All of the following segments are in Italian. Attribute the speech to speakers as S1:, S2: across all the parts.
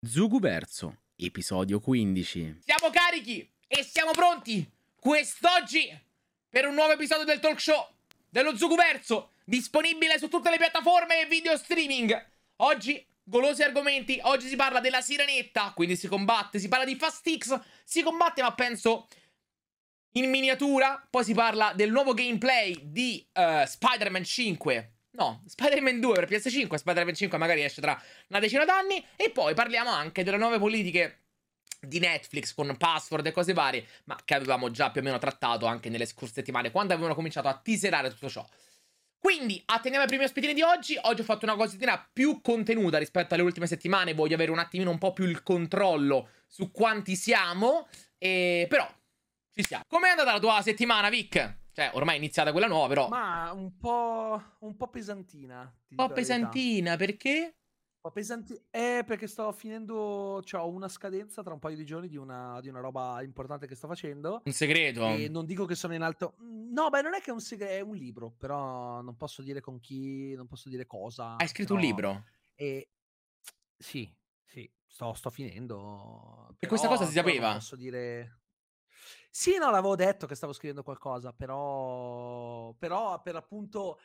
S1: Zuguberzo, episodio 15.
S2: Siamo carichi e siamo pronti quest'oggi per un nuovo episodio del talk show dello Zuguverso, disponibile su tutte le piattaforme e video streaming. Oggi golosi argomenti, oggi si parla della sirenetta, quindi si combatte, si parla di Fast X, si combatte ma penso in miniatura, poi si parla del nuovo gameplay di uh, Spider-Man 5 No, Spider-Man 2 per PS5, Spider-Man 5 magari esce tra una decina d'anni. E poi parliamo anche delle nuove politiche di Netflix con password e cose varie, ma che avevamo già più o meno trattato anche nelle scorse settimane, quando avevano cominciato a teaserare tutto ciò. Quindi, atteniamo ai primi ospitini di oggi. Oggi ho fatto una cosettina più contenuta rispetto alle ultime settimane. Voglio avere un attimino un po' più il controllo su quanti siamo. E... Però, ci siamo. Com'è andata la tua settimana, Vic? Cioè, ormai è iniziata quella nuova, però.
S3: Ma un po'. un po' pesantina.
S2: Un po' pesantina, perché?
S3: Un po' pesantina. Eh, perché sto finendo. Cioè, ho una scadenza tra un paio di giorni di una, di una roba importante che sto facendo.
S2: Un segreto.
S3: E non dico che sono in alto. No, beh, non è che è un segreto, è un libro. Però non posso dire con chi, non posso dire cosa.
S2: Hai scritto
S3: però...
S2: un libro?
S3: E. Sì, sì, sto, sto finendo.
S2: E questa cosa si sapeva?
S3: posso dire. Sì, no, l'avevo detto che stavo scrivendo qualcosa, però, però per appunto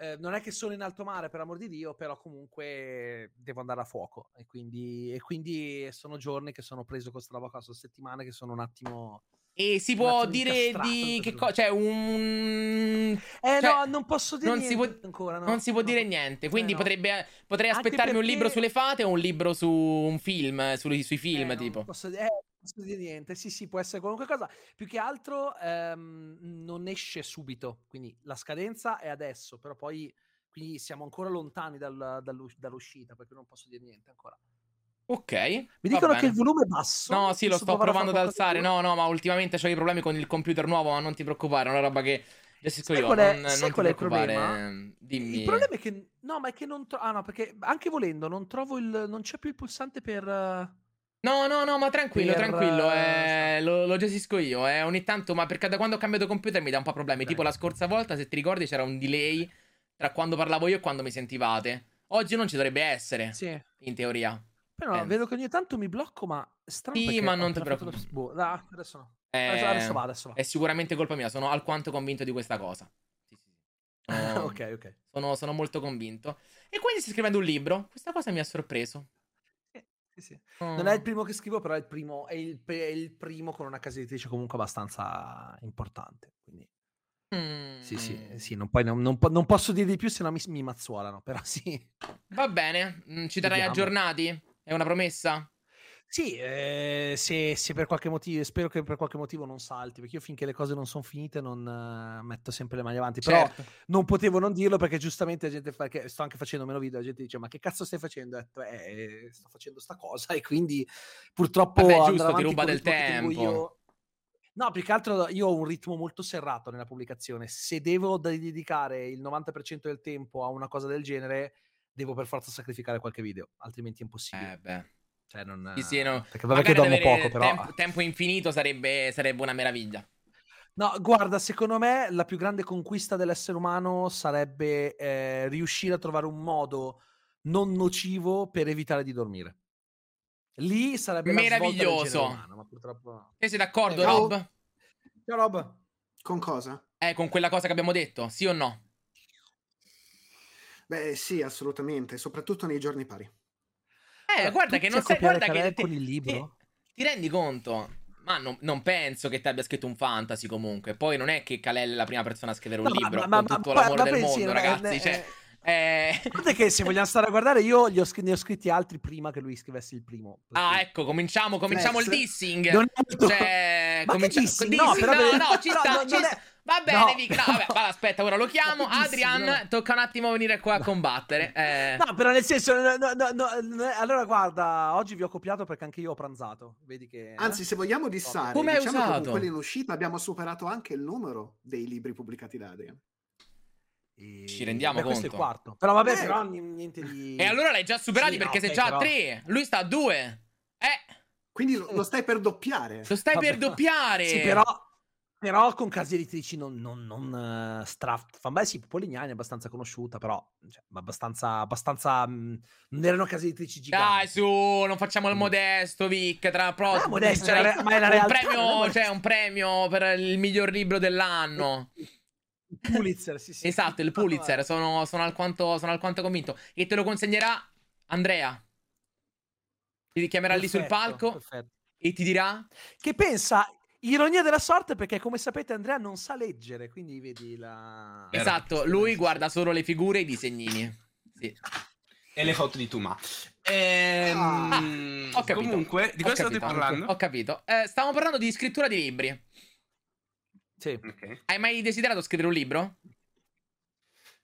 S3: eh, non è che sono in alto mare, per amor di Dio, però comunque devo andare a fuoco e quindi, e quindi sono giorni che sono preso con questa roba qua, sono settimane che sono un attimo...
S2: E si può dire di che cosa? Cioè, un.
S3: Eh
S2: cioè,
S3: no, non posso dire
S2: non
S3: niente
S2: si può,
S3: ancora. No.
S2: Non si può
S3: no.
S2: dire niente. Quindi
S3: eh,
S2: potrebbe, potrei aspettarmi
S3: perché...
S2: un libro sulle fate o un libro su un film, su, sui film,
S3: eh,
S2: tipo.
S3: Posso, eh, posso dire niente. Sì, sì, può essere qualunque cosa. Più che altro ehm, non esce subito. Quindi la scadenza è adesso, però poi quindi siamo ancora lontani dal, dall'us- dall'uscita, perché non posso dire niente ancora.
S2: Ok.
S3: Mi dicono che il volume è basso.
S2: No, sì, lo sto provando ad alzare. No, no, ma ultimamente ho i problemi con il computer nuovo, ma non ti preoccupare, è una roba che gestisco io.
S3: Qual è,
S2: non, non
S3: qual è il problema?
S2: Dimmi.
S3: Il problema è che no, ma è che non tro- ah no, perché anche volendo non trovo il non c'è più il pulsante per.
S2: No, no, no, ma tranquillo,
S3: Per,
S2: tranquillo,
S3: uh,
S2: eh, lo, lo gestisco io. Eh, ogni tanto, ma perché da quando ho cambiato computer mi dà un po' problemi. Tipo la scorsa volta, se ti ricordi, c'era un delay tra quando parlavo io e quando mi sentivate. Oggi non ci dovrebbe essere,
S3: Sì.
S2: in teoria.
S3: Però
S2: Eh.
S3: vedo che ogni tanto mi blocco, ma strano
S2: Sì, ma non ti
S3: fatto
S2: preoccupare.
S3: lo- boh, ah, adesso no.
S2: Eh,
S3: Adesso, adesso va, adesso va.
S2: È sicuramente colpa mia, sono alquanto convinto di questa cosa. Sì, sì. Sono,
S3: ok, ok.
S2: sono, sono molto convinto. E quindi stai scrivendo un libro. Questa cosa mi ha sorpreso.
S3: Sì, sì, sì. Non è il primo che scrivo, però è il primo, è il, è il primo con una casa editrice comunque abbastanza importante. Quindi
S2: Mm.
S3: sì, sì, sì non, poi non, non non posso dire di più, se no mi, mi mazzuolano, però sì.
S2: Va bene, mm, ci terrai
S3: Vediamo.
S2: aggiornati? È una promessa?
S3: Sì, eh, se, se per qualche motivo, spero che per qualche motivo non salti, perché io finché le cose non sono finite non eh, metto sempre le mani avanti, però
S2: Certo.
S3: non potevo non dirlo perché giustamente la gente fa, che sto anche facendo meno video, la gente dice ma che cazzo stai facendo? Detto eh, sto facendo sta cosa e quindi purtroppo
S2: Vabbè, giusto, ti ruba del tempo.
S3: io. No, più che altro io ho un ritmo molto serrato nella pubblicazione, se devo dedicare il 90% del tempo a una cosa del genere, devo per forza sacrificare qualche video, altrimenti è impossibile.
S2: Eh, beh.
S3: Cioè, non,
S2: Sì, sì, no.
S3: Perché vabbè che dormo poco, però...
S2: Tempo, tempo infinito sarebbe, sarebbe una meraviglia.
S3: No, guarda, secondo me la più grande conquista dell'essere umano sarebbe eh, riuscire a trovare un modo non nocivo per evitare di dormire. Lì sarebbe
S2: Meraviglioso.
S3: umano, ma purtroppo...
S2: Te sei d'accordo,
S4: Eh.
S2: Rob?
S3: Ciao Rob!
S4: Con cosa?
S2: Eh, con quella cosa che abbiamo detto, sì o no?
S4: Beh, sì, assolutamente, soprattutto nei giorni pari.
S2: Eh,
S3: Allora,
S2: guarda che non
S3: copiare
S2: guarda che
S3: con il libro?
S2: Ti, ti rendi conto? Ma non, non penso che ti abbia scritto un fantasy comunque. Poi non è che Kalel è la prima persona a scrivere un
S3: No, ma-
S2: libro
S3: ma-
S2: con
S3: ma-
S2: tutto
S3: ma-
S2: l'amore
S3: ma
S2: del
S3: pensi,
S2: mondo,
S3: eh,
S2: ragazzi.
S3: eh,
S2: Cioè, eh...
S3: Guarda che se vogliamo stare a guardare, io gli ho ne ho scritti altri prima che lui scrivesse il primo. per
S2: Ah, ecco, cominciamo, cominciamo il dissing.
S3: Non
S2: Cioè,
S3: Ma
S2: comincia-
S3: dissing? No, però
S2: no,
S3: vedi-
S2: no, ci
S3: no,
S2: sta,
S3: non-
S2: ci sta. Va bene,
S3: No.
S2: Vic. No, vabbè, guarda, aspetta, ora lo chiamo.
S3: Che
S2: Adrian,
S3: no.
S2: tocca un attimo venire qua a combattere. Eh,
S3: No, però nel senso, no, no, no, no, no, allora guarda, oggi vi ho copiato perché anche io ho pranzato. Vedi che.
S4: Anzi, se vogliamo dissare,
S2: Come
S4: diciamo che
S2: usato?
S4: con quelli in uscita abbiamo superato anche il numero dei libri pubblicati da Adrian.
S3: E-
S2: Ci rendiamo
S3: Beh, Questo è il
S2: conto.
S3: quarto. Però vabbè,
S4: Eh.
S3: però niente di.
S2: E allora l'hai già superati
S3: Sì,
S2: perché
S3: no,
S2: sei già a
S3: però-
S2: 3. Lui sta a 2. Eh,
S4: Quindi lo, lo stai per doppiare.
S2: lo stai
S3: Vabbè,
S2: per doppiare.
S3: Sì, però. Però con case editrici non, non, non uh, straft. Beh, sì, Polignani è abbastanza conosciuta, però cioè, abbastanza. abbastanza mh, non erano case editrici giganti.
S2: Dai, su, non facciamo il modesto, Vic. Tra pro,
S3: Ah, modesto,
S2: cioè,
S3: era- ma è la
S2: un
S3: realtà,
S2: premio,
S3: è modesto.
S2: cioè, un premio per il miglior libro dell'anno.
S3: Il Pulitzer, sì, sì.
S2: Esatto, il Pulitzer. Sono, sono alquanto, sono alquanto convinto. E te lo consegnerà Andrea. Ti chiamerà lì sul
S3: Perfetto,
S2: palco
S3: perfetto.
S2: e ti dirà:
S3: Che pensa, ironia della sorte, perché come sapete Andrea non sa leggere, quindi vedi la...
S5: Vero.
S2: Esatto, lui guarda solo le figure e i disegnini. Sì.
S5: E le foto di Tuma. Ehm,
S2: Ho capito.
S5: Comunque, di cosa state parlando?
S2: Ho capito. Eh, stavamo parlando di scrittura di libri.
S3: Sì.
S5: Ok.
S2: Hai mai desiderato scrivere un libro?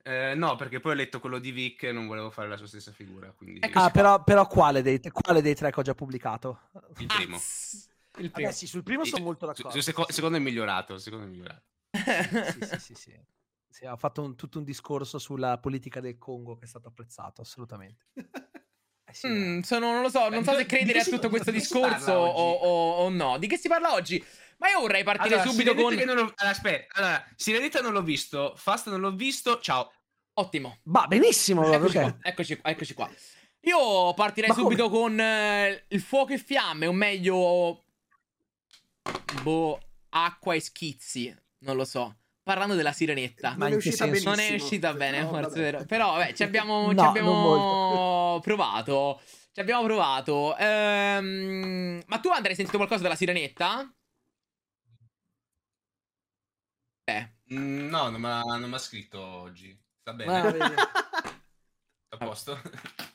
S5: Eh, no, perché poi ho letto quello di Vic e non volevo fare la sua stessa figura, quindi
S2: Ecco,
S3: Ah, però, però quale, dei, quale dei tre che ho già pubblicato?
S5: il primo.
S2: Ah, il primo.
S3: Vabbè, sì, sul primo sono molto
S5: Su-
S3: d'accordo.
S5: sul seco- secondo è migliorato, il secondo è migliorato.
S3: sì, sì, sì, sì. Sì, ha fatto un- tutto un discorso sulla politica del Congo che è stato apprezzato, assolutamente. Eh sì,
S2: Mm,
S3: eh.
S2: sono, non lo so, non so se credere a
S5: si-
S2: tutto questo discorso o, o- o no. Di che si parla oggi? Ma io vorrei partire
S5: Allora,
S2: subito con...
S5: che non ho- allora, aspetta, allora, Sirenetta non l'ho visto, Fast non l'ho visto, ciao.
S2: Ottimo.
S3: Va benissimo,
S2: Eccoci
S3: ok.
S2: qua, eccoci qua, eccoci qua. Io partirei
S3: Ma come?
S2: subito con eh, il fuoco e fiamme, o meglio... Boh, acqua e schizzi, non lo so. Parlando della sirenetta.
S3: Ma
S4: non è uscita
S3: senso?
S2: Non è
S4: benissimo.
S2: uscita bene,
S4: No,
S2: forse vero. Però, vabbè, ci abbiamo, ci
S3: No,
S2: abbiamo
S3: non molto.
S2: provato. Ci abbiamo provato. Ehm, ma tu, Andrea, hai sentito qualcosa della sirenetta? Eh,
S5: Mm, no, non mi ha scritto oggi. Sta bene,
S3: Ah.
S5: a posto.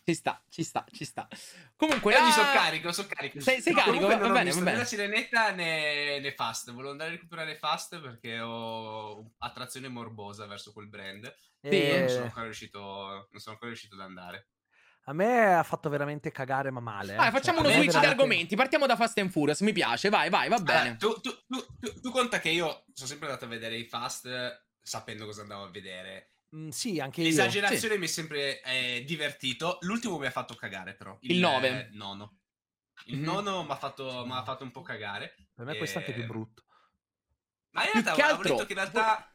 S2: ci sta, ci sta, ci sta. Comunque,
S5: Oggi
S2: ah,
S5: sono carico, sono carico.
S2: Sei- sei carico? Va bene, va
S5: né
S2: bene.
S5: la sirenetta né, né Fast. Volevo andare a recuperare Fast perché ho attrazione morbosa verso quel brand.
S2: Sì,
S3: Eh,
S5: Non sono ancora riuscito, non sono ancora riuscito ad andare.
S3: a me ha fatto veramente cagare, ma male. eh.
S2: Vai, facciamo
S3: Cioè,
S2: uno switch di
S3: veramente-
S2: argomenti. Partiamo da Fast and Furious. Mi piace, vai, vai, va bene.
S5: Allora, tu, tu- tu- tu- tu conta che io sono sempre andato a vedere i Fast eh, sapendo cosa andavo a vedere.
S3: Mm, sì, anche io.
S5: L'esagerazione mi è sempre eh, divertito. L'ultimo mi ha fatto cagare, però.
S2: Il nove.
S5: eh, nono. Il
S2: Mhm.
S5: nono mi ha fatto, fatto un po' cagare.
S3: Per me questo è anche più
S5: Eh,
S3: brutto.
S5: Ma in
S2: Più
S5: realtà
S2: che altro-
S5: detto che in realtà.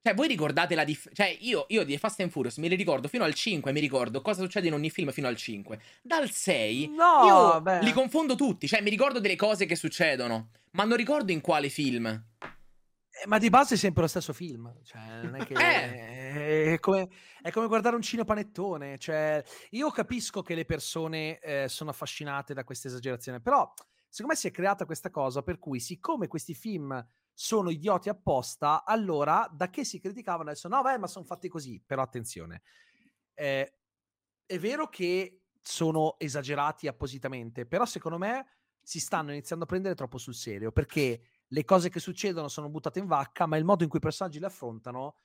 S2: Cioè, voi ricordate la differenza? Cioè, io, io di Fast and Furious mi li ricordo fino al 5, mi ricordo cosa succede in ogni film fino al 5. Dal 6,
S3: No,
S2: io
S3: beh.
S2: li confondo tutti. Cioè, mi ricordo delle cose che succedono, ma non ricordo in quale film.
S3: Eh, ma di base è sempre lo stesso film. Cioè, non è che.
S2: Eh.
S3: È, come, è come guardare un cinepanettone. Cioè, io capisco che le persone eh, sono affascinate da questa esagerazione, però secondo me si è creata questa cosa per cui, siccome questi film sono idioti apposta, allora da che si criticavano adesso? No, beh, ma sono fatti così. Però attenzione, eh, è vero che sono esagerati appositamente, però secondo me si stanno iniziando a prendere troppo sul serio perché le cose che succedono sono buttate in vacca, ma il modo in cui i personaggi le affrontano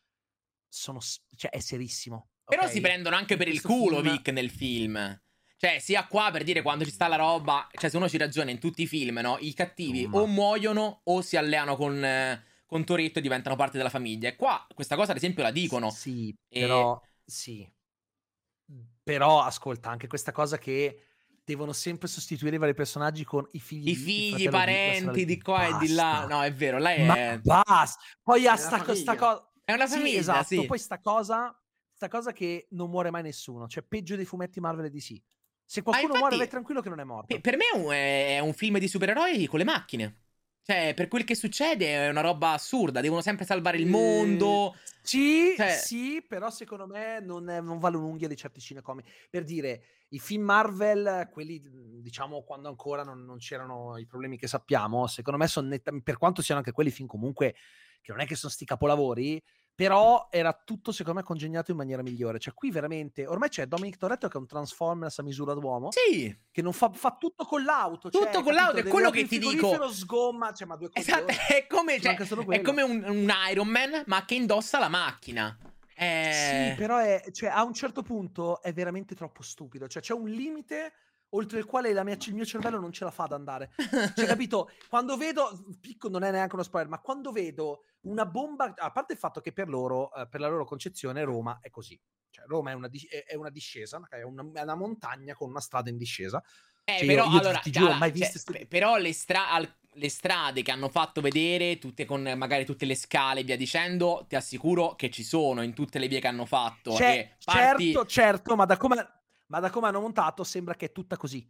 S3: sono, cioè, è serissimo.
S2: Però
S3: ok?
S2: si prendono anche per il culo,
S3: film-
S2: Vic, nel film. Cioè, sia qua per dire quando ci sta la roba. Cioè, se uno ci ragiona in tutti i film, no? I cattivi
S3: Insomma.
S2: o muoiono o si alleano con, eh, con Toretto e diventano parte della famiglia. E qua questa cosa, ad esempio, la dicono.
S3: Sì,
S2: E-
S3: però sì. Però ascolta anche questa cosa che devono sempre sostituire i vari personaggi con i figli,
S2: I figli, i parenti
S3: di-
S2: qua e di là. No, è vero, lei
S3: Ma
S2: è.
S3: basta. Poi ha
S4: È
S3: sta,
S4: famiglia.
S3: cosa.
S2: È una
S3: Sì,
S2: famiglia,
S3: esatto.
S2: sì.
S3: Poi sta cosa, sta cosa che non muore mai nessuno. Cioè, peggio dei fumetti Marvel e DC. Se qualcuno
S2: infatti-
S3: muore, vai tranquillo che non è morto.
S2: Per, per me è un, è un film di supereroi con le macchine. Cioè, per quel che succede è una roba assurda. Devono sempre salvare il
S3: Eh,
S2: mondo.
S3: Sì,
S2: Cioè-
S3: sì, però secondo me non, è- non vale un'unghia di certi cinecomi. Per dire, i film Marvel, quelli diciamo quando ancora non, non c'erano i problemi che sappiamo, secondo me sono nettamente, per quanto siano anche quelli film comunque che non è che sono sti capolavori, però era tutto secondo me congegnato in maniera migliore. Cioè qui veramente, ormai c'è Dominic Toretto che è un Transformers a misura d'uomo,
S2: Sì.
S3: che non fa, fa tutto con l'auto.
S2: Tutto
S3: cioè,
S2: con l'auto, è quello che ti dico.
S3: sgomma, cioè ma due
S2: Esatto,
S3: coglioni.
S2: è come,
S3: Ci
S2: cioè, è come un, un Iron Man, ma che indossa la macchina. Eh,
S3: Sì, però è, cioè, a un certo punto è veramente troppo stupido. Cioè, c'è un limite oltre il quale la mia- il mio cervello non ce la fa ad andare. Cioè, capito? Quando vedo, picco non è neanche uno spoiler, ma quando vedo una bomba, a parte il fatto che per loro, eh, per la loro concezione, Roma è così. Cioè, Roma è una, dis- è- una discesa, è una, è una montagna con una strada in discesa.
S2: Eh,
S3: Cioè,
S2: però
S3: io- io
S2: allora,
S3: ti giuro,
S2: allora,
S3: mai
S2: cioè,
S3: viste ste-
S2: pe- però le strade le strade che hanno fatto vedere, tutte con magari tutte le scale e via dicendo, ti assicuro che ci sono in tutte le vie che hanno fatto. E parti-
S3: Certo, certo, ma da come ma da come hanno montato sembra che è tutta così.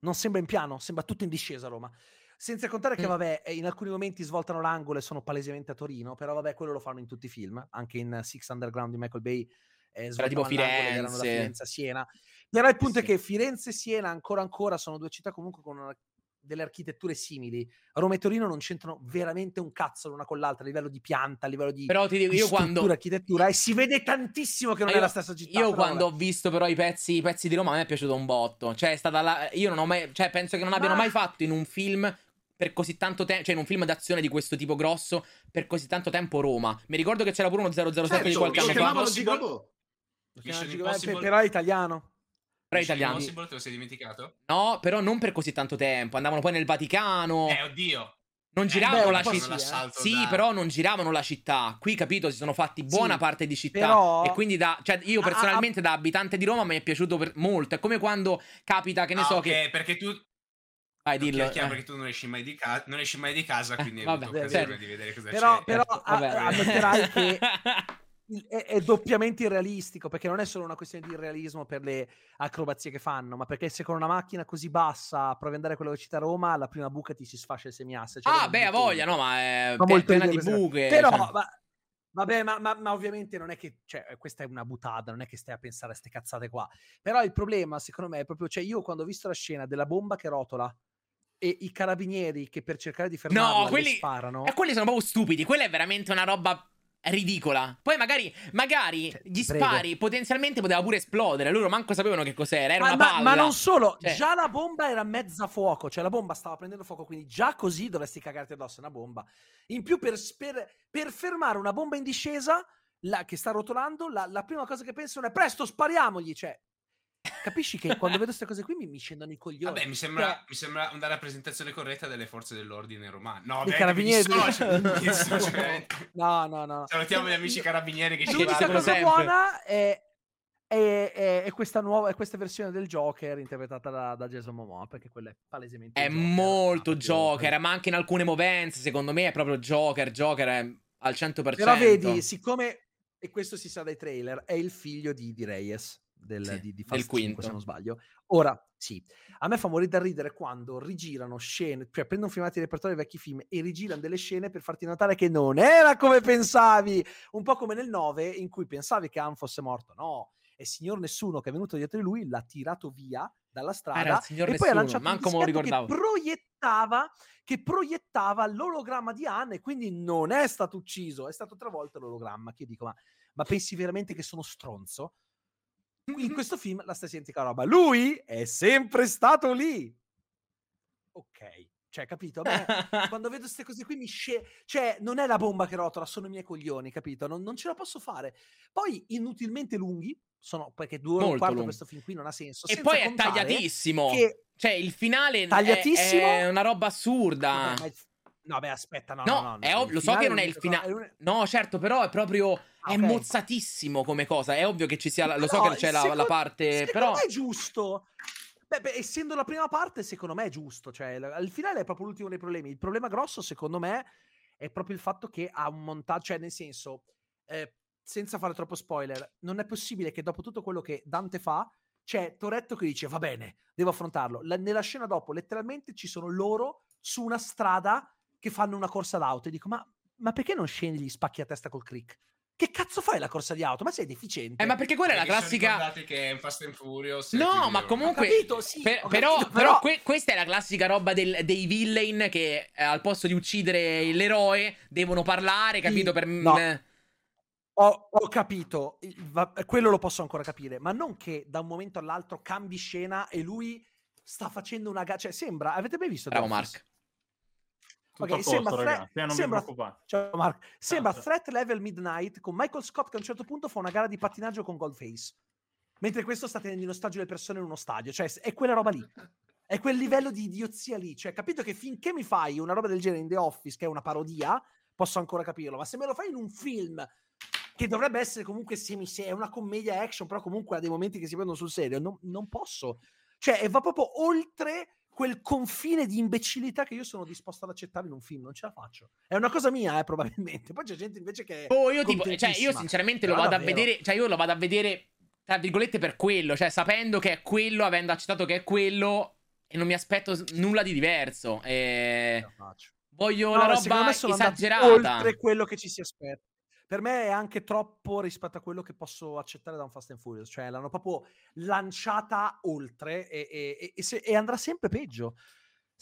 S3: Non sembra in piano, sembra tutto in discesa a Roma. Senza contare che, vabbè, eh, in alcuni momenti svoltano l'angolo e sono palesemente a Torino, però vabbè, quello lo fanno in tutti i film, anche in Six Underground di Michael Bay. Eh,
S2: Era tipo
S3: erano da
S2: Firenze.
S3: Firenze a Siena. Però il punto
S2: Sì.
S3: è che Firenze e Siena ancora ancora sono due città comunque con una- delle architetture simili. Roma e Torino non c'entrano veramente un cazzo l'una con l'altra a livello di pianta, a livello di,
S2: Però ti dico,
S3: di
S2: io
S3: struttura,
S2: quando...
S3: architettura e si vede tantissimo che non
S2: io,
S3: è la stessa città.
S2: io quando
S3: vabbè.
S2: ho visto però i pezzi, i pezzi di Roma a me è piaciuto un botto. Cioè, è stata la... Io non ho mai... Cioè, penso che non abbiano
S3: Ma-
S2: mai fatto in un film per così tanto tempo, cioè in un film d'azione di questo tipo grosso, per così tanto tempo Roma. Mi ricordo che c'era pure uno 007 di
S4: Certo,
S2: qualche
S4: lo
S2: anno fa.
S4: chiamavano
S5: Impossible. Mission
S3: eh,
S5: Impossible.
S3: pe- però è italiano.
S2: Però
S5: Mission
S2: italiani.
S5: Impossible te lo sei dimenticato?
S2: No, però non per così tanto tempo. Andavano poi nel Vaticano.
S5: Eh, oddio.
S2: non
S5: Eh,
S2: giravano
S3: beh,
S2: la città.
S3: sì,
S5: da-
S2: però non giravano la città. Qui, capito, si sono fatti buona
S3: Sì,
S2: parte di città.
S3: però-
S2: E quindi da. Cioè, io personalmente, da abitante di Roma, mi è piaciuto per- molto. È come quando capita, che ne
S5: Ah,
S2: so,
S5: ok,
S2: che.
S5: perché tu
S2: Vai,
S5: Ok,
S2: dillo.
S5: chiaro
S2: eh.
S5: perché tu non esci mai di, ca- non esci mai di casa, quindi hai
S2: vabbè,
S5: avuto occasione
S2: certo.
S5: di vedere cosa
S3: Però,
S5: c'è.
S3: però
S2: vabbè.
S3: ammetterai che il- è, è doppiamente irrealistico perché non è solo una questione di irrealismo per le acrobazie che fanno, ma perché se con una macchina così bassa provi ad andare a quella velocità a Roma, la prima buca ti si sfascia il semiasse. cioè
S2: ah, beh, ha voglia, no, ma è
S3: Fa
S2: pe-
S3: molto
S2: piena di buche.
S3: Però,
S2: cioè.
S3: ma- vabbè, ma, ma- ma ovviamente non è che, cioè, questa è una buttata, non è che stai a pensare a queste cazzate qua. Però il problema, secondo me, è proprio, cioè, io quando ho visto la scena della bomba che rotola e i carabinieri che per cercare di fermarla
S2: No, quelli,
S3: sparano,
S2: eh, quelli sono proprio stupidi. Quella è veramente una roba ridicola. Poi magari, magari
S3: Cioè,
S2: gli
S3: prego.
S2: spari potenzialmente poteva pure esplodere. Loro manco sapevano che cos'era. Era
S3: ma,
S2: una
S3: ma-
S2: palla.
S3: ma non solo,
S2: Cioè-
S3: già la bomba era mezza fuoco, cioè la bomba stava prendendo fuoco, quindi già così dovresti cagarti addosso una bomba. In più, per, per- per fermare una bomba in discesa la- che sta rotolando, la, la prima cosa che pensano è presto, spariamogli. Cioè, capisci che quando vedo queste cose qui mi, mi scendono i coglioni.
S5: Vabbè, mi sembra,
S3: Cioè,
S5: mi sembra una rappresentazione corretta delle forze dell'ordine romane. No, beh,
S3: carabinieri.
S5: mi dissocio, mi dissocio, veramente.
S3: no, no, no.
S5: Salutiamo gli amici carabinieri che ci
S2: L'unica dicono
S3: cosa
S2: sempre.
S3: buona è, è- è- è questa nuova è questa versione del Joker interpretata da, da Jason Momoa perché quella è palesemente
S2: È
S3: Joker,
S2: molto Joker, ma anche in alcune movenze, secondo me, è proprio Joker. Joker è al 100%.
S3: Però vedi, siccome, e questo si sa dai trailer, è il figlio di, di Reyes, del,
S2: Sì,
S3: di, di Fast 5,
S2: quinto.
S3: se non sbaglio. Ora, sì, a me fa morire da ridere quando rigirano scene, cioè prendono filmati di repertorio di vecchi film e rigirano delle scene per farti notare che non era come pensavi, un po' come nel 9 in cui pensavi che Han fosse morto, no, è signor nessuno che è venuto dietro di lui, l'ha tirato via dalla
S2: Ah,
S3: strada
S2: era il signor
S3: e poi ha
S2: nessuno,
S3: lanciato un
S2: manco ricordavo.
S3: che proiettava che proiettava l'ologramma di Han e quindi non è stato ucciso, è stato travolto l'ologramma. Che io dico, ma, ma pensi veramente che sono stronzo? In questo film la stessa identica roba. Lui è sempre stato lì. Ok, cioè, capito? Me, quando vedo queste cose qui mi sce... Cioè, non è la bomba che rotola, sono i miei coglioni, capito? Non, non ce la posso fare. Poi, inutilmente lunghi, sono, perché due ore e un quarto
S2: lunghi.
S3: questo film qui non ha senso.
S2: E poi è tagliatissimo.
S3: Che...
S2: Cioè, il finale è-
S3: Tagliatissimo?
S2: è una roba assurda.
S3: Ma il- No, beh, aspetta, no,
S2: No,
S3: no, no,
S2: ov- lo so che non è il finale.
S3: un-
S2: No, certo, però è proprio.
S3: Ah,
S2: è mozzatissimo come cosa. È ovvio che ci sia. la- Lo so che c'è la, la
S3: secondo-
S2: parte.
S3: Secondo
S2: Però.
S3: è giusto. Beh, beh, essendo la prima parte, secondo me è giusto. Cioè, l- il finale è proprio l'ultimo dei problemi. Il problema grosso, secondo me, è proprio il fatto che ha un montaggio, cioè, nel senso, eh, senza fare troppo spoiler, non è possibile che dopo tutto quello che Dante fa, c'è Toretto che dice, va bene, devo affrontarlo. La- nella scena dopo, letteralmente, ci sono loro su una strada che fanno una corsa d'auto. E dico, ma, ma perché non scendi gli spacchi a testa col click? Che cazzo fai la corsa di auto? Ma sei deficiente?
S2: Eh, ma perché quella è la classica.
S5: che è un Fast and Furious.
S2: No, ma comunque.
S3: Ho capito, sì,
S2: per-
S3: ho
S2: però,
S3: capito,
S2: però
S3: però-
S2: que- questa è la classica roba del- dei villain che eh, al posto di uccidere l'eroe devono parlare, capito?
S3: Sì,
S2: Per,
S3: no.
S2: eh,
S3: Ho, ho capito, quello lo posso ancora capire, ma non che da un momento all'altro cambi scena e lui sta facendo una gara. Cioè, sembra. Avete mai visto?
S2: Bravo,
S3: Office?
S2: Mark.
S6: Tutto
S3: Ok,
S6: a posto,
S3: sembra
S6: ragazzi. eh, non
S3: sembra- Mark. Sembra. Threat Level Midnight con Michael Scott che a un certo punto fa una gara di pattinaggio con Goldface. Mentre questo sta tenendo in ostaggio le persone in uno stadio. Cioè, è quella roba lì. È quel livello di idiozia lì. Cioè, capito che finché mi fai una roba del genere in The Office, che è una parodia, posso ancora capirlo. Ma se me lo fai in un film che dovrebbe essere comunque semi è una commedia action, però comunque ha dei momenti che si prendono sul serio, non, non posso. Cioè, va proprio oltre quel confine di imbecillità che io sono disposto ad accettare in un film, non ce la faccio. È una cosa mia, eh, probabilmente. Poi c'è gente invece che...
S2: Oh, io tipo, cioè, io sinceramente lo vado a
S3: davvero.
S2: vedere, cioè io lo vado a vedere, tra virgolette, per quello, cioè sapendo che è quello, avendo accettato che è quello, e non mi aspetto nulla di diverso.
S3: Ce
S2: E...
S3: la faccio.
S2: Voglio
S3: No,
S2: la roba esagerata.
S3: oltre quello che ci si aspetta. Per me è anche troppo rispetto a quello che posso accettare da un Fast and Furious, cioè l'hanno proprio lanciata oltre e, e- e- e se- e andrà sempre peggio.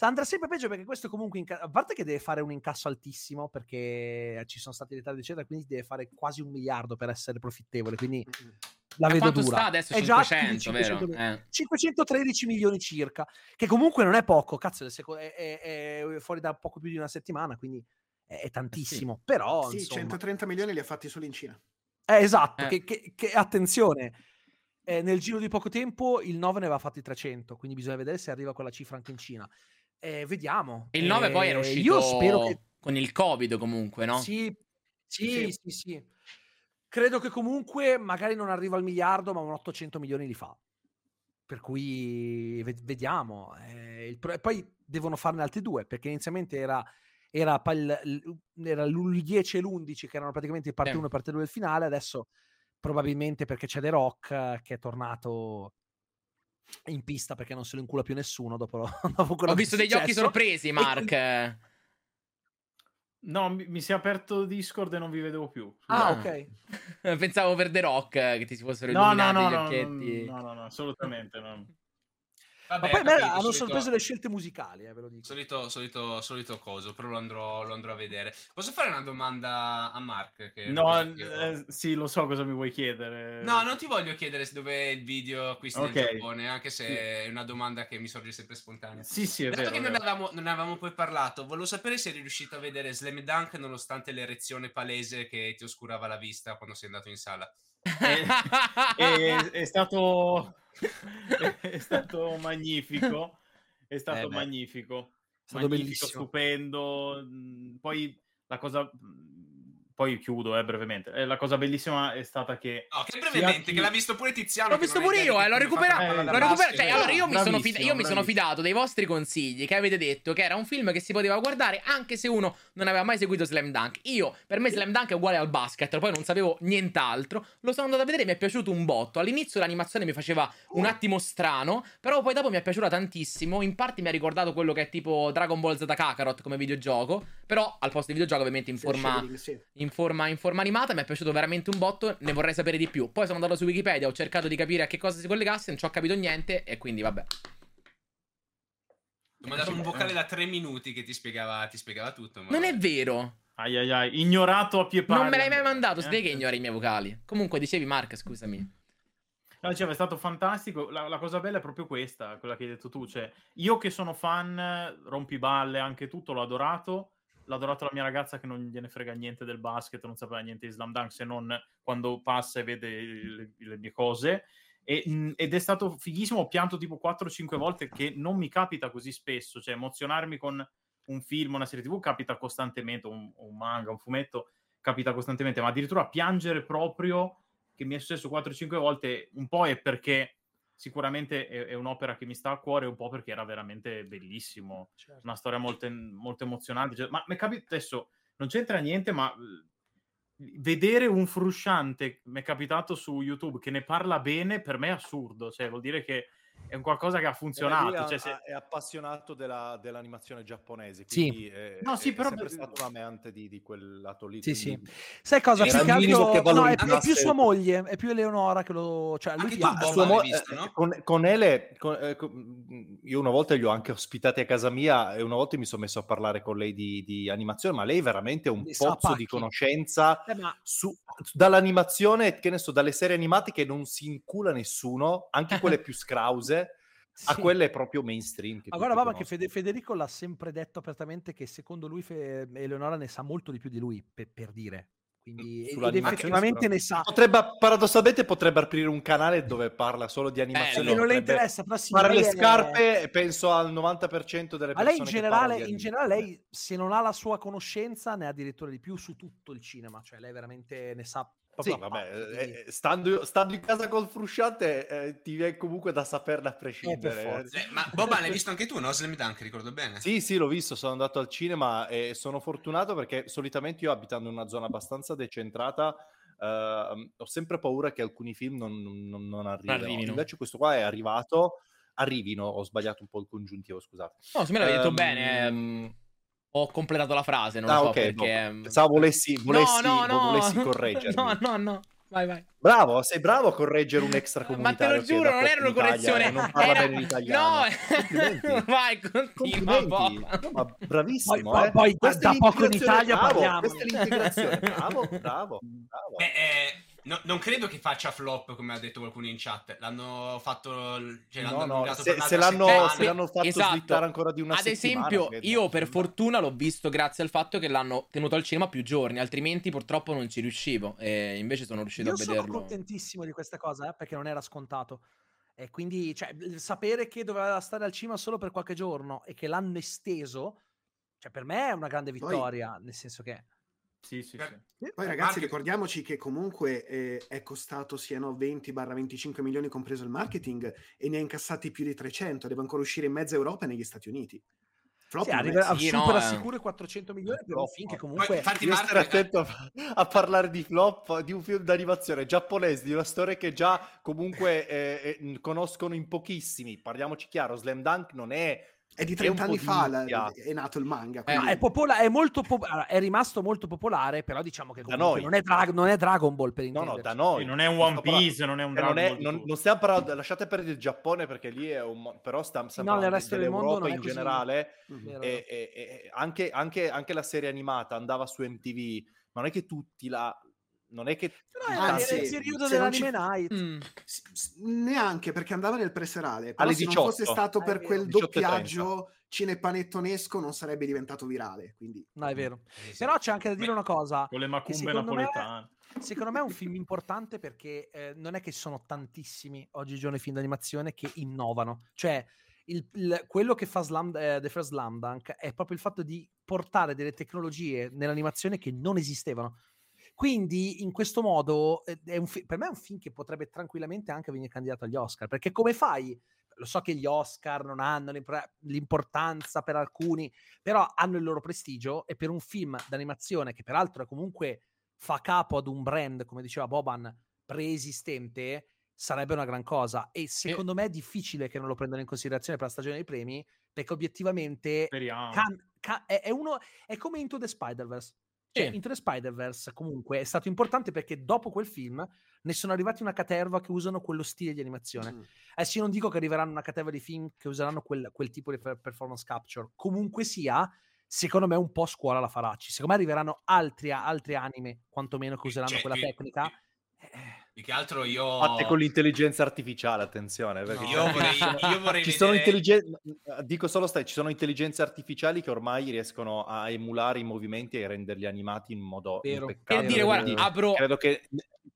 S3: Andrà sempre peggio perché questo comunque, inca- a parte che deve fare un incasso altissimo perché ci sono stati ritardi eccetera, quindi deve fare quasi un miliardo per essere profittevole, quindi
S4: Mm-mm.
S3: la
S2: A
S3: vedo dura.
S2: sta adesso?
S3: È già
S2: 500, vero?
S3: 500
S2: Eh.
S3: 513 milioni circa, che comunque non è poco, cazzo, è- è- è fuori da poco più di una settimana, quindi è, è tantissimo. Però,
S4: Sì,
S3: insomma,
S4: 130 milioni li ha fatti solo in Cina.
S3: eh, esatto,
S2: Eh.
S3: Che, che- che- attenzione, eh, nel giro di poco tempo il 9 ne aveva fatti 300, quindi bisogna vedere se arriva quella cifra anche in Cina. Eh, vediamo.
S2: Il 9 poi era
S3: Eh,
S2: uscito
S3: Io spero che
S2: con il Covid comunque, no?
S3: sì, sì,
S4: Sì.
S3: sì, sì. Credo che comunque magari non arriva al miliardo, ma un 800 milioni li fa. Per cui ve- vediamo. Eh, il pro- e poi devono farne altri due, perché inizialmente era, era, pa- il- il- era il 10 e l'11 che erano praticamente il parte
S2: Sì.
S3: 1 e parte 2 del finale, adesso probabilmente perché c'è The Rock che è tornato in pista perché non se lo incula più nessuno dopo, dopo quello
S2: Ho visto degli occhi sorpresi, Mark.
S3: quindi-
S6: No, mi, mi si è aperto Discord e non vi vedevo più.
S3: Ah,
S6: scusate.
S3: ok.
S2: Pensavo per The Rock che ti si fossero
S6: No, no,
S2: illuminati
S6: no,
S2: gli
S6: no,
S2: occhietti.
S6: no, no, no, assolutamente no.
S5: Vabbè,
S3: Ma poi
S5: capito,
S3: hanno
S5: solito-
S3: sorpreso le scelte musicali, eh, ve lo dico.
S5: Solito, solito, solito coso, però lo andrò, lo andrò a vedere. Posso fare una domanda a Mark? Che
S6: No, eh, sì, lo so cosa mi vuoi chiedere.
S5: No, non ti voglio chiedere se dove è il video acquisti
S6: Ok.
S5: nel Giappone, anche se
S6: Sì.
S5: è una domanda che mi sorge sempre spontanea.
S6: Sì, sì, è
S5: Dato
S6: vero.
S5: che
S6: è
S5: non avevamo, non avevamo poi parlato, volevo sapere se eri riuscito a vedere Slam Dunk nonostante l'erezione palese che ti oscurava la vista quando sei andato in sala.
S6: è, è stato è stato magnifico è stato
S7: Eh
S6: magnifico
S3: È stato
S6: magnifico,
S3: bellissimo.
S6: stupendo Mm, poi la cosa poi chiudo eh, brevemente Eh, la cosa bellissima è stata che
S5: No, che brevemente,
S6: chi-
S5: che l'ha visto pure Tiziano.
S2: L'ho visto pure io, eh, l'ho recuperato.
S6: l'ho
S2: recuperato. Cioè, allora io mi sono, fida- io mi sono fidato dei vostri consigli che avete detto che era un film che si poteva guardare anche se uno non aveva mai seguito Slam Dunk. Io, per me, Slam Dunk è uguale al basket, poi non sapevo nient'altro. Lo sono andato a vedere e mi è piaciuto un botto. All'inizio l'animazione mi faceva un attimo strano, però poi dopo mi è piaciuta tantissimo. In parte mi ha ricordato quello che è tipo Dragon Ball Z Kakarot come videogioco, però al posto di videogioco ovviamente in forma
S4: sì.
S2: In forma, in forma animata, mi è piaciuto veramente un botto, ne vorrei sapere di più. Poi sono andato su Wikipedia, ho cercato di capire a che cosa si collegasse, non ci ho capito niente e quindi vabbè.
S5: Mi ha dato un vocale da tre minuti che ti spiegava, ti spiegava tutto. ma
S2: Non è vero,
S6: ai ai ai ignorato a pie pari
S2: non me l'hai mai mandato,
S6: eh.
S2: sai che ignori i miei vocali. Comunque dicevi Mark, scusami.
S6: No, diceva, è stato fantastico. La, la cosa bella è proprio questa, quella che hai detto tu. Cioè, io che sono fan, rompiballe, anche tutto, l'ho adorato. L'ha adorato la mia ragazza che non gliene frega niente del basket, non sapeva niente di Slam Dunk se non quando passa e vede le, le mie cose. E, mh, ed è stato fighissimo. Ho pianto tipo 4-5 volte, che non mi capita così spesso. Cioè, emozionarmi con un film, una serie TV capita costantemente, un, un manga, un fumetto capita costantemente, ma addirittura piangere proprio che mi è successo 4-5 volte, un po' è perché sicuramente è, è un'opera che mi sta a cuore, un po' perché era veramente bellissimo,
S3: Certo.
S6: una storia molto, molto emozionante. Cioè, ma mi capita adesso, non c'entra niente, ma vedere un frusciante, mi è capitato su YouTube, che ne parla bene, per me è assurdo, cioè vuol dire che è un qualcosa che ha
S8: Eh,
S6: funzionato. Cioè, se-
S8: è appassionato della- dell'animazione giapponese,
S3: Sì.
S8: quindi è,
S6: No, sì,
S8: è
S6: però-
S8: sempre stato un amante di, di quel lato lì.
S3: Sì,
S8: quindi-
S3: Sai cosa? Più che altro-
S8: che
S3: no, è, è più sua moglie, è più Eleonora che lo... Cioè, lui
S5: Anche
S3: ti
S8: sua mo-
S5: visto, no?
S8: con, con Ele, con- eh, con- io una volta li ho anche ospitati a casa mia e una volta mi sono messo a parlare con lei di, di animazione, ma lei è veramente un
S3: sa
S8: pozzo di conoscenza
S3: Eh, ma
S8: su- dall'animazione, che ne so, dalle serie animate che non si incula nessuno, anche quelle più scrause, a
S3: sì.
S8: quelle proprio mainstream. Che
S3: Ma guarda, Baba, che. Fede- Federico l'ha sempre detto apertamente che secondo lui Fe- Eleonora ne sa molto di più di lui, per, per dire. Quindi, effettivamente ne sa.
S8: Potrebbe, paradossalmente potrebbe aprire un canale dove parla solo di
S3: E
S8: animazione.
S2: Bello.
S3: non le interessa, però sì,
S8: fare le
S3: è-
S8: scarpe e penso al 90% delle
S3: Ma
S8: persone
S3: lei in generale, in generale lei, se non ha la sua conoscenza, ne ha addirittura di più su tutto il cinema. Cioè, lei veramente ne sa
S8: Sì, vabbè, eh, eh, stando, stando in casa col frusciante eh, ti viene comunque da saperne a prescindere.
S3: forza.
S5: Eh, ma Boba l'hai visto anche tu, no? Slam Dunk, ricordo bene.
S8: Sì, sì, l'ho visto, sono andato al cinema e sono fortunato perché solitamente io abitando in una zona abbastanza decentrata ehm, ho sempre paura che alcuni film non, non- non arrivino.
S9: arrivino.
S8: Invece questo qua è arrivato, arrivino, ho sbagliato un po' il congiuntivo, scusate.
S2: No, se me l'avevi detto
S8: Ehm,
S2: bene. Ho completato la frase, non
S8: ah,
S2: lo so
S8: ok,
S2: perché...
S8: boh,
S2: ehm,
S8: pensavo volessi, volessi,
S2: no, no, no.
S8: volessi correggermi.
S2: no, no, no. Vai, vai.
S8: Bravo, sei bravo a correggere un extracomunitario.
S2: Ma te lo giuro, non era una correzione.
S8: e Non parla
S2: era...
S8: bene l'italiano.
S2: No, vai, continua.
S8: No, ma bravissimo.
S3: Poi-
S8: eh.
S3: poi
S8: è
S3: da poco in Italia
S8: bravo,
S3: parliamo.
S8: Questa è l'integrazione. Bravo, bravo, bravo.
S5: Beh, eh, no- non credo che faccia flop, come ha detto qualcuno in chat. L'hanno fatto. Cioè, l'hanno
S8: No, no,
S5: allungato
S8: se,
S5: per
S8: se l'hanno, se l'hanno fatto
S2: Esatto.
S8: slittare ancora di una
S2: Ad
S8: settimana,
S2: esempio,
S8: credo,
S2: io per fortuna l'ho visto grazie al fatto che l'hanno tenuto al cinema più giorni, altrimenti purtroppo non ci riuscivo. E invece sono riuscito
S3: Io
S2: a
S3: sono
S2: vederlo.
S3: contentissimo di questa cosa, eh, perché non era scontato. E quindi, cioè, sapere che doveva stare al cinema solo per qualche giorno e che l'hanno esteso, cioè, per me è una grande
S4: Poi-
S3: vittoria, nel senso che...
S6: Sì, sì,
S5: Per-
S6: sì.
S4: Poi ragazzi
S5: market-
S4: ricordiamoci che comunque eh, è costato siano 20-25 milioni compreso il marketing e ne ha incassati più di 300, deve ancora uscire in mezza Europa e negli Stati Uniti. Flop
S3: Sì, arriva,
S2: sì,
S3: supera
S2: no,
S3: sicuro i 400 milioni per un
S8: Flop,
S3: film che
S8: no.
S3: comunque...
S5: Poi, infatti, Marco-
S8: stare attento a, a parlare di flop di un film d'animazione giapponese, di una storia che già comunque eh, eh, conoscono in pochissimi. Parliamoci chiaro, Slam Dunk non è...
S4: È di
S8: è un
S4: 30
S8: po'
S4: anni fa la- è nato il manga.
S2: Eh,
S4: quindi-
S3: No, è, popola- è molto pop- è rimasto molto popolare, però diciamo che
S8: Da
S3: comunque
S8: noi.
S3: non, è Dra- non è Dragon Ball per
S8: No, no,
S3: intenderci.
S8: da noi.
S6: Sì, non è un One Piece, non è un
S8: Eh, non,
S6: Dragon
S8: è-
S6: Ball
S8: non- non stiamo parlando, lasciate perdere il Giappone perché lì è un... però stiamo, stiamo
S3: No, nel
S8: parlando
S3: resto del mondo
S8: dell'Europa
S3: non è
S8: in
S3: così.
S8: generale
S4: Mhm.
S8: E, e- e- anche, anche- anche la serie animata andava su MTV, ma non è che tutti la... Non è che...
S3: Però era, il periodo
S4: se non
S3: dell'anime
S4: ci-
S3: night.
S2: Mm.
S4: Neanche perché andava nel preserale. Però
S8: Alle
S4: se
S8: 18.
S4: non fosse stato
S3: Ah,
S4: per quel
S8: 18
S4: doppiaggio cinepanettonesco non sarebbe diventato virale. Quindi
S3: No, è vero.
S5: Sì.
S3: Però c'è anche da dire
S5: Beh,
S3: una cosa.
S6: Con le macumbe
S3: secondo me-
S6: napoletane.
S3: Secondo me è un film importante perché eh, non è che ci sono tantissimi oggigiorno i film d'animazione che innovano. Cioè, il- il- quello che fa Slam, eh, The First Slam Dunk è proprio il fatto di portare delle tecnologie nell'animazione che non esistevano. Quindi, in questo modo, eh, fi- per me è un film che potrebbe tranquillamente anche venire candidato agli Oscar. Perché come fai? Lo so che gli Oscar non hanno l'impor- l'importanza per alcuni, però hanno il loro prestigio e per un film d'animazione che peraltro è comunque fa capo ad un brand, come diceva Boban, preesistente, sarebbe una gran cosa. E secondo me è difficile che non lo prendano in considerazione per la stagione dei premi, perché obiettivamente can- ca- è, è uno, è come Into the Spider-Verse. Cioè,
S2: Sì.
S3: Into the Spider-Verse comunque è stato importante perché dopo quel film ne sono arrivati una caterva che usano quello stile di animazione.
S4: mm.
S3: Adesso io non dico che arriveranno una caterva di film che useranno quel, quel tipo di per- performance capture. Comunque sia, secondo me un po' scuola la faracci. Secondo me arriveranno altri, altri anime, quantomeno, che useranno
S5: Cioè,
S3: quella
S5: qui-
S3: tecnica.
S5: qui- Più che altro io.
S8: Fatte con l'intelligenza artificiale, attenzione. Perché
S5: Io vorrei, io vorrei
S8: ci sono intelligen- dico solo stai, ci sono intelligenze artificiali che ormai riescono a emulare i movimenti e renderli animati in modo
S3: Vero.
S8: impeccabile.
S2: Per dire, guarda,
S8: Quindi
S2: apro...
S8: credo che,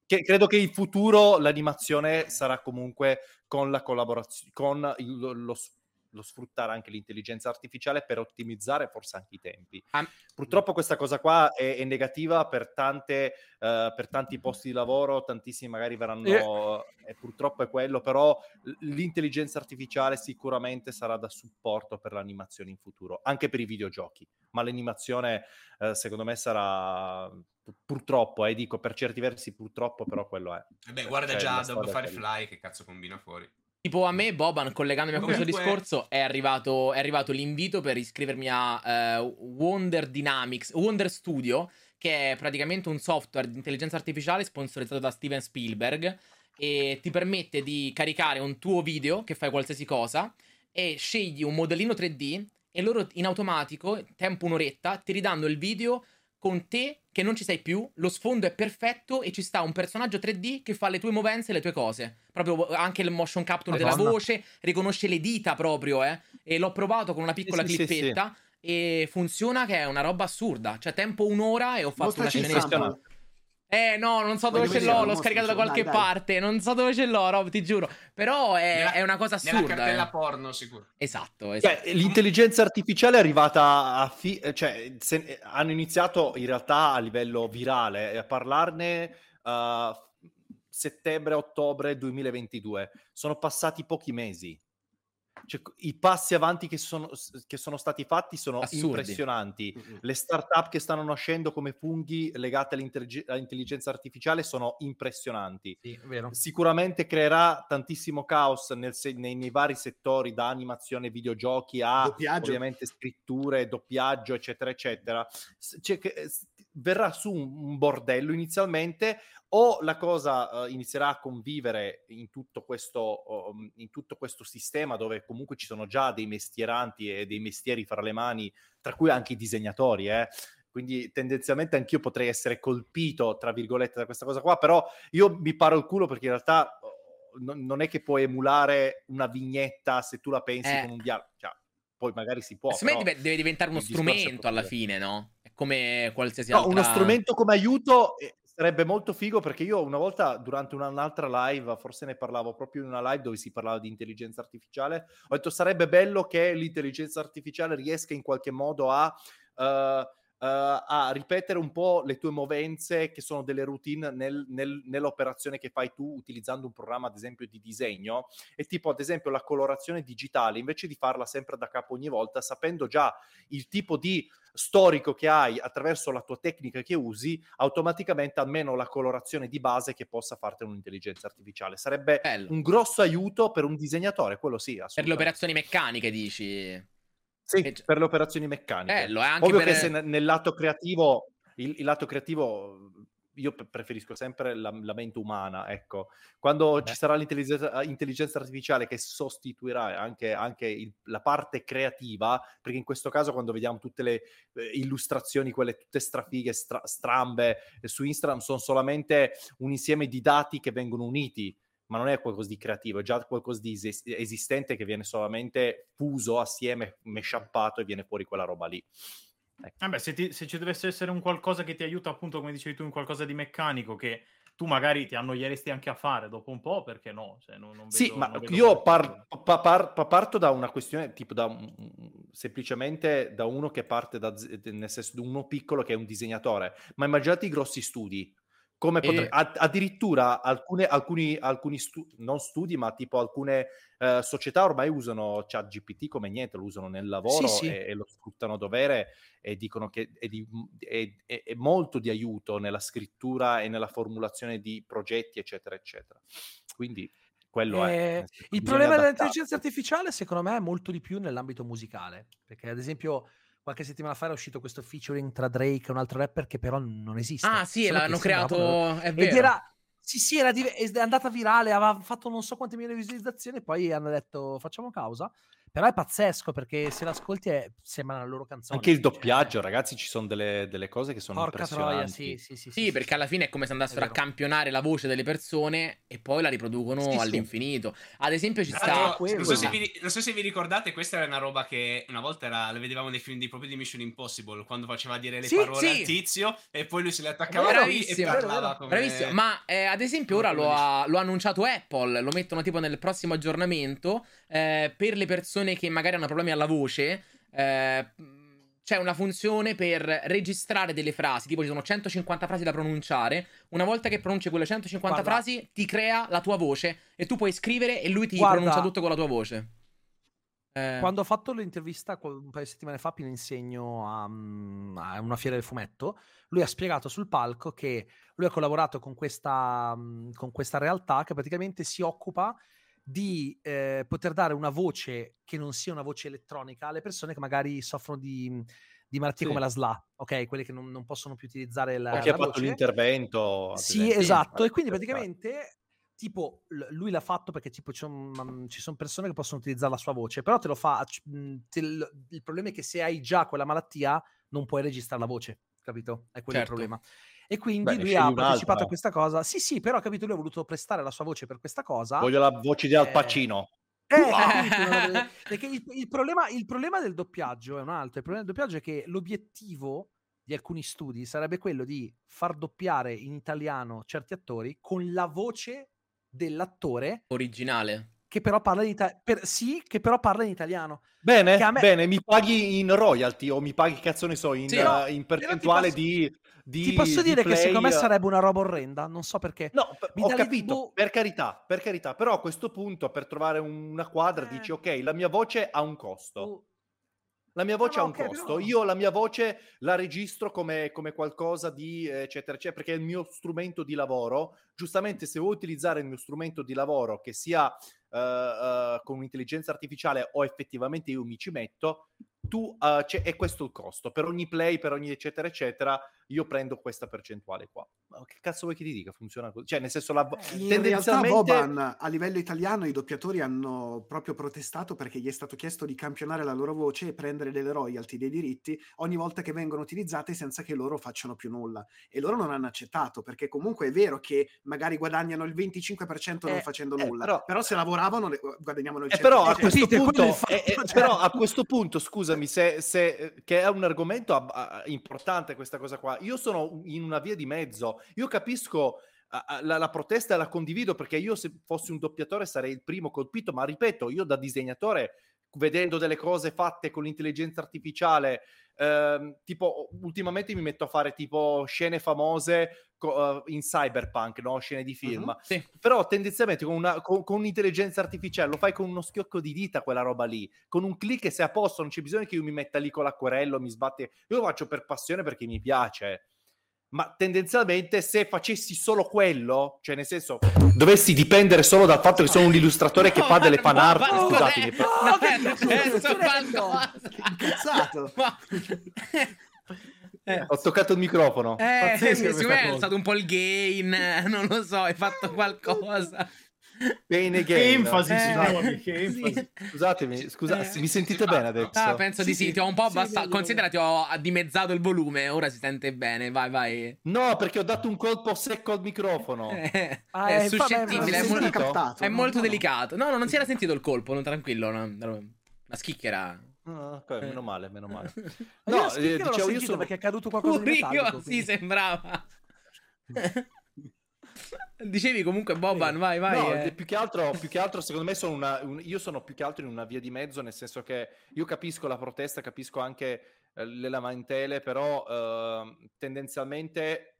S8: che- credo che in futuro l'animazione sarà comunque con la collaborazione con il- lo, lo sfruttare anche l'intelligenza artificiale per ottimizzare forse anche i tempi.
S2: Am-
S8: Purtroppo questa cosa qua è, è negativa per, tante, eh, per tanti posti di lavoro, tantissimi magari verranno, e purtroppo è quello, però l'intelligenza artificiale sicuramente sarà da supporto per l'animazione in futuro, anche per i videogiochi, ma l'animazione eh, secondo me sarà pu- purtroppo, eh, dico per certi versi purtroppo, però quello è.
S5: Eh Beh, guarda
S8: Cioè,
S5: già Adobe. Firefly che cazzo combina fuori.
S2: Tipo a me, Boban, collegandomi a questo
S5: Comunque-
S2: discorso, è arrivato, è arrivato l'invito per iscrivermi a eh, Wonder Dynamics, Wonder Studio, che è praticamente un software di intelligenza artificiale sponsorizzato da Steven Spielberg e ti permette di caricare un tuo video che fai qualsiasi cosa e scegli un modellino 3D e loro in automatico, tempo un'oretta, ti ridanno il video con te che non ci sei più, lo sfondo è perfetto e ci sta un personaggio 3D che fa le tue movenze e le tue cose. Proprio anche il motion capture della
S3: Madonna.
S2: voce, riconosce le dita proprio, eh. E l'ho provato con una piccola
S8: sì, sì,
S2: clippetta e funziona che è una roba assurda. Cioè tempo un'ora e ho fatto
S4: Mostraci
S2: una
S4: sample.
S2: Eh no, non so dove ce l'ho, l'ho scaricato da
S4: dai,
S2: qualche
S4: dai.
S2: parte, non so dove ce l'ho, Rob, ti giuro. Però è,
S5: Nella-
S2: è una cosa
S5: Nella
S2: assurda.
S5: cartella
S2: eh.
S5: porno, sicuro.
S2: Esatto, esatto.
S8: Cioè, l'intelligenza artificiale è arrivata a fi- cioè, se- hanno iniziato in realtà a livello virale eh, a parlarne uh, settembre-ottobre 2022. Sono passati pochi mesi. Cioè, I passi avanti che sono, che sono stati fatti sono
S10: Assurdi.
S8: impressionanti.
S4: Mm-mm.
S8: Le start-up che stanno nascendo come funghi legate all'intellig- all'intelligenza artificiale sono impressionanti.
S3: Sì.
S8: Sicuramente creerà tantissimo caos nel nei, nei vari settori, da animazione, videogiochi a
S4: Doppiaggio.
S8: ovviamente scritture, doppiaggio, eccetera, eccetera. Cioè che, verrà su un, bordello inizialmente o la cosa eh, inizierà a convivere in tutto, questo, um, in tutto questo sistema dove comunque ci sono già dei mestieranti e dei mestieri fra le mani, tra cui anche i disegnatori, eh. Quindi tendenzialmente anch'io potrei essere colpito, tra virgolette, da questa cosa qua, però io mi paro il culo perché in realtà oh, non, non è che puoi emulare una vignetta se tu la pensi
S10: Eh.
S8: con un dialogo. Cioè, poi magari si può.
S10: Secondo me
S8: però-
S10: deve, diventare uno strumento alla fine, no? Come qualsiasi
S8: No,
S10: altra...
S8: uno strumento come aiuto eh, sarebbe molto figo perché io una volta durante una- un'altra live, forse ne parlavo proprio in una live dove si parlava di intelligenza artificiale, ho detto sarebbe bello che l'intelligenza artificiale riesca in qualche modo a, eh, a ripetere un po' le tue movenze che sono delle routine nel- nel- nell'operazione che fai tu utilizzando un programma ad esempio di disegno e tipo ad esempio la colorazione digitale invece di farla sempre da capo ogni volta sapendo già il tipo di storico che hai attraverso la tua tecnica che usi, automaticamente almeno la colorazione di base che possa farti un'intelligenza artificiale. Sarebbe
S10: Bello.
S8: un grosso aiuto per un disegnatore, quello sì,
S10: Per le operazioni meccaniche, dici?
S8: Sì,
S10: Eh,
S8: per le operazioni meccaniche.
S10: Eh, anche
S8: Ovvio
S10: per...
S8: che se ne- nel lato creativo, il, il lato creativo, io pre- preferisco sempre la, la mente umana, ecco. Quando
S3: Beh.
S8: ci sarà l'intelligenza intelligenza artificiale che sostituirà anche, anche il- la parte creativa, perché in questo caso quando vediamo tutte le eh, illustrazioni, quelle tutte strafighe, stra- strambe, eh, su Instagram sono solamente un insieme di dati che vengono uniti ma non è qualcosa di creativo, è già qualcosa di es- esistente che viene solamente fuso assieme, meshappato e viene fuori quella roba lì. Ecco.
S6: Vabbè, se, ti- se ci dovesse essere un qualcosa che ti aiuta, appunto, come dicevi tu, in qualcosa di meccanico che tu magari ti annoieresti anche a fare dopo un po', perché no? Cioè, non, non
S8: Sì,
S6: vedo-
S8: ma
S6: non vedo
S8: io par- pa- par- pa- parto da una questione, tipo da un- semplicemente da uno che parte da, nel senso di uno piccolo che è un disegnatore, ma immaginate i grossi studi. Come
S10: E-
S8: potre- a- addirittura alcune, alcuni, alcuni stu- non studi, ma tipo alcune eh, società ormai usano ChatGPT come niente, lo usano nel lavoro
S3: Sì, sì.
S8: E, e lo sfruttano a dovere e dicono che è, di- è- è- molto di aiuto nella scrittura e nella formulazione di progetti, eccetera, eccetera. Quindi quello
S3: Eh,
S8: è.
S3: Il problema
S8: adattarsi.
S3: dell'intelligenza artificiale, secondo me, è molto di più nell'ambito musicale. Perché, ad esempio, qualche settimana fa era uscito questo featuring tra Drake e un altro rapper che però non esiste.
S10: Ah, sì,
S3: Solo
S10: l'hanno creato...
S3: proprio-
S10: È
S3: Ed
S10: vero.
S3: era. Sì, sì, era div- è andata virale, aveva fatto non so quante di visualizzazioni, poi hanno detto facciamo causa. Però è pazzesco perché se l'ascolti è, sembra la loro canzone.
S8: Anche il
S3: cioè,
S8: doppiaggio, ragazzi, ci sono delle, delle cose che sono
S3: Porca troia,
S8: impressionanti.
S3: sì, sì, sì.
S10: Sì, perché alla fine è come se andassero a campionare la voce delle persone e poi la riproducono
S8: Sì, sì.
S10: all'infinito. Ad esempio ci sta...
S3: quello.
S5: non, so se vi, non so se vi ricordate, questa era una roba che una volta era, la vedevamo nei film di, proprio di Mission Impossible, quando faceva dire le
S10: Sì,
S5: parole
S10: sì.
S5: al tizio e poi lui se le attaccava lì e
S10: bravissimo,
S5: parlava come...
S10: Bravissimo, ma eh, ad esempio ora lo ha, lo ha annunciato Apple, lo mettono tipo nel prossimo aggiornamento eh, per le persone che magari hanno problemi alla voce. eh, c'è una funzione per registrare delle frasi, tipo ci sono 150 frasi da pronunciare. Una volta che pronunci quelle 150
S3: Guarda.
S10: frasi, ti crea la tua voce e tu puoi scrivere e lui ti
S3: Guarda.
S10: pronuncia tutto con la tua voce. Eh,
S3: Quando ho fatto l'intervista un paio di settimane fa, appena insegno a, mm, a una fiera del fumetto, lui ha spiegato sul palco che lui ha collaborato con questa, mm, con questa realtà che praticamente si occupa di eh, poter dare una voce che non sia una voce elettronica alle persone che magari soffrono di, di malattie
S8: Sì.
S3: come la SLA, ok? Quelle che non, non possono più utilizzare la,
S8: O chi ha fatto
S3: voce.
S8: l'intervento.
S3: Sì, esatto. E quindi praticamente, tipo, lui l'ha fatto perché tipo un- ci sono persone che possono utilizzare la sua voce, però te lo fa. te l- il problema è che se hai già quella malattia, non puoi registrare la voce, capito? È quello
S10: Certo.
S3: il problema. E quindi
S8: Beh,
S3: lui ha
S8: un'altra.
S3: partecipato a questa cosa. Sì, sì, però capito, lui ha voluto prestare la sua voce per questa cosa.
S8: Voglio la voce di Al
S3: Eh,
S8: Pacino.
S3: Eh, capito, perché il, il problema, il problema del doppiaggio è un altro. Il problema del doppiaggio è che l'obiettivo di alcuni studi sarebbe quello di far doppiare in italiano certi attori con la voce dell'attore
S10: originale.
S3: che però parla in italiano. Sì, che però parla in italiano.
S8: Bene,
S3: me-
S8: bene, mi paghi in royalty o mi paghi, cazzo ne so, in,
S10: Sì,
S3: però-
S8: in percentuale
S3: posso-
S8: di di
S3: Ti posso
S8: di
S3: dire che secondo me
S8: play-
S3: sarebbe una roba orrenda, non so perché.
S8: No,
S3: Mi
S8: ho capito,
S3: l'idea-
S8: per carità, per carità, però a questo punto per trovare una quadra
S3: Eh.
S8: dici ok, la mia voce ha un costo.
S3: Oh,
S8: La mia voce
S3: no,
S8: ha un
S3: ok,
S8: costo.
S3: però-
S8: Io la mia voce la registro come, come qualcosa di eccetera, eccetera, perché è il mio strumento di lavoro. Giustamente, se vuoi utilizzare il mio strumento di lavoro che sia eh, eh, con un'intelligenza artificiale o effettivamente io mi ci metto, tu eh, c'è- è questo il costo. Per ogni play, per ogni eccetera, eccetera, io prendo questa percentuale qua. Ma che cazzo vuoi che ti dica? Funziona così. Cioè, nel senso, la,
S4: In realtà
S8: tendenzialmente...
S4: Boban a livello italiano i doppiatori hanno proprio protestato perché gli è stato chiesto di campionare la loro voce e prendere delle royalty dei diritti ogni volta che vengono utilizzate senza che loro facciano più nulla. E loro non hanno accettato perché comunque è vero che magari guadagnano il 25% non
S3: Eh,
S4: facendo
S8: eh,
S4: nulla,
S8: però-
S4: però, se lavoravano le- guadagnavano il
S8: Eh,
S4: 100%.
S8: però a questo punto,
S3: fatto,
S8: eh, eh,
S3: cioè.
S8: però a questo punto, scusami, se, se- che è un argomento ab- a- importante questa cosa qua. Io sono in una via di mezzo. Io capisco a- la, la protesta la condivido perché io se fossi un doppiatore sarei il primo colpito, ma ripeto, io da disegnatore vedendo delle cose fatte con l'intelligenza artificiale, ehm, tipo ultimamente mi metto a fare tipo scene famose co- eh, in cyberpunk, no? Scene di film.
S4: Mhm.
S10: Sì.
S8: Però tendenzialmente con, una, con, con un'intelligenza artificiale lo fai con uno schiocco di dita quella roba lì, con un clic e sei a posto, non c'è bisogno che io mi metta lì con l'acquerello, mi sbatte, io lo faccio per passione perché mi piace. Ma tendenzialmente se facessi solo quello, cioè nel senso, dovessi dipendere solo dal fatto che sono un illustratore che fa delle fan art,
S10: Ma-
S8: scusatemi,
S3: No,
S10: No. Ma- Eh,
S8: ho toccato il microfono.
S10: eh, me è alzato un po' il gain, eh, non lo so, hai fatto qualcosa.
S8: Pain
S6: Che enfasi,
S10: Eh,
S6: signori, che
S10: sì.
S6: enfasi.
S8: Scusatemi, scusa,
S10: Eh,
S8: mi sentite bene adesso?
S10: Ah, penso di
S3: Sì,
S10: sì,
S3: sì.
S10: ti ho un po'
S3: Sì,
S10: abbassato.
S3: meglio,
S10: Considera, ti ho dimezzato il volume, ora si sente bene. Vai, vai.
S8: No, perché ho dato un colpo secco al microfono.
S10: Eh,
S3: Ah,
S10: è
S3: eh, vabbè,
S10: suscettibile, è molto,
S4: captato,
S10: è
S4: no,
S10: molto
S4: no,
S10: delicato. No, no, non si era sentito il colpo, non tranquillo. no, no, La schicchera.
S8: Ah, ok, meno male, meno male.
S3: Ma io
S8: No,
S3: sì
S8: eh, dicevo, io sono...
S3: perché è caduto qualcosa di
S10: Pure
S3: metallico.
S10: io, sì,
S3: quindi-
S10: sembrava. Dicevi comunque Boban, vai, vai.
S8: No,
S10: eh.
S8: più, che altro, più che altro, secondo me, sono una, un- io sono più che altro in una via di mezzo, nel senso che io capisco la protesta, capisco anche eh, le lamentele, però eh, tendenzialmente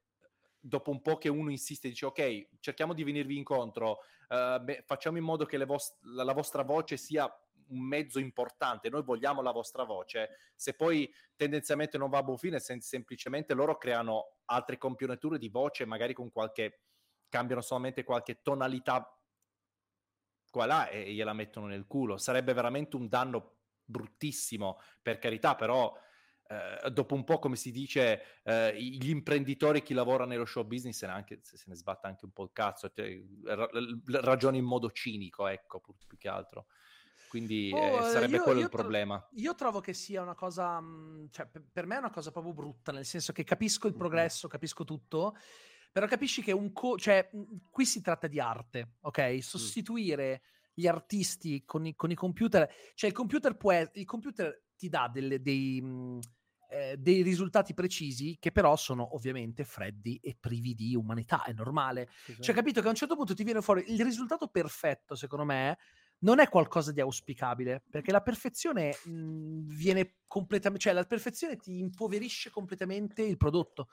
S8: dopo un po' che uno insiste, dice ok, cerchiamo di venirvi incontro, eh, beh, facciamo in modo che le vos- la, la vostra voce sia un mezzo importante, noi vogliamo la vostra voce, se poi tendenzialmente non va a buon fine, sem- semplicemente loro creano altre campionature di voce, magari con qualche cambiano solamente qualche tonalità qua e là e gliela mettono nel culo. Sarebbe veramente un danno bruttissimo, per carità, però eh, dopo un po', come si dice, eh, gli imprenditori, chi lavora nello show business, se ne, anche, se ne sbatte anche un po' il cazzo, cioè, ra- ra- ragiona in modo cinico, ecco, più, più che altro. Quindi
S3: Oh,
S8: eh,
S3: eh,
S8: sarebbe
S3: io-
S8: quello
S3: io
S8: il
S3: tro-
S8: problema.
S3: Io trovo che sia una cosa, mh, cioè per, me è una cosa proprio brutta, nel senso che capisco il progresso, capisco tutto, però capisci che un co- cioè, mh, qui si tratta di arte, ok? Sostituire gli artisti con i, con i computer, cioè il computer può, il computer ti dà delle- dei, mh, eh, dei risultati precisi che però sono ovviamente freddi e privi di umanità, è normale. Cioè, capito che a un certo punto ti viene fuori il risultato perfetto, secondo me, non è qualcosa di auspicabile, perché la perfezione mh, viene completamente, cioè la perfezione ti impoverisce completamente il prodotto.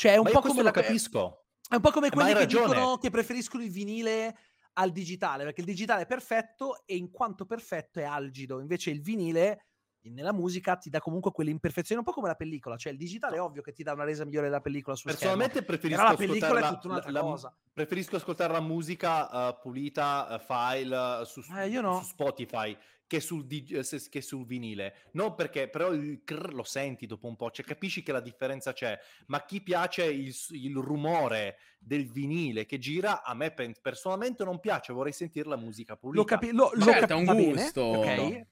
S3: Cioè, è un
S8: Ma
S3: po' come la-
S8: capisco.
S3: è un po' come
S8: hai
S3: quelli che dicono che preferiscono il vinile al digitale, perché il digitale è perfetto e in quanto perfetto è algido, invece il vinile nella musica ti dà comunque quelle imperfezioni, un po' come la pellicola, cioè il digitale è ovvio che ti dà una resa migliore della pellicola sul schermo.
S8: Personalmente preferisco
S3: Però la pellicola è
S8: ascoltare
S3: tutta un'altra
S8: la- la-
S3: cosa.
S8: Preferisco ascoltare la musica eh, pulita, eh, file eh, su,
S3: Eh, no.
S8: su Spotify che sul, dig- che sul vinile. Non perché, però il crr lo senti dopo un po', cioè capisci che la differenza c'è. Ma chi piace il, il rumore del vinile che gira, a me personalmente non piace, vorrei sentire la musica pulita.
S3: Lo, capi- lo, lo
S10: Certo,
S3: capi-
S10: è un
S3: va bene,
S10: gusto.
S3: ok?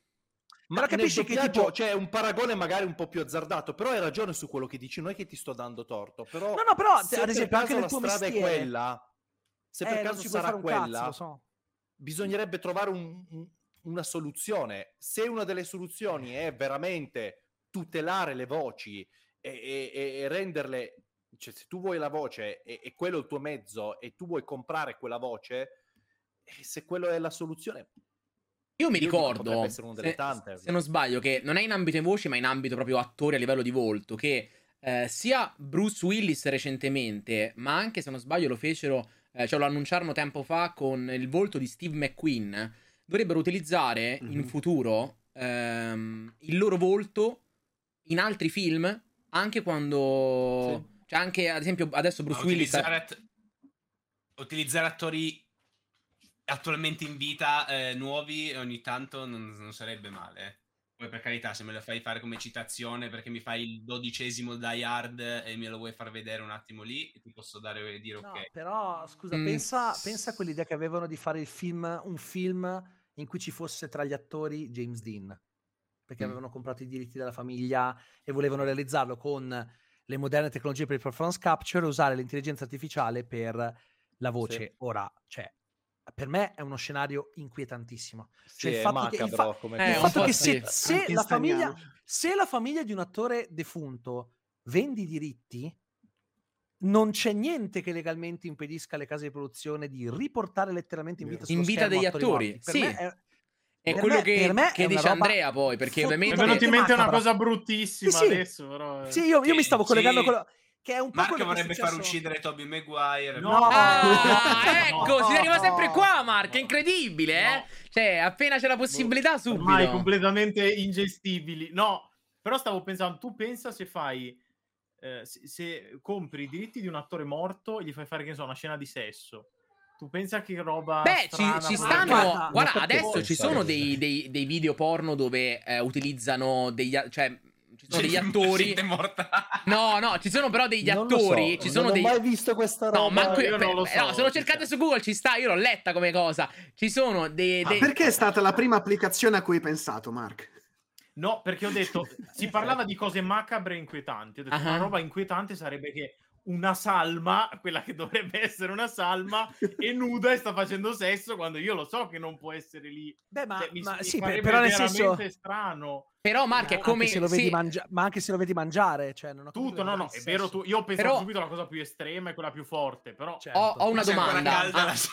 S8: Ma
S3: capisci che tipo-
S8: c'è un paragone magari un po' più azzardato, però hai ragione su quello che dici, non è che ti sto dando torto, però
S3: No, no, però
S8: se
S3: ad
S8: per
S3: esempio anche nel
S8: la
S3: tuo
S8: strada è
S3: mestiere
S8: quella, se per
S3: eh,
S8: caso sarà
S3: cazzo,
S8: quella,
S3: lo so.
S8: bisognerebbe trovare un- un- una soluzione. Se una delle soluzioni è veramente tutelare le voci e, e- e- renderle, cioè se tu vuoi la voce e, e quello è il tuo mezzo e tu vuoi comprare quella voce, e se quello è la soluzione,
S10: Io mi ricordo, se,
S8: tante.
S10: se non sbaglio, che non è in ambito voci, ma in ambito proprio attori a livello di volto, che
S2: eh, sia Bruce Willis recentemente, ma anche se non sbaglio lo fecero, eh, cioè lo annunciarono tempo fa con il volto di Steve McQueen, dovrebbero utilizzare in
S4: Mhm.
S2: futuro ehm, il loro volto in altri film, anche quando... Cioè anche, ad esempio, adesso Bruce
S5: Ma
S2: Willis...
S5: utilizzare, att- utilizzare attori attualmente in vita eh, nuovi ogni tanto non, non sarebbe male. Poi per carità, se me lo fai fare come citazione perché mi fai il dodicesimo Die Hard e me lo vuoi far vedere un attimo lì, ti posso dare e dire
S3: No,
S5: ok.
S3: però scusa,
S2: Mm.
S3: pensa, pensa a quell'idea che avevano di fare il film, un film in cui ci fosse tra gli attori James Dean, perché
S2: Mm.
S3: avevano comprato i diritti della famiglia e volevano realizzarlo con le moderne tecnologie per il performance capture e usare l'intelligenza artificiale per la voce. Ora, cioè, per me è uno scenario inquietantissimo.
S8: Sì,
S3: Cioè, il fatto che- il fa-
S8: come
S2: Eh,
S3: il fatto che
S2: sì.
S3: se, se la famiglia, se la famiglia di un attore defunto vende i diritti, non c'è niente che legalmente impedisca alle case di produzione di riportare letteralmente in vita,
S2: In vita degli
S3: attori
S2: sì.
S3: me è-
S2: È
S3: per
S2: quello
S3: me-
S2: che,
S3: per me
S2: che dice Andrea poi, perché
S3: fottuta.
S6: Mi è
S2: ovviamente...
S6: venuta in mente una cosa bruttissima
S3: Sì, sì.
S6: adesso, però... eh.
S3: Sì, io, io mi stavo collegando
S5: sì.
S3: con quello che è un po' è
S5: vorrebbe far uccidere Toby Maguire.
S6: No.
S2: Ah, ecco,
S3: No,
S2: si arriva sempre
S3: no,
S2: qua, Mark, è
S6: no.
S2: incredibile, eh?
S6: No.
S2: Cioè, appena c'è la possibilità, subito.
S6: Ormai completamente ingestibili. No, però stavo pensando, tu pensa se fai... eh, se, se compri i diritti di un attore morto e gli fai fare, che ne so, una scena di sesso. Tu pensa che roba
S2: Beh, ci,
S6: strana
S2: ci
S6: potrebbe-
S2: stanno.
S3: Guarda,
S2: adesso ci sono dei, dei- dei video porno dove eh, utilizzano degli. cioè, ci sono degli attori.
S5: Gente morta.
S2: No, no, ci sono però degli
S8: Non lo
S2: attori.
S8: so,
S2: ci sono
S8: non
S2: dei.
S8: ho mai visto questa roba.
S2: No, ma que-
S6: io non lo
S2: beh,
S6: so,
S2: no, se lo cercate su Google ci sta, io l'ho letta come cosa. Ci sono dei.
S4: Ah,
S2: dei-
S4: perché è stata la prima applicazione a cui hai pensato, Mark?
S6: No, perché ho detto, si parlava di cose macabre e inquietanti. Ho detto,
S2: Ah.
S6: una roba inquietante sarebbe che una salma, quella che dovrebbe essere una salma, è nuda e sta facendo sesso quando io lo so che non può essere lì.
S3: Beh, ma,
S6: Cioè, mi,
S3: ma
S6: mi
S3: sì, però nel
S6: veramente
S3: senso...
S6: strano.
S2: Però, Mark, è
S3: anche
S2: come.
S3: se lo vedi
S2: sì,
S3: mangia- ma anche se lo vedi mangiare, cioè non ho
S6: Tutto, no, no, è vero, tu, io ho pensato
S2: Però-
S6: subito alla cosa più estrema e quella più forte, però...
S3: Certo.
S2: ho, ho una domanda. Ah,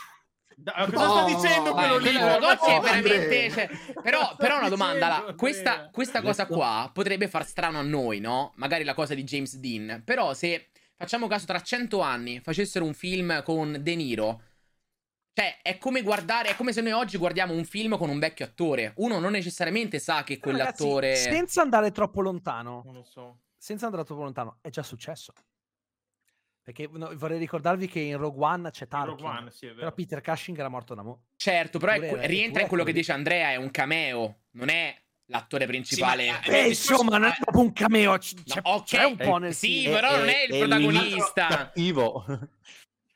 S6: Da- cosa
S4: No,
S6: sta dicendo
S2: Vai,
S6: quello lì?
S2: quello è veramente. Cioè, però, però una domanda.
S6: dicendo,
S2: questa, questa cosa qua potrebbe far strano a noi, no? Magari la cosa di James Dean. Però, se facciamo caso tra cento anni facessero un film con De Niro. Cioè, è come guardare. È come se noi oggi guardiamo un film con un vecchio attore. Uno non necessariamente sa che
S3: Però, ragazzi,
S2: quell'attore.
S3: senza andare troppo lontano,
S6: Non lo so.
S3: senza andare troppo lontano, è già successo. Perché no, vorrei ricordarvi che in Rogue One c'è Tarkin.
S6: Rogue One, sì, è vero.
S3: Però Peter Cushing era morto da mo'.
S2: Certo, però que- rientra in quello che dice Andrea. È un cameo. Non è l'attore principale.
S5: Sì, ma-
S6: Eh,
S3: Beh,
S5: discorso-
S3: insomma, non è proprio un cameo. c-
S2: No,
S3: C'è,
S2: ok,
S3: c'è un po'
S8: eh,
S3: nel
S2: sì,
S3: film.
S2: però non è il protagonista.
S8: cattivo.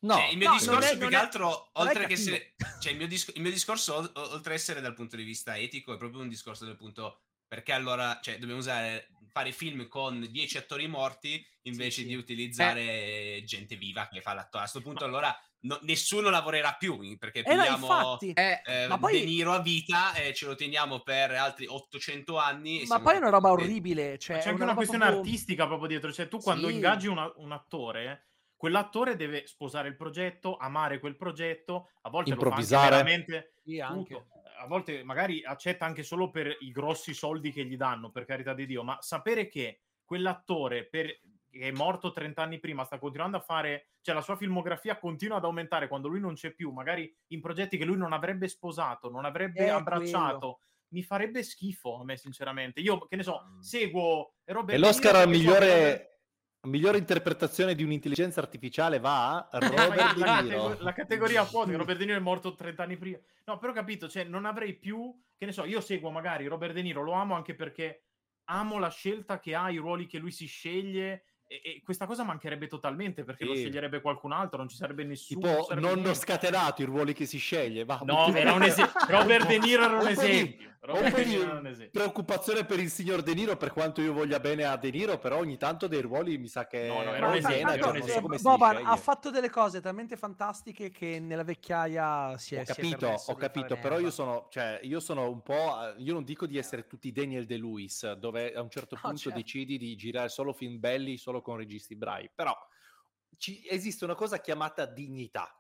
S8: No,
S5: Cioè, il mio
S3: no,
S5: discorso
S3: è-
S5: più che
S3: è-
S5: altro,
S3: è
S5: oltre che essere, cioè il mio, dis- il mio discorso, ol- oltre a essere dal punto di vista etico, è proprio un discorso del punto perché allora, cioè, dobbiamo usare fare film con 10 attori morti invece
S3: sì.
S5: di utilizzare gente viva che fa l'attore. A questo punto, allora, no- nessuno lavorerà più perché
S3: Eh
S5: pigliamo
S3: infatti.
S2: Eh,
S5: eh,
S3: ma poi-
S5: De Niro a vita e ce lo teniamo per altri 800 anni. e
S3: Ma poi è una roba orribile. Cioè,
S6: c'è anche una, questione
S3: proprio-
S6: artistica proprio dietro. Cioè, tu quando
S3: Sì.
S6: ingaggi una- un attore, quell'attore deve sposare il progetto, amare quel progetto, a volte
S8: Improvvisare.
S6: lo fa anche veramente
S3: Sì, anche.
S6: A volte magari accetta anche solo per i grossi soldi che gli danno, per carità di Dio, ma sapere che quell'attore per- che è morto 30 anni prima sta continuando a fare, cioè la sua filmografia continua ad aumentare quando lui non c'è più, magari in progetti che lui non avrebbe sposato, non avrebbe
S3: È
S6: abbracciato. Mi farebbe schifo a me, sinceramente. Io, che ne so, seguo Robert
S8: E l'Oscar
S6: Niro
S8: a
S6: perché so
S8: migliore, migliore interpretazione di un'intelligenza artificiale va a Robert
S6: la,
S8: De Niro.
S6: catego- la categoria podcast, Robert De Niro è morto 30 anni prima. No, però ho capito, cioè non avrei più, che ne so, io seguo magari Robert De Niro, lo amo anche perché amo la scelta che ha, i ruoli che lui si sceglie e, e questa cosa mancherebbe totalmente perché lo
S8: Sì.
S6: sceglierebbe qualcun altro, non ci sarebbe nessuno.
S8: Tipo,
S6: sarebbe
S8: nonno
S6: niente.
S8: scatenato, i ruoli che si sceglie. Va,
S6: No, era un esempio. Robert De Niro era un esempio. Robert De Niro era un esempio.
S8: preoccupazione per il signor De Niro, per quanto io voglia bene a De Niro, però ogni tanto dei ruoli mi sa che
S6: No, no, era un esempio, un
S8: so
S3: Boban ha fatto delle cose talmente fantastiche che nella vecchiaia si è
S8: Ho
S3: si è
S8: capito, ho capito, però io sono, cioè, io sono un po', eh, io non dico di essere tutti Daniel De Lewis, dove a un certo
S3: No,
S8: punto
S3: certo.
S8: decidi di girare solo film belli, solo con registi bravi, però ci, esiste una cosa chiamata dignità,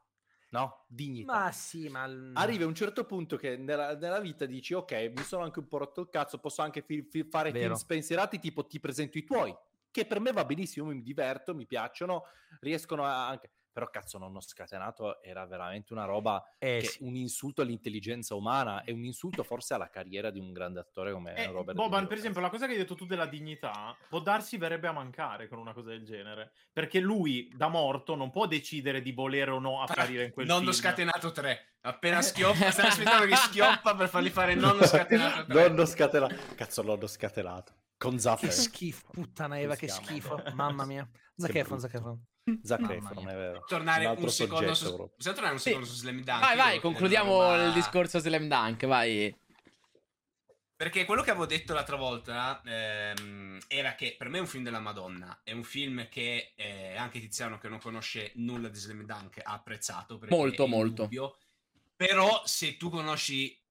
S8: no? Dignità.
S3: Ma sì, ma...
S8: Arrivi a un certo punto che nella, nella vita dici, ok, mi sono anche un po' rotto il cazzo, posso anche fi- fi- fare film
S3: Vero.
S8: spensierati, tipo ti presento i tuoi, che che per me va benissimo, mi diverto, mi piacciono, riescono a- anche... Però cazzo, nonno scatenato era veramente una roba,
S3: Eh,
S8: che
S3: sì.
S8: un insulto all'intelligenza umana e un insulto forse alla carriera di un grande attore come
S6: Eh,
S8: Robert De
S6: Boban,
S8: Niro,
S6: per esempio, la cosa che hai detto tu della dignità può darsi verrebbe a mancare con una cosa del genere. Perché lui, da morto, non può decidere di volere o no apparire in quel
S5: Nonno
S6: film.
S5: scatenato 3. Appena schioppa, stai aspettando che schioppa per fargli fare nonno scatenato 3.
S8: Nonno scatenato. Cazzo, nonno scatenato. Con
S3: Che
S8: Zaffer.
S3: schifo, puttana Eva, che schifo. Mamma mia. Zac
S8: Che
S3: Efron. Zac Efron.
S8: Zac Efron, è vero.
S5: Tornare
S8: un
S5: un, secondo su...
S8: proprio.
S5: Possiamo tornare un
S2: Sì.
S5: secondo su Slam Dunk?
S2: Vai, vai, concludiamo
S5: roba-
S2: il discorso Slam Dunk, vai.
S5: Perché quello che avevo detto l'altra volta ehm, era che per me è un film della Madonna. È un film che eh, anche Tiziano, che non conosce nulla di Slam Dunk, ha apprezzato.
S2: Molto, molto.
S5: indubbio. Però se tu conosci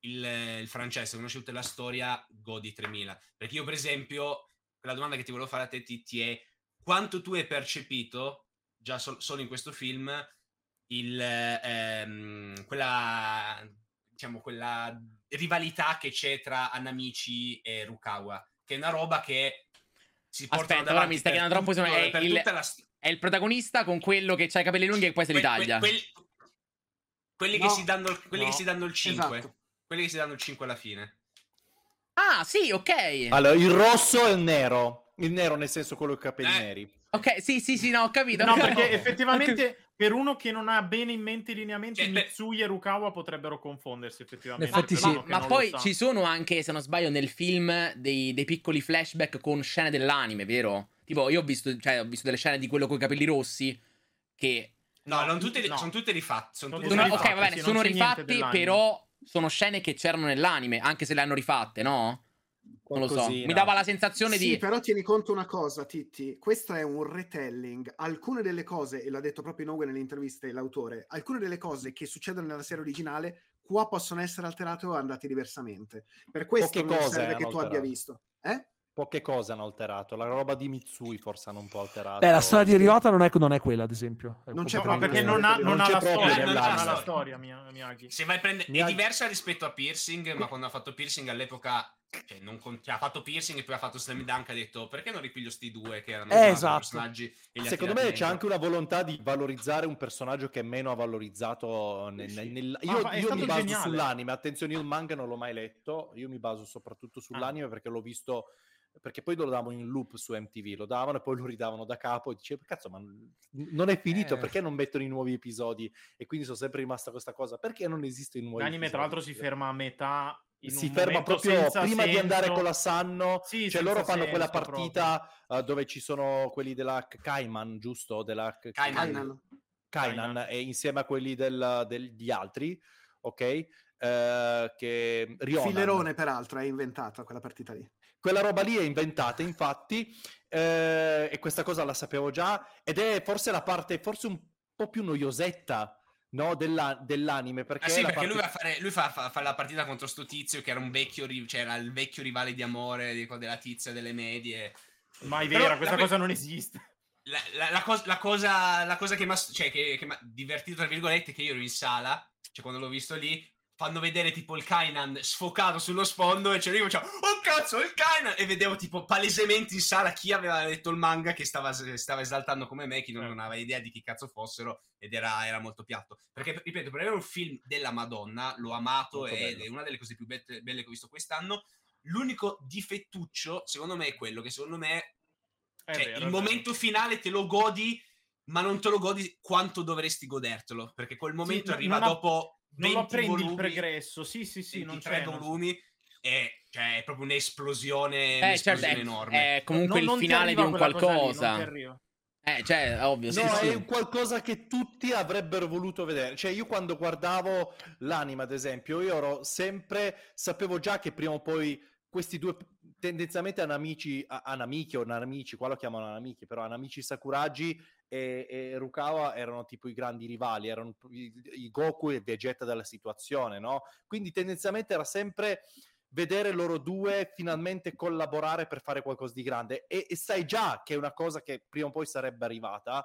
S5: il, il francese, se conosci tutta la storia, godi 3000. Perché io, per esempio, la domanda che ti volevo fare a te, Titti, è quanto tu hai percepito, già sol- solo in questo film, il, ehm, quella, diciamo, quella rivalità che c'è tra Anamici e Rukawa, che è una roba che si porta
S2: Aspetta, ora
S5: davanti
S2: mi stai
S5: per
S2: chiedendo troppo,
S5: tutto-
S2: è
S5: per
S2: il-
S5: la
S2: È il protagonista con quello che ha i capelli lunghi e poi se li
S5: que- que-
S2: taglia.
S5: quelli quelli
S4: No.
S5: che si danno, quelli
S6: No.
S5: che si danno il 5.
S4: Esatto.
S5: Quelli che si danno il 5 alla fine.
S2: Ah, sì, ok.
S8: Allora, il rosso e il nero. Il nero nel senso quello con i capelli
S5: Eh.
S8: neri.
S2: Ok, sì, sì, sì, no, ho capito.
S6: No, perché effettivamente per uno che non ha bene in mente i lineamenti,
S5: beh-
S6: Mitsui e Rukawa potrebbero confondersi effettivamente.
S3: In effetti
S6: per
S3: sì.
S2: Ma poi ci sono anche, se non sbaglio, nel film dei, dei piccoli flashback con scene dell'anime, vero? Tipo, io ho visto, cioè, ho visto delle scene di quello con i capelli rossi che...
S5: No,
S6: No,
S5: non tutte,
S6: no.
S5: sono tutte rifatte. Sono tutte
S2: Sono-
S6: tutte
S2: ok,
S5: rifatte.
S2: va bene,
S6: sì,
S2: sono rifatti, però sono scene che c'erano nell'anime, anche se le hanno rifatte, no? Non lo so. Mi dava la sensazione
S4: Sì,
S2: di...
S4: però tieni conto una cosa, Titti, questo è un retelling. Alcune delle cose, e l'ha detto proprio Inoue nelle interviste l'autore, alcune delle cose che succedono nella serie originale qua possono essere alterate o andate diversamente. Per questo
S8: Poche
S4: non serve che tu abbia
S8: alterato.
S4: visto. Eh?
S8: Poche cose hanno alterato. La roba di Mitsui forse hanno un po' alterato.
S3: Beh, la storia di Ryota non è, non è quella, ad esempio. È
S4: Non c'è
S6: ma perché
S4: proprio-
S6: non ha,
S4: non
S6: non ha
S8: c'è
S6: la
S8: proprio
S6: storia, non ha la
S5: storia.
S6: Miyagi.
S5: Se vai a prendere...
S8: Mi
S5: È diversa rispetto a Piercing, ma quando ha fatto Piercing all'epoca... Cioè, non con- cioè, ha fatto Piercing e poi ha fatto Slam Dunk ha detto perché non ripiglio sti due che erano
S3: Eh,
S5: i
S3: esatto.
S5: personaggi e
S8: Secondo me c'è
S5: dentro.
S8: anche una volontà di valorizzare un personaggio che è meno valorizzato. Nel, nel- nel- Io, io mi baso
S6: geniale.
S8: sull'anime. Attenzione, io il manga non l'ho mai letto. Io mi baso soprattutto sull'anime perché l'ho visto. Perché poi lo davano in loop su MTV, lo davano e poi lo ridavano da capo e dicevo, cazzo, ma non è finito,
S3: Eh.
S8: perché non mettono i nuovi episodi? E quindi sono sempre rimasta questa cosa, perché non esiste i nuovi
S6: L'anime, tra
S8: episodi?
S6: l'altro, si ferma a metà.
S8: Si ferma proprio prima di andare
S6: senso.
S8: con la Sanno.
S6: Sì,
S8: cioè loro fanno quella
S6: senso
S8: partita uh, dove ci sono quelli della Kaiman, giusto? Della K-
S5: Kainan.
S4: Kainan.
S8: Kainan,
S6: Kainan.
S8: e insieme a quelli del, degli altri, ok? Eh, che Rionan.
S4: Filerone, peraltro, è inventata quella partita lì.
S8: Quella roba lì è inventata, infatti, eh, e questa cosa la sapevo già, ed è forse la parte, forse un po' più noiosetta, no, della- dell'anime, perché,
S5: Ah sì,
S8: la
S5: perché lui,
S8: parte-
S5: va a fare, lui fa, fa- fa la partita contro sto tizio che era un vecchio, cioè era il vecchio rivale di amore di- della tizia delle medie.
S6: Mai
S5: Però
S6: vera, questa
S5: la-
S6: cosa non esiste.
S5: La, la- la cos- la cosa, la cosa che mi ha cioè, che, che divertito, tra virgolette, è che io ero in sala, cioè quando l'ho visto lì, fanno vedere tipo il Kainan sfocato sullo sfondo e c'era io facevo, oh cazzo, il Kainan! E vedevo tipo palesemente in sala chi aveva letto il manga che stava, stava esaltando come me, chi non, non aveva idea di chi cazzo fossero ed era, era molto piatto. Perché, ripeto, per avere un film della Madonna, l'ho amato
S8: Molto
S5: ed
S8: bello.
S5: è una delle cose più be- belle che ho visto quest'anno. L'unico difettuccio, secondo me, è quello che secondo me
S6: È
S5: cioè,
S6: vero,
S5: il
S6: è
S5: momento finale te lo godi, ma non te lo godi quanto dovresti godertelo. Perché quel momento
S6: no-
S5: arriva dopo
S6: Non
S5: 20
S6: lo prendi
S5: volumi,
S6: il pregresso, sì, sì, sì, non
S5: 23
S6: c'è. non-
S5: volumi, e cioè, è proprio un'esplosione,
S2: Eh,
S5: un'esplosione
S2: certo, è,
S5: enorme.
S2: è comunque
S6: non-
S2: il finale di un
S6: lì,
S2: qualcosa.
S6: arriva.
S2: eh, cioè, ovvio, sì,
S8: No,
S2: sì.
S8: è un qualcosa che tutti avrebbero voluto vedere. Cioè, io quando guardavo l'anime, ad esempio, io ero sempre, sapevo già che prima o poi questi due tendenzialmente anamici, anamichi o nanamici, qua lo chiamano anamichi, però anamici Sakuragi e, e Rukawa erano tipo i grandi rivali, erano i, i Goku e Vegeta della situazione, no? Quindi tendenzialmente era sempre vedere loro due finalmente collaborare per fare qualcosa di grande e, e sai già che è una cosa che prima o poi sarebbe arrivata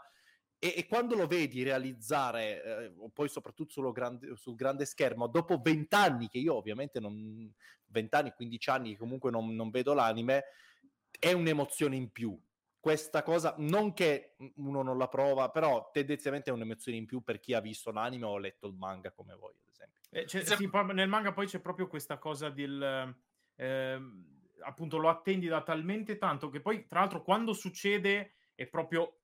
S8: e, e quando lo vedi realizzare, eh, poi soprattutto sullo grande, sul grande schermo, dopo vent'anni, che io ovviamente non, vent'anni, 15 anni che comunque non, non vedo l'anime, è un'emozione in più. questa cosa, non che uno non la prova, però tendenzialmente è un'emozione in più per chi ha visto l'anime o letto il manga come voi, ad esempio.
S6: Eh, c'è- sì, nel manga poi c'è proprio questa cosa del... ehm, appunto lo attendi da talmente tanto che poi, tra l'altro, quando succede è proprio...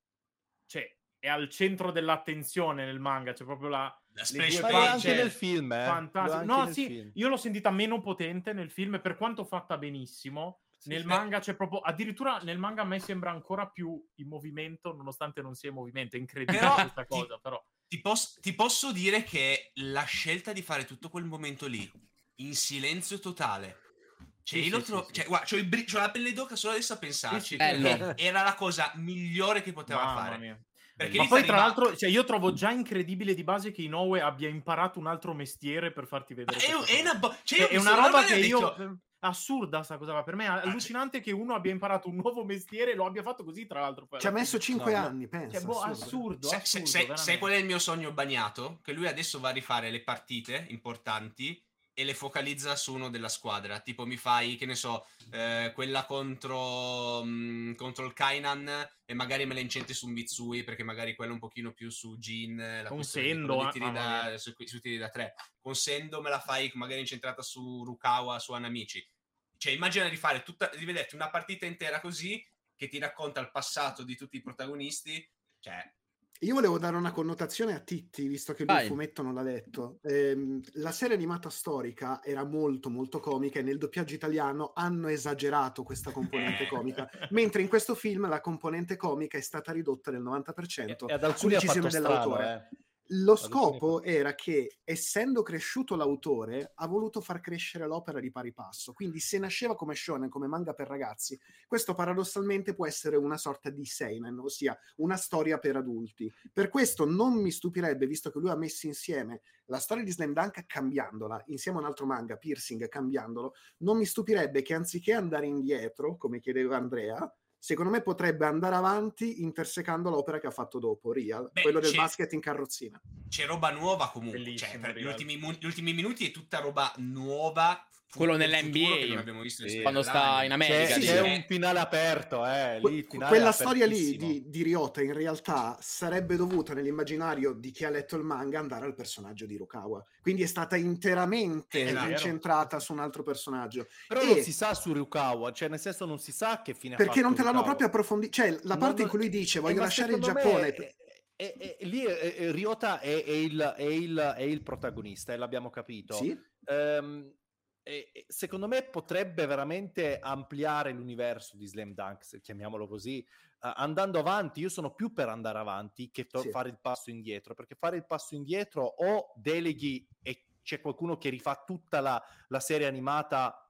S6: Cioè, è al centro dell'attenzione nel manga, c'è proprio la...
S5: La
S6: facce
S8: anche nel film, eh.
S6: fantastiche.
S8: Anche
S6: No, sì,
S8: film.
S6: io l'ho sentita meno potente nel film, per quanto fatta benissimo. Nel
S5: sì.
S6: manga c'è proprio, addirittura nel manga a me sembra ancora più in movimento, nonostante non sia in movimento. È incredibile
S5: Però
S6: questa
S5: ti-
S6: cosa, però.
S5: Ti, pos- ti posso dire che la scelta di fare tutto quel momento lì in silenzio totale. Cioè,
S6: Sì,
S5: io
S6: sì,
S5: trovo.
S6: sì,
S5: cioè,
S6: sì.
S5: guarda, il bri- la pelle d'oca solo adesso a pensarci.
S6: sì.
S5: Era la cosa migliore che poteva
S6: Mamma
S5: fare.
S6: mia.
S5: Perché
S6: Ma poi, tra l'altro, cioè, io trovo già incredibile di base che Inoue abbia imparato un altro mestiere per farti vedere.
S5: è, è una, bo- cioè,
S6: Cioè,
S5: io
S6: è una roba che
S5: ho
S6: io.
S5: detto,
S6: Assurda sta cosa, per me è allucinante che uno abbia imparato un nuovo mestiere e lo abbia fatto così, tra l'altro.
S4: Ci ha messo
S6: fine.
S4: 5
S8: No, no.
S4: anni, pensa.
S6: Cioè, boh,
S4: assurdo.
S6: assurdo,
S5: Se-
S6: assurdo,
S5: se- se- qual è il mio sogno bagnato? Che lui adesso va a rifare le partite importanti e le focalizza su uno della squadra. Tipo, mi fai, che ne so, eh, quella contro, mh, contro il Kainan e magari me la incentri su Mitsui perché magari quello è un pochino più su Jin. La
S6: Con Sendo,
S5: di tiri
S6: mamma
S5: da, su, su tiri da tre. Con Sendo me la fai magari incentrata su Rukawa, su Anamichi. Cioè, immagina di fare tutta, di vederti una partita intera così che ti racconta il passato di tutti i protagonisti. Cioè,
S4: Io volevo dare una connotazione a Titti, visto che lui
S2: Vai.
S4: il fumetto non l'ha letto. Ehm, la serie animata storica era molto molto comica e nel doppiaggio italiano hanno esagerato questa componente comica, mentre in questo film la componente comica è stata ridotta del 90%
S8: E ad alcuni
S4: sull'incisione dell'autore.
S8: eh.
S4: Lo scopo era che, essendo cresciuto l'autore, ha voluto far crescere l'opera di pari passo. Quindi, se nasceva come shonen, come manga per ragazzi, questo paradossalmente può essere una sorta di seinen, ossia una storia per adulti. Per questo non mi stupirebbe, visto che lui ha messo insieme la storia di Slam Dunk cambiandola, insieme a un altro manga, Piercing, cambiandolo, non mi stupirebbe che anziché andare indietro, come chiedeva Andrea, secondo me potrebbe andare avanti intersecando l'opera che ha fatto dopo, Real,
S5: Beh,
S4: quello del basket in carrozzina.
S5: c'è roba nuova comunque.
S6: Bellissimo,
S5: Cioè, per gli ultimi, gli ultimi minuti è tutta roba nuova.
S2: Quello nell'NBA,
S5: futuro che non abbiamo visto nel
S8: sì.
S2: Quando sta in America,
S8: C'è,
S4: sì, sì.
S8: un finale aperto, eh. Lì, finale
S4: quella
S8: è
S4: storia lì di, di Ryota in realtà sarebbe dovuta nell'immaginario di chi ha letto il manga andare al personaggio di Rukawa quindi è stata interamente
S5: È
S4: incentrata su un altro personaggio
S8: Però
S4: E-
S8: non si sa su Ryukawa, cioè nel senso non si sa che fine ha
S4: perché non te l'hanno
S8: Ryukawa.
S4: proprio approfondito cioè la
S8: Non-
S4: parte in
S8: non-
S4: cui lui dice
S8: eh,
S4: voglio lasciare il Giappone
S8: è- è- è- è- lì è- è- Ryota è, è il, è il- è il protagonista e l'abbiamo capito.
S4: sì?
S8: Ehm, e- secondo me potrebbe veramente ampliare l'universo di Slam Dunk, se chiamiamolo così, eh, andando avanti. Io sono più per andare avanti che to-
S4: Sì.
S8: fare il passo indietro, perché fare il passo indietro o deleghi e c'è qualcuno che rifà tutta la, la serie animata,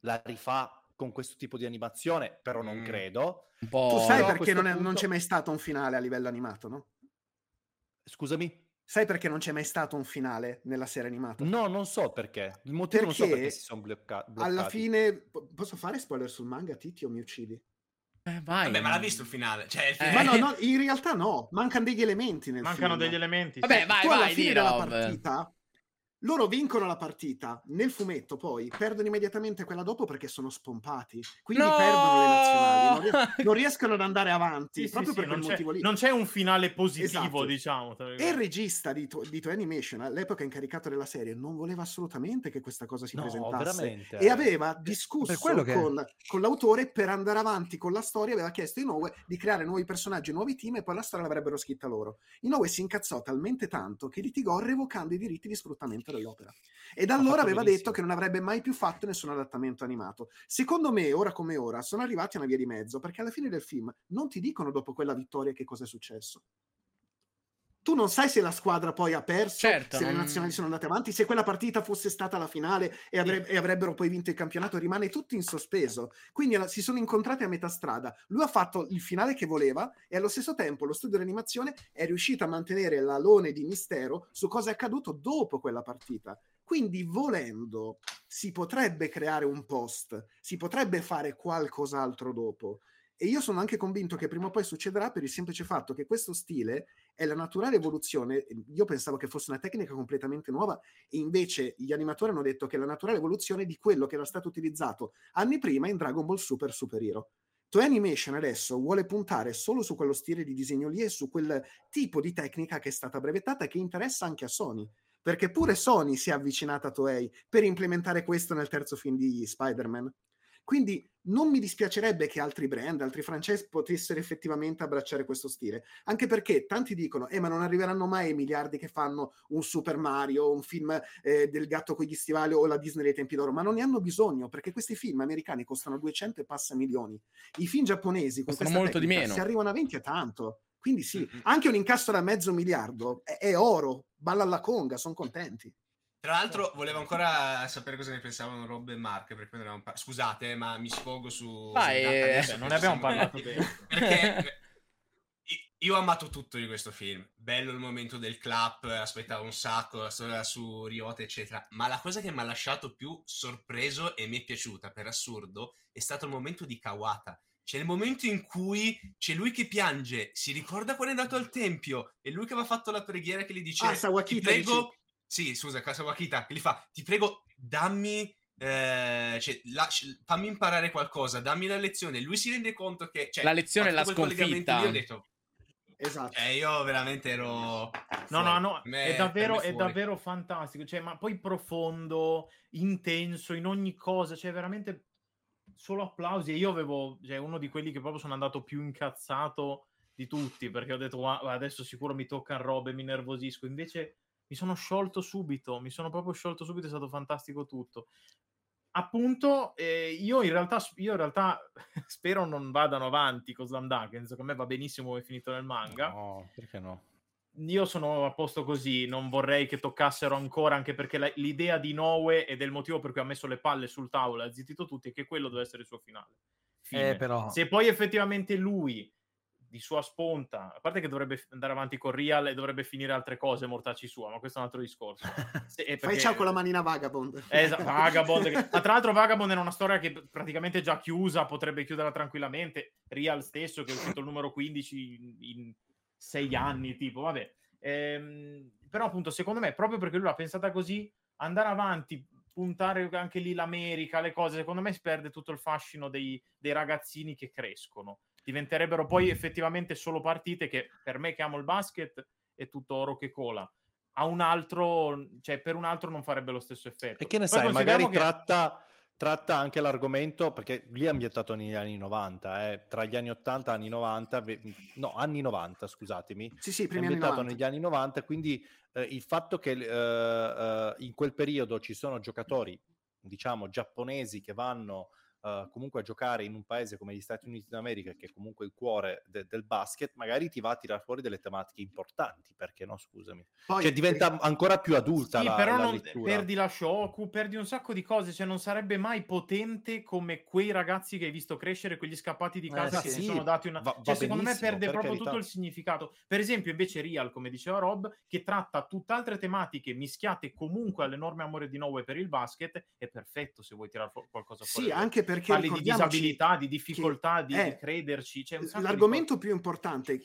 S8: la rifà con questo tipo di animazione, però non
S5: Mm.
S8: credo.
S4: Tu sai perché non, è- non
S8: punto-
S4: c'è mai stato un finale a livello animato no?
S8: Scusami?
S4: Sai perché non c'è mai stato un finale nella serie animata?
S8: No, non so perché. Il motivo non so
S4: Perché
S8: perché si sono blocca- bloccati.
S4: alla fine po- posso fare spoiler sul manga Titi o mi uccidi?
S2: Eh, vai.
S5: Vabbè, ma l'ha visto il finale. Cioè, il
S2: Eh.
S4: ma
S5: finale-
S4: no, no, in realtà no mancano degli elementi nel
S6: Mancano
S4: film.
S6: degli elementi.
S2: Vabbè, vai,
S4: tu alla
S2: vai,
S4: fine
S2: di
S4: della
S2: Rob.
S4: partita loro vincono la partita nel fumetto poi perdono immediatamente quella dopo perché sono spompati quindi
S2: No!
S4: perdono le nazionali non, ries- non riescono ad andare avanti
S6: Sì, sì,
S4: proprio
S6: sì,
S4: per
S6: non,
S4: quel motivo lì
S6: non c'è un finale positivo,
S4: Esatto.
S6: diciamo.
S4: e il regista di, To- di Toei Animation all'epoca incaricato della serie non voleva assolutamente che questa cosa si
S8: No,
S4: presentasse
S8: veramente.
S4: e aveva discusso
S3: che-
S4: con, con l'autore per andare avanti con la storia aveva chiesto a Inoue di creare nuovi personaggi nuovi team e poi la storia l'avrebbero scritta loro Inoue si incazzò talmente tanto che litigò revocando i diritti di sfruttamento dell'opera e da allora aveva
S8: benissimo.
S4: detto che non avrebbe mai più fatto nessun adattamento animato. Secondo me ora come ora sono arrivati a una via di mezzo perché alla fine del film non ti dicono dopo quella vittoria che cosa è successo tu non sai se la squadra poi ha perso,
S2: Certo,
S4: se le nazionali sono andate avanti, se quella partita fosse stata la finale e, avre- e avrebbero poi vinto il campionato, rimane tutto in sospeso. Quindi alla- si sono incontrati a metà strada. Lui ha fatto il finale che voleva e allo stesso tempo lo studio di animazione è riuscito a mantenere l'alone di mistero su cosa è accaduto dopo quella partita. Quindi, volendo, si potrebbe creare un post, si potrebbe fare qualcos'altro dopo. E io sono anche convinto che prima o poi succederà per il semplice fatto che questo stile è la naturale evoluzione. Io pensavo che fosse una tecnica completamente nuova, e invece gli animatori hanno detto che è la naturale evoluzione di quello che era stato utilizzato anni prima in Dragon Ball Super Super Hero. Toei Animation adesso vuole puntare solo su quello stile di disegno lì e su quel tipo di tecnica che è stata brevettata e che interessa anche a Sony. Perché pure Sony si è avvicinata a Toei per implementare questo nel terzo film di Spider-Man. Quindi non mi dispiacerebbe che altri brand, altri franchise potessero effettivamente abbracciare questo stile, anche perché tanti dicono, eh ma non arriveranno mai i miliardi che fanno un Super Mario, un film eh, del gatto con gli stivali o la Disney dei tempi d'oro, ma non ne hanno bisogno, perché questi film americani costano 200 e passa milioni. I film giapponesi
S2: costano molto di meno.
S4: Si arrivano a 20 e tanto. Quindi sì, mm-hmm. anche un incasso da mezzo miliardo è, è oro, balla alla conga, sono contenti.
S5: Tra l'altro, volevo ancora sapere cosa ne pensavano Rob e Mark. Perché non par- Scusate, ma mi sfogo su.
S6: Vai, eh, non ne abbiamo parlato bene.
S5: Perché io ho amato tutto di questo film. Bello il momento del clap, aspettavo un sacco, la storia su Riota, eccetera. Ma la cosa che mi ha lasciato più sorpreso e mi è piaciuta, per assurdo, è stato il momento di Kawata. C'è il momento in cui c'è lui che piange, si ricorda quando è andato al tempio, e lui che aveva fatto la preghiera che gli dice:
S4: ah, Sawakita,
S5: Ti prego. Dici sì, scusa, Casa Wakita, che gli fa, ti prego, dammi, eh, cioè, la, fammi imparare qualcosa, dammi la lezione. Lui si rende conto che... Cioè,
S2: la lezione è la sconfitta.
S5: Io ho detto, Esatto. Eh, io veramente ero.
S6: No, no, no, è davvero, è davvero fantastico. Cioè, ma poi profondo, intenso in ogni cosa. Cioè, veramente solo applausi. E io avevo, cioè, uno di quelli che proprio sono andato più incazzato di tutti perché ho detto, ma adesso sicuro mi tocca robe, mi nervosisco. Invece mi sono sciolto subito, mi sono proprio sciolto subito, è stato fantastico tutto. Appunto, eh, io, in realtà, io in realtà spero non vadano avanti con Slam Dunk, nel senso che a me va benissimo come è finito nel manga.
S8: No, perché no?
S6: Io sono a posto così, non vorrei che toccassero ancora, anche perché la, l'idea di Noe ed è il motivo per cui ha messo le palle sul tavolo e ha zittito tutti, è che quello deve essere il suo finale.
S3: Eh, però...
S6: Se poi effettivamente lui di sua sponta, a parte che dovrebbe andare avanti con Real e dovrebbe finire altre cose mortacci sua, ma questo è un altro discorso.
S4: Se, perché... Fai ciao con la manina Vagabond.
S6: Esatto, Vagabond. Che... Ma tra l'altro Vagabond era una storia che praticamente già chiusa, potrebbe chiuderla tranquillamente. Real stesso, che è uscito il numero 15 in sei anni, tipo, vabbè. Ehm, però appunto, secondo me, proprio perché lui l'ha pensata così, andare avanti, puntare anche lì l'America, le cose, secondo me si perde tutto il fascino dei, dei ragazzini che crescono diventerebbero poi effettivamente solo partite che per me che amo il basket è tutto oro che cola. A un altro, cioè per un altro non farebbe lo stesso effetto.
S8: E che ne Poi sai, magari che... tratta, tratta, anche l'argomento, perché lì è ambientato negli anni 90, eh, tra gli anni 80 e anni 90, no, anni 90, scusatemi.
S4: Sì, sì, primi
S8: è ambientato negli anni 90, quindi eh, il fatto che eh, eh, in quel periodo ci sono giocatori, diciamo, giapponesi che vanno uh, comunque a giocare in un paese come gli Stati Uniti d'America, che è comunque il cuore de- del basket, magari ti va a tirar fuori delle tematiche importanti, perché no, scusami. Poi, cioè diventa eh, ancora più adulta sì, la,
S6: però
S8: la
S6: non, perdi la Shoku, perdi un sacco di cose, cioè non sarebbe mai potente come quei ragazzi che hai visto crescere, quegli scappati di eh, casa eh, che sì, si sono dati una... Va, cioè, secondo me perde proprio carità. tutto il significato. Per esempio, invece Real, come diceva Rob, che tratta tutt'altre tematiche mischiate comunque all'enorme amore di Noe per il basket, è perfetto se vuoi tirare fu- qualcosa fuori.
S4: Sì, anche per perché
S6: parli di disabilità, di difficoltà, di, di, crederci.
S4: l'argomento più importante,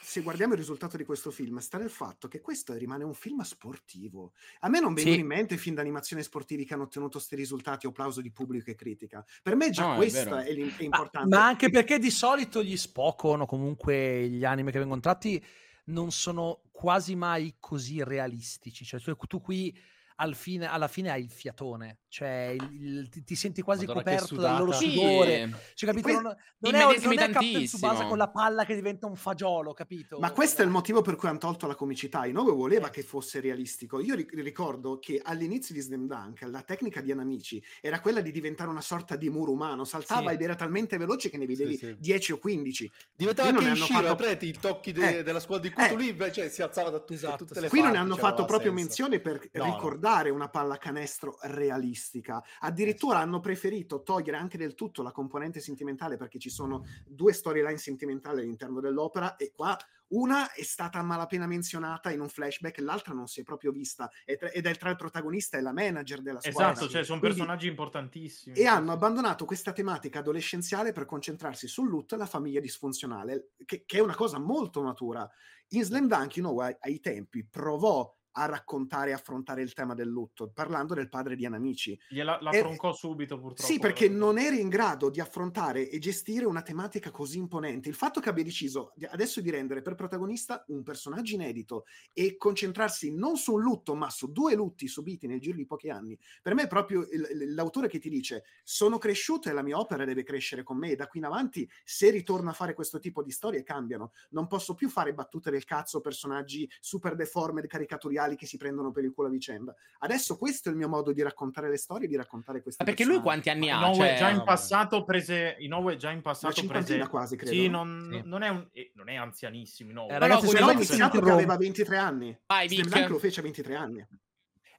S4: se guardiamo il risultato di questo film, sta nel fatto che questo rimane un film sportivo. A me non vengono sì. in mente film d'animazione sportivi che hanno ottenuto questi risultati o applauso di pubblico e critica. Per me già no, questo è, è, è, importante.
S3: Ma, ma, anche perché di solito gli Spokon o comunque gli anime che vengono tratti non sono quasi mai così realistici. Cioè, tu, tu qui al fine, alla fine hai il fiatone, cioè il, il, ti, ti, senti quasi Madonna, coperto dal loro sudore. Sì. Cioè, capito? Non, non è, non è Captain Tsubasa con la palla che diventa un fagiolo, capito?
S4: Ma questo è il motivo per cui hanno tolto la comicità. Inoue voleva eh. che fosse realistico. Io ricordo che all'inizio di Slam Dunk la tecnica di Anamici era quella di diventare una sorta di muro umano, saltava sì. ed era talmente veloce che ne vedevi sì, sì. 10 o 15.
S8: Diventava anche Shiro, fatto... preti, i tocchi de- eh. della squadra di Cthulhu eh. invece si alzava da, esatto. tutte le
S4: Qui
S8: non
S4: ne hanno fatto proprio senso. menzione per no, ricordare dare una pallacanestro realistica. Addirittura hanno preferito togliere anche del tutto la componente sentimentale perché ci sono due storyline sentimentali all'interno dell'opera e qua una è stata malapena menzionata in un flashback, l'altra non si è proprio vista ed è tra il protagonista e la manager della squadra.
S6: Esatto, cioè sono Quindi, personaggi importantissimi.
S4: E hanno abbandonato questa tematica adolescenziale per concentrarsi sul loot e la famiglia disfunzionale, che, che, è una cosa molto matura. In Slam Dunk, you know, ai, ai tempi provò a raccontare e affrontare il tema del lutto, parlando del padre di Anamici.
S6: Gliela, la troncò subito, purtroppo.
S4: Sì, perché non eri in grado di affrontare e gestire una tematica così imponente. Il fatto che abbia deciso adesso di rendere per protagonista un personaggio inedito e concentrarsi non su un lutto, ma su due lutti subiti nel giro di pochi anni, per me è proprio il- l'autore che ti dice: Sono cresciuto e la mia opera deve crescere con me. E da qui in avanti, se ritorno a fare questo tipo di storie, cambiano. Non posso più fare battute del cazzo, personaggi super deformed, caricatoriali che si prendono per il culo a vicenda. Adesso questo è il mio modo di raccontare le storie, di raccontare queste
S2: Ma perché lui quanti anni ha?
S6: Inoue
S2: Cioè...
S6: già in
S8: no,
S6: passato prese Inoue già in passato prese
S4: quasi, credo.
S6: Sì,
S4: no?
S6: non,
S3: Sì.
S6: non è un, eh, non è anzianissimo Inoue.
S3: Eh,
S2: ragazzi,
S3: se
S4: Però
S3: no
S4: che
S3: interrompo.
S4: aveva 23 anni.
S2: Vai, Vic.
S4: Lo fece a 23 anni.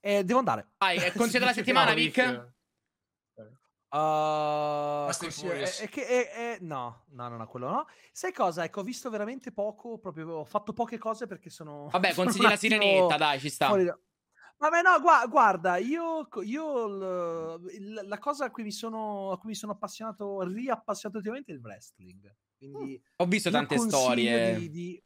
S3: Eh, devo andare.
S2: Vai, è consiglio della settimana, Vic?
S3: Uh, è, è che è- è- no, no, no, no, quello no. Sai cosa? Ecco, ho visto veramente poco, proprio ho fatto poche cose perché sono.
S2: Vabbè,
S3: sono
S2: consigli la sirenetta, dai, ci sta.
S3: da- Vabbè, no, gua- guarda, io, io l- la cosa a cui mi sono, a cui mi sono appassionato, riappassionato ultimamente è il wrestling. Quindi
S2: Ho visto tante storie.
S3: Di, di-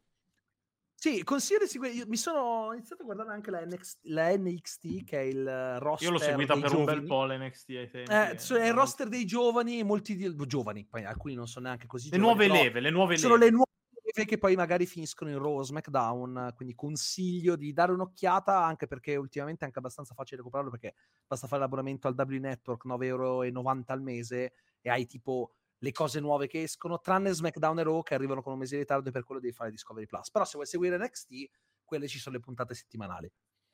S3: Sì, consiglio di Mi sono iniziato a guardare anche la, NXT, la NXT, che è il roster.
S6: Io l'ho seguita per un
S3: giovani.
S6: bel po' l'NXT ai tempi.
S3: Eh, cioè, è il roster dei giovani, molti di- giovani, poi alcuni non sono neanche così
S6: Le
S3: giovani,
S6: nuove leve, le nuove
S3: sono
S6: leve.
S3: le nuove leve che poi magari finiscono in Raw o SmackDown, quindi consiglio di dare un'occhiata anche perché ultimamente è anche abbastanza facile recuperarlo perché basta fare l'abbonamento al W Network 9,90 euro al mese e hai tipo le cose nuove che escono, tranne SmackDown e Raw che arrivano con un mese di ritardo e per quello devi fare Discovery Plus. Però se vuoi seguire NXT, quelle ci sono le puntate settimanali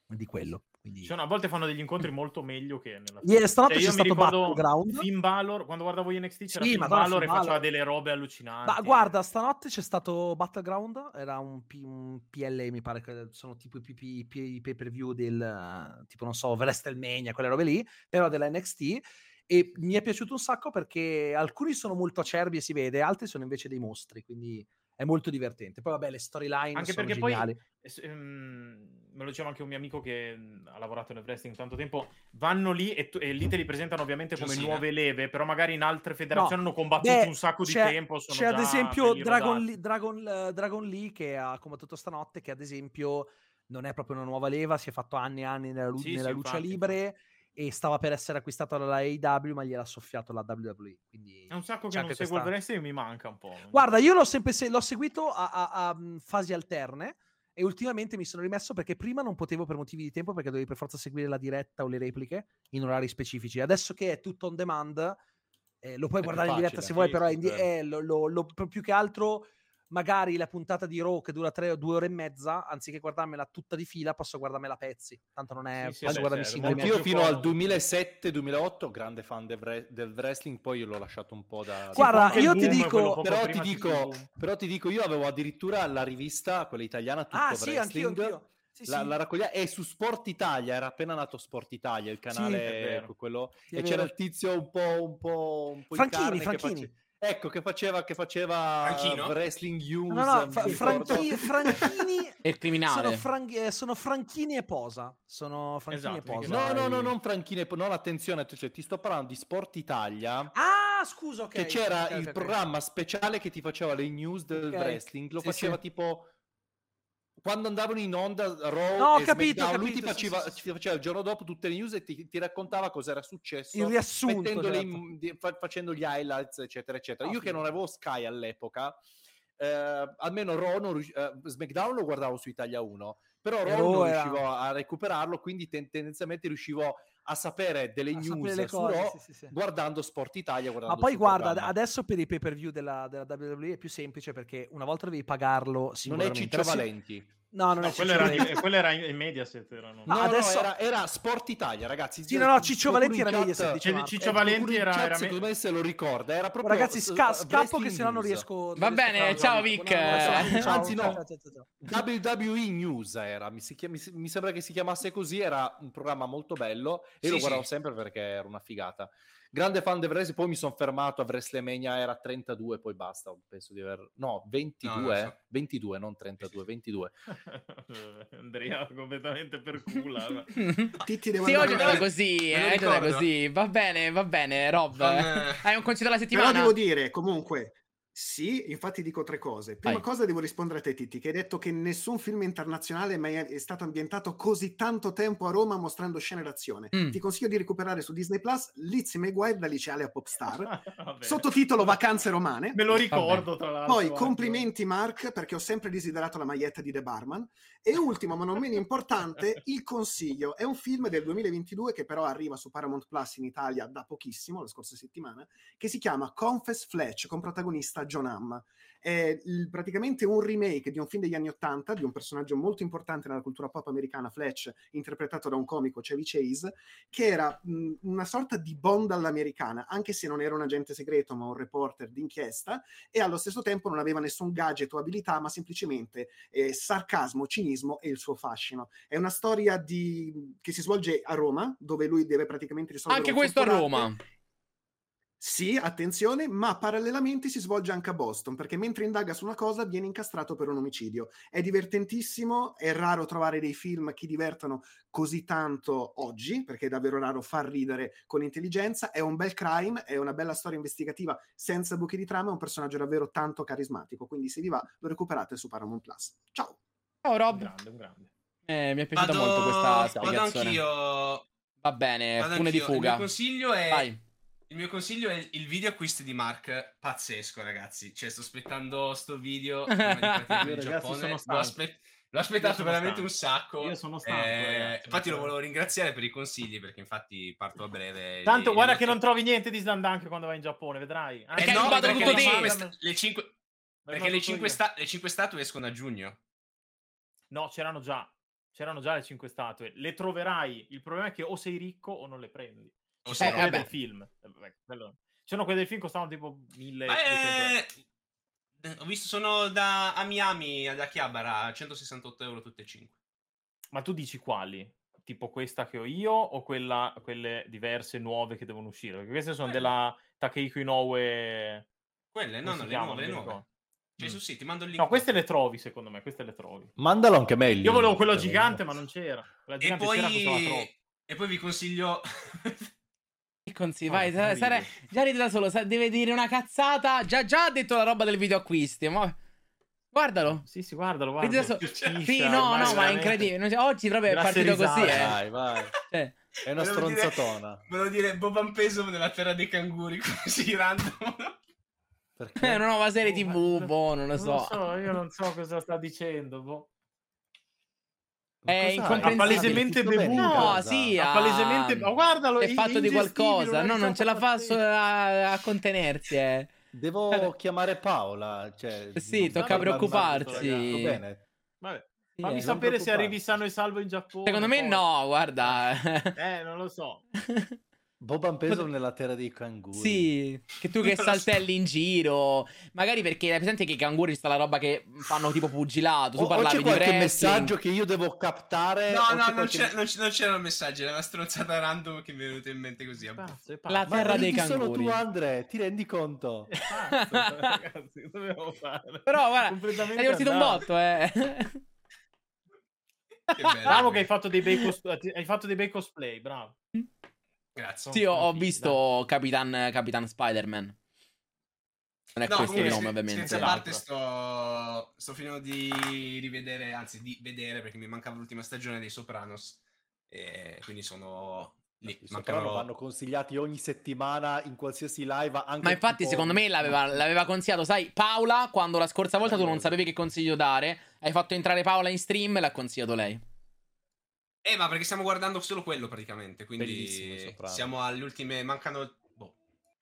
S3: di quello. Quindi...
S6: Cioè, no, a volte fanno degli incontri molto meglio che nella
S3: Ieri stanotte
S6: Cioè,
S3: c'è stato Battleground.
S6: Finn Balor, quando guardavo NXT c'era
S3: Sì,
S6: Finn Balor e faceva delle robe allucinanti.
S3: Ma guarda, stanotte c'è stato Battleground, era un, P- un PLE, mi pare che sono tipo i, p- i pay per view del tipo, non so, WrestleMania, quelle robe lì, però della NXT. E mi è piaciuto un sacco perché alcuni sono molto acerbi e si vede, altri sono invece dei mostri, quindi è molto divertente. Poi vabbè, le storyline
S6: Anche
S3: sono
S6: perché poi-
S3: geniali.
S6: Eh, s- ehm, me lo diceva anche un mio amico che mh, ha lavorato nel wrestling tanto tempo, vanno lì e, e lì te li presentano ovviamente come
S10: Giussina.
S6: nuove leve, però magari in altre federazioni hanno combattuto
S3: Beh,
S6: un sacco di tempo.
S3: C'è ad esempio Dragon. Lee, Dragon, eh, Dragon Lee che ha combattuto stanotte, che ad esempio non è proprio una nuova leva, si è fatto anni e anni nella, lu-
S6: Sì,
S3: nella
S6: sì,
S3: luce
S6: infatti,
S3: libre e stava per essere acquistato dalla AEW, ma gliel'ha soffiato la WWE. Quindi
S6: È un sacco che non seguo il wrestling mi manca un po'.
S3: Guarda, io l'ho sempre se- l'ho seguito a, a- a, fasi alterne e ultimamente mi sono rimesso perché prima non potevo per motivi di tempo perché dovevi per forza seguire la diretta o le repliche in orari specifici. Adesso che è tutto on demand, eh, lo puoi
S8: È
S3: guardare in diretta
S8: facile,
S3: se vuoi, però è
S8: sì,
S3: in di-
S8: vero.
S3: eh, lo- lo- lo- più che altro magari la puntata di Raw che dura tre o due ore e mezza, anziché guardarmela tutta di fila, posso guardarmela a pezzi. Tanto non è...
S6: Sì, sì,
S3: posso guardarmi
S6: certo,
S3: singoli
S6: più
S8: fino al
S6: comodo.
S8: 2007-2008, grande fan del, wre- del wrestling, poi l'ho lasciato un po' da...
S3: Guarda, io ti dico-
S6: quello
S8: però ti, dico, però ti dico, io avevo addirittura la rivista, quella italiana, tutto
S3: Ah sì, anch'io,
S8: wrestling,
S3: anch'io. Sì,
S8: La,
S3: sì.
S8: la raccoglia e su Sport Italia era appena nato Sport Italia, il canale quello,
S3: Sì, è
S8: e c'era il tizio un po', un po', un po' in
S3: Franchini,
S8: carne che
S3: Franchini.
S8: face- ecco che faceva, che faceva
S10: Franchino?
S8: Wrestling News.
S3: No, no,
S8: ricordo.
S3: Franchi- Franchini
S2: È il
S3: sono,
S2: criminale.
S3: Fran- eh, sono Franchini e Posa. Sono Franchini
S6: Esatto,
S3: e Posa.
S8: No, no, no, non Franchine, non attenzione, cioè, ti sto parlando di Sport Italia.
S3: Ah, scusa, ok.
S8: che c'era
S3: ok,
S8: il
S3: ok, ok.
S8: programma speciale che ti faceva le news del wrestling, lo
S3: Sì,
S8: faceva
S3: sì.
S8: tipo quando andavano in onda Raw
S3: No, ho
S8: e
S3: capito,
S8: SmackDown, lui ti
S3: capito, sì,
S8: faceva,
S3: sì, sì.
S8: ti faceva il giorno dopo tutte le news e ti, ti raccontava cosa era successo
S3: Il riassunto. certo.
S8: in- fa- facendo gli highlights eccetera eccetera
S3: Ah,
S8: io che
S3: figo.
S8: non avevo Sky all'epoca eh, almeno Raw non eh, SmackDown lo guardavo su Italia 1 però Raw non
S3: era-
S8: riuscivo a recuperarlo quindi ten- tendenzialmente riuscivo a sapere delle
S3: A sapere
S8: news su
S3: cose,
S8: Raw
S3: sì, sì, sì.
S8: guardando Sport Italia guardando
S3: Ma poi guarda,
S8: programma.
S3: adesso per i pay per view della, della WWE è più semplice perché una volta dovevi pagarlo
S8: non è
S3: singolarmente.
S8: Ciccio
S3: Adesso- No, non
S6: No,
S3: è
S6: quello
S3: Ciccio
S6: era, quello era in, Mediaset. Erano.
S3: Ma
S8: No,
S3: adesso-
S8: no, era, era Sport Italia, ragazzi.
S3: Sì, no, no, Ciccio
S8: Qualcuno
S3: Valenti era Mediaset, diceva.
S6: Cioè, Ciccio
S8: eh,
S6: Valenti era- era-
S8: secondo me se lo ricorda. Era proprio
S3: Ragazzi,
S8: s-
S3: sca- scappo che se no non riesco.
S2: Va bene, ciao, Vic.
S8: Anzi, no.
S3: ciao, ciao, ciao, ciao.
S8: WWE News era, mi, si chiam- mi si- mi sembra che si chiamasse così, era un programma molto bello e
S10: Sì,
S8: lo
S10: sì.
S8: guardavo sempre perché era una figata. Grande fan del wrestling, poi mi sono fermato a WrestleMania, era 32, poi basta, penso di aver... No, 22,
S10: No, no, so.
S8: 22, non 32, 22.
S6: Andrea completamente per culo. ma-
S4: Titti devo
S2: Sì, oggi è così, eh, così. Va bene, va bene, Rob.
S10: Con, eh,
S2: Hai un consiglio della
S4: Però
S2: settimana?
S4: devo dire, comunque, Sì, infatti dico tre cose. Prima
S2: Vai.
S4: cosa devo rispondere a te, Titti, che hai detto che nessun film internazionale mai è stato ambientato così tanto tempo a Roma mostrando scene d'azione.
S2: Mm.
S4: Ti consiglio di recuperare su Disney Plus Lizzie McGuire da liceale a popstar,
S6: Vabbè.
S4: sottotitolo Vacanze romane.
S6: Me lo ricordo, tra l'altro.
S4: Poi complimenti Mark perché ho sempre desiderato la maglietta di The Barman. E ultimo, ma non meno importante, Il Consiglio. È un film del 2022 che però arriva su Paramount Plus in Italia da pochissimo, la scorsa settimana, che si chiama Confess Fletch con protagonista John Hamm. È il- praticamente un remake di un film degli anni Ottanta, di un personaggio molto importante nella cultura pop americana, Fletch, interpretato da un comico, Chevy Chase, che era mh, una sorta di Bond all'americana, anche se non era un agente segreto, ma un reporter d'inchiesta, e allo stesso tempo non aveva nessun gadget o abilità, ma semplicemente eh, sarcasmo, cinismo e il suo fascino. È una storia di... che si svolge a Roma, dove lui deve praticamente risolvere
S2: Anche questo a Roma.
S4: Sì, attenzione, ma parallelamente si svolge anche a Boston, perché mentre indaga su una cosa viene incastrato per un omicidio. È divertentissimo, è raro trovare dei film che divertono così tanto oggi, perché è davvero raro far ridere con intelligenza. È un bel crime, è una bella storia investigativa senza buchi di trama, è un personaggio davvero tanto carismatico. Quindi se vi va, lo recuperate su Paramount Plus. Ciao!
S2: Ciao
S6: Un
S2: Rob.
S6: grande, un grande.
S2: Eh, mi è piaciuta
S5: Vado,
S2: molto questa
S5: vado
S2: spiegazione.
S5: anch'io.
S2: Va bene,
S5: Vado
S2: fune di
S5: anch'io. Il
S2: fuga.
S5: mio consiglio è.
S2: Vai.
S5: Il mio consiglio è il video acquisti di Mark, pazzesco ragazzi, cioè sto aspettando sto video prima di partire
S6: Io,
S5: in
S6: ragazzi,
S5: Giappone,
S6: sono
S5: l'ho,
S6: stanco.
S5: aspe- l'ho aspettato veramente
S6: stanco.
S5: un sacco,
S6: Io sono stanco,
S5: Eh,
S6: ragazzi,
S5: infatti lo volevo ringraziare per i consigli perché infatti parto a breve.
S6: Tanto guarda che non trovi niente di anche quando vai in Giappone, vedrai.
S5: Eh
S2: Perché hai
S5: no,
S2: rubato
S5: perché
S2: tutto
S5: le cinque, sta- le cinque- perché le cinque, sta- le cinque statue escono a giugno.
S6: No, c'erano già. C'erano già le cinque statue. Le troverai. Il problema è che o sei ricco o non le prendi.
S5: O
S6: Ci
S5: sei
S6: sono quelle
S2: vabbè.
S6: del film. Eh, quello- C'erano quelle del film che costavano tipo 1000
S5: Ma è- Ho visto, sono da a Miami ad Akihabara a 168 euro tutte e cinque.
S6: Ma tu dici quali? Tipo questa che ho io o quella, quelle diverse nuove che devono uscire? Perché queste sono
S5: Quelle.
S6: della Takehiko Inoue.
S5: Quelle, no, no, le nuove, le nuove. Cioè,
S6: Mm.
S5: sì, ti mando il link.
S6: No, queste le trovi secondo me, queste le trovi.
S8: Mandalo anche me. il
S6: Io volevo quella
S8: per
S6: gigante, ma non c'era. Quella
S5: E poi, e poi vi consiglio.
S2: Consigli?
S6: No,
S2: Vai,
S6: non ridi.
S2: sare- già ride da solo, sa- deve dire una cazzata. Già, già ha detto la roba del video acquisti. Ma... Guardalo.
S6: Sì, sì, guardalo, guardalo.
S2: solo.
S6: Che
S2: Sì, no, no, ma è incredibile. Non Oggi proprio è
S6: Grazie
S2: partito così,
S6: risate.
S2: eh.
S8: Vai, vai.
S2: Cioè,
S8: È una
S5: Volevo dire-
S8: stronzatona.
S5: Volevo dire Boban Peso nella terra dei canguri, così random.
S8: Perché?
S2: è una nuova serie
S6: Oh,
S2: TV, boh, non lo
S6: Non
S2: so.
S6: lo so, io non so cosa sta dicendo. boh.
S2: È
S8: cos'hai?
S2: incomprensibile.
S6: Ha palesemente bevuto.
S2: No, sì,
S6: Ha palesemente... Ma guardalo,
S2: è
S6: è
S2: fatto di qualcosa. No, non ce la fa a, a contenersi, eh.
S8: Devo chiamare Paola. Cioè,
S2: Sì, tocca preoccuparsi.
S8: Va bene.
S6: Vabbè, fammi
S2: eh.
S6: sapere se arrivi sano e salvo in Giappone.
S2: Secondo me
S6: poi.
S2: no, guarda.
S6: Eh, non lo so.
S8: Boban Peso nella terra dei canguri.
S2: Sì, che tu che saltelli in giro. Magari perché hai presente che i canguri sta la roba che fanno tipo pugilato. Tu
S8: O, o
S2: parlavi
S8: c'è
S2: di
S8: qualche
S2: wrestling.
S8: messaggio che io devo captare?
S5: No,
S8: o
S5: no,
S8: c'è
S5: non,
S8: qualche-
S5: c'era, non, c- non c'erano messaggi, era una stronzata random che mi è venuta in mente così.
S6: Pazzo, è
S2: La
S6: pazzo.
S8: Ma
S2: terra dei
S8: ridi solo
S2: canguri.
S8: tu, Andre, ti rendi conto?
S6: Pazzo, ragazzi, cosa dobbiamo fare?
S2: Però guarda, Hai divertito un botto, eh.
S5: Che bello.
S6: Bravo che hai fatto dei bei, cos- hai fatto dei bei cosplay, bravo.
S5: Grazie.
S2: sì, ho, ho visto Capitan, Capitan Spider-Man. Non è
S5: No,
S2: questo il nome, ovviamente.
S5: Scherzi a parte, sto, sto finendo di rivedere, anzi di vedere perché mi mancava l'ultima stagione dei Sopranos. E quindi sono lì.
S8: Soprano
S5: Mancano...
S8: vanno consigliati ogni settimana in qualsiasi live. Anche
S2: Ma infatti,
S8: tipo-
S2: secondo me l'aveva, l'aveva consigliato, sai, Paola, quando la scorsa volta tu non sapevi che consiglio dare, hai fatto entrare Paola in stream e l'ha consigliato lei.
S5: Eh, ma perché stiamo guardando solo quello praticamente. Quindi siamo alle ultime. Mancano boh,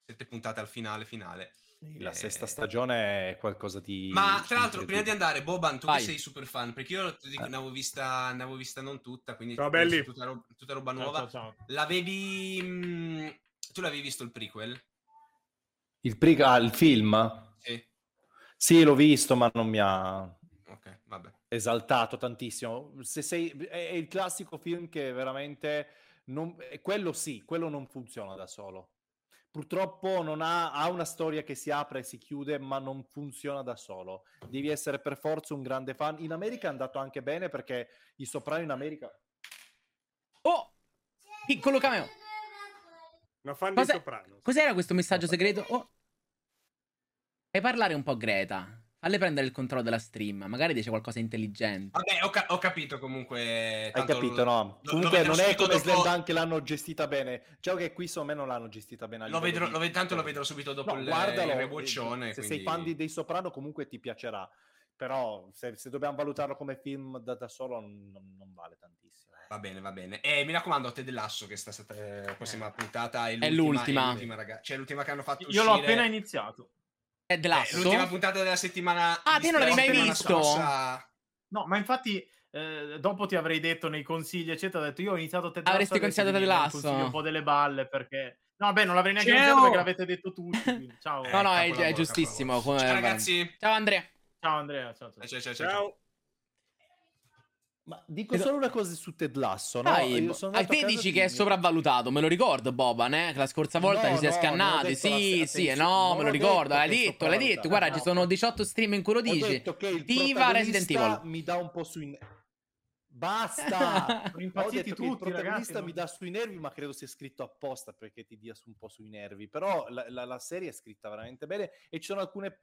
S5: sette puntate al finale. finale.
S8: La
S5: Eh,
S8: sesta stagione è qualcosa di.
S5: Ma tra l'altro, prima di andare, Boban, tu
S2: Vai.
S5: che sei super fan, perché io ti dico,
S8: Eh.
S5: ne avevo vista, ne avevo vista non tutta, quindi
S6: Ciao, belli.
S5: Tutta, roba, tutta roba
S6: Ciao,
S5: nuova.
S6: ciao, ciao.
S5: L'avevi. mm, tu l'avevi visto il prequel?
S8: Il, pre- ah, il film?
S5: Sì.
S8: Sì, l'ho visto, ma non mi ha. Esaltato tantissimo. Se sei, è è il classico film che veramente non, quello sì, quello non funziona da solo. Purtroppo non ha, ha una storia che si apre e si chiude, ma non funziona da solo. Devi essere per forza un grande fan. In America è andato anche bene perché i soprano in America
S2: Oh! Piccolo cameo.
S11: Una fan
S2: Cos'è-
S11: di Sopranos.
S2: Cos'era questo messaggio segreto? Oh. Fai parlare un po' Greta. Falle prendere il controllo della stream. Magari dice qualcosa intelligente.
S5: Vabbè, ho, ca- ho capito comunque.
S8: Hai capito,
S5: lo-
S8: no?
S5: lo-
S8: Comunque non è come
S5: dopo-
S8: Slam Dunk che l'hanno gestita bene. Diciamo che qui secondo me non l'hanno gestita bene. a
S5: Lo vedrò,
S8: di-
S5: lo ved- tanto lo vedrò subito dopo
S8: No,
S5: il,
S8: guardalo,
S5: il
S8: eh,
S5: rewatchone.
S8: Se
S5: quindi...
S8: sei fan di, dei Soprano comunque ti piacerà. Però se, se dobbiamo valutarlo come film da, da solo non, non vale tantissimo. eh.
S5: Va bene, va bene. E mi raccomando, Ted Lasso, che sta stata eh, la prossima puntata. È
S2: È
S5: l'ultima.
S2: l'ultima.
S5: è l'ultima, raga- Cioè, l'ultima che hanno fatto
S6: Io l'ho
S5: uscire.
S6: appena iniziato.
S2: Ted
S5: Eh,
S2: Lasso.
S5: l'ultima puntata della settimana.
S2: Ah, te non l'avevi mai visto?
S5: scorsa.
S6: No, ma infatti eh, dopo ti avrei detto nei consigli, eccetera, ho detto io ho iniziato Ted
S2: Avresti
S6: Lasso,
S2: consigliato
S6: adesso
S2: Ted Lasso?
S6: consiglio un po' delle balle perché... No, beh, non l'avrei neanche
S3: Ciao!
S6: iniziato perché l'avete detto tutti. Ciao.
S5: Eh,
S2: No, no, è, è
S5: capolavoro,
S2: giustissimo.
S5: Ciao, ragazzi.
S2: Ciao Andrea.
S6: Ciao Andrea, ciao, ciao.
S5: Eh, Ciao, ciao, ciao, ciao.
S8: Ma dico solo una cosa su Ted Lasso, no?
S2: Dai, ah, te dici
S8: di-
S2: che è sopravvalutato, me lo ricordo Boban, eh? Che la scorsa volta
S8: No,
S2: ci si è
S8: no, ho
S2: scannati. Sì, sì, no, me lo
S8: ho
S2: ricordo. L'hai detto, l'hai detto. Guarda, ci sono 18 stream in cui lo
S8: Ho
S2: dici.
S8: detto che il
S2: Diva Resident Evil.
S8: mi dà un po' sui Basta!
S6: Sono
S8: Ho
S6: impazziti
S8: detto che il
S6: tutti,
S8: protagonista
S6: ragazzi.
S8: mi dà sui nervi, ma credo sia scritto apposta perché ti dia un po' sui nervi. Però la, la- la serie è scritta veramente bene e ci sono alcune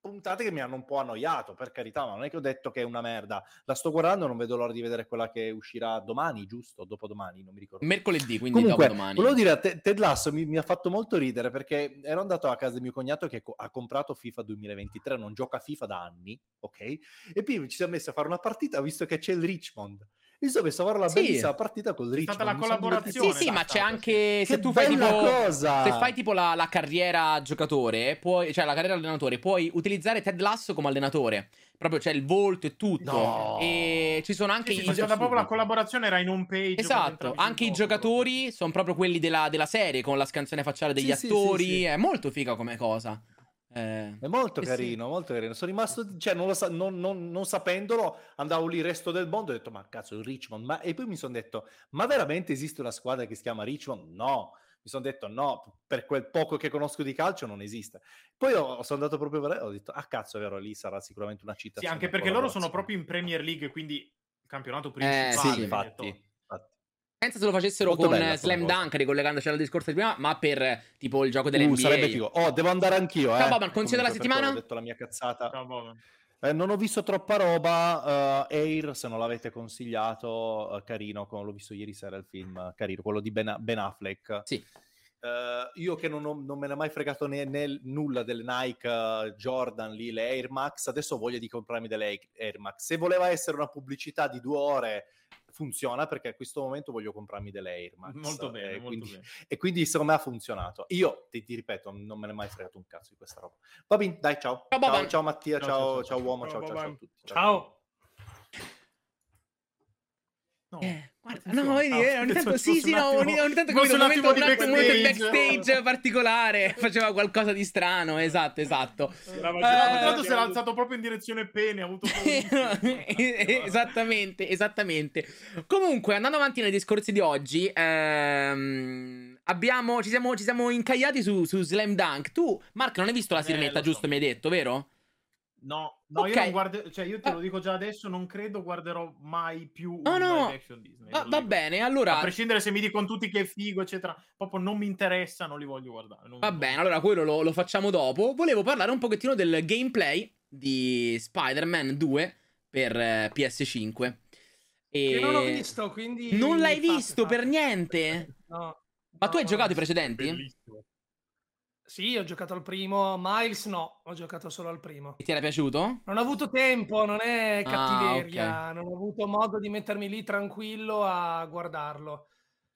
S8: puntate che mi hanno un po' annoiato, per carità, ma non è che ho detto che è una merda. La sto guardando, non vedo l'ora di vedere quella che uscirà domani, giusto? Dopodomani, non mi ricordo.
S2: Mercoledì, quindi
S8: Comunque,
S2: dopo domani.
S8: volevo dire, a Te- Ted Lasso mi, mi ha fatto molto ridere perché ero andato a casa di mio cognato che co- ha comprato FIFA 2023, non gioca a FIFA da anni, ok? E poi ci siamo messi a fare una partita, visto che c'è il Richmond. Mi sono messo a fare una
S2: Sì.
S8: bellissima partita col
S6: C'è
S8: Richmond.
S6: stata la collaborazione.
S2: Sì, sì, ma c'è anche se
S8: Che
S2: tu fai tipo
S8: cosa!
S2: se fai tipo la, la carriera giocatore, puoi, cioè la carriera allenatore, puoi utilizzare Ted Lasso come allenatore. Proprio c'è il volto e tutto.
S8: No.
S2: E ci sono anche
S6: Sì, sì,
S2: i
S6: c'è stata proprio la collaborazione, era in home page.
S2: Esatto, anche i giocatori sono proprio quelli della, della serie con la scansione facciale degli
S8: Sì, sì, sì,
S2: attori.
S8: sì.
S2: È molto figa come cosa. Eh,
S8: È molto
S2: Sì, sì.
S8: carino, molto carino. Sono rimasto, cioè, non, lo sa- non- non- non sapendolo, andavo lì, resto del mondo, ho detto, ma cazzo, il Richmond. Ma... E poi mi sono detto, ma veramente esiste una squadra che si chiama Richmond? No. Mi sono detto, no, per quel poco che conosco di calcio non esiste. Poi ho, sono andato proprio vedere, ho detto, ah cazzo, è vero, lì sarà sicuramente una
S6: Sì,
S8: citazione.
S6: anche perché loro sono proprio in Premier League, quindi campionato
S2: Eh,
S6: principale.
S2: sì,
S8: Sì, infatti.
S6: detto.
S2: Pensa se lo facessero
S8: Molto
S2: con
S8: bella
S2: eh, Slam. Dunk, ricollegandoci al discorso di prima, ma per tipo il gioco dell'NBA.
S8: Uh, sarebbe figo. Oh, devo andare anch'io, eh.
S2: Ciao, Boban, consiglio della settimana?
S8: Ho detto la mia cazzata.
S6: ciao, Boban.
S8: Eh, non ho visto troppa roba. eh, Air, se non l'avete consigliato, eh, carino. Come l'ho visto ieri sera il film, eh, carino, quello di Ben, Ben Affleck.
S2: Sì.
S8: Eh, io che non, ho- non me ne è mai fregato né, né nulla delle Nike eh, Jordan lì, le Air Max, adesso ho voglia di comprarmi delle Air Max. Se voleva essere una pubblicità di due ore, funziona perché a questo momento voglio comprarmi delle Air Max.
S6: Molto bene,
S8: eh,
S6: molto
S8: quindi,
S6: bene.
S8: e quindi secondo me ha funzionato. Io ti, ti ripeto, non me ne è mai fregato un cazzo di questa roba. Va bene, dai, ciao.
S2: Ciao,
S8: Ciao, ciao, Mattia,
S6: Ciao,
S8: ciao,
S6: ciao,
S8: ciao,
S6: ciao, ciao.
S8: uomo,
S11: Ciao,
S8: ciao, ciao, ciao a tutti.
S3: Ciao.
S6: No.
S2: Eh, guarda, no, vedi,
S6: Ah,
S2: eh, ogni tanto, sì, sì, no, ogni, ogni tanto capito,
S6: un
S2: momento,
S6: di
S2: un attimo-
S6: backstage.
S2: backstage particolare, faceva qualcosa di strano, esatto, esatto. Eh,
S6: Tra l'altro si era alzato proprio in direzione pene, ha avuto
S2: esattamente, esattamente. Comunque, andando avanti nei discorsi di oggi, ehm, abbiamo, ci, siamo, ci siamo incagliati su, su Slam Dunk. Tu, Mark, non hai visto la
S6: Eh,
S2: sirenetta,
S6: so.
S2: giusto? Mi hai detto, vero?
S6: No, no,
S2: Ok.
S6: io non guardo, cioè io te
S2: Ah.
S6: lo dico già adesso, non credo guarderò mai più
S2: No,
S6: un
S2: no.
S6: live action Disney. Lo
S2: va
S6: dico.
S2: bene,
S6: A
S2: allora.
S6: prescindere se mi dicono tutti che è figo, eccetera, proprio non mi interessa, non li voglio guardare.
S2: Va bene, allora quello lo, lo facciamo dopo. Volevo parlare un pochettino del gameplay di Spider-Man 2 per eh, PS5. E...
S3: Che non ho visto, quindi...
S2: Non l'hai
S3: fate,
S2: visto
S3: fate.
S2: per niente?
S3: No.
S2: Ma tu hai
S3: No,
S2: giocato i
S3: no,
S2: precedenti?
S11: Bellissimo.
S3: Sì, ho giocato al primo. Miles no, ho giocato solo al primo.
S2: E ti era piaciuto?
S3: Non ho avuto tempo, non è
S2: Ah,
S3: cattiveria, non ho avuto modo di mettermi lì tranquillo a guardarlo.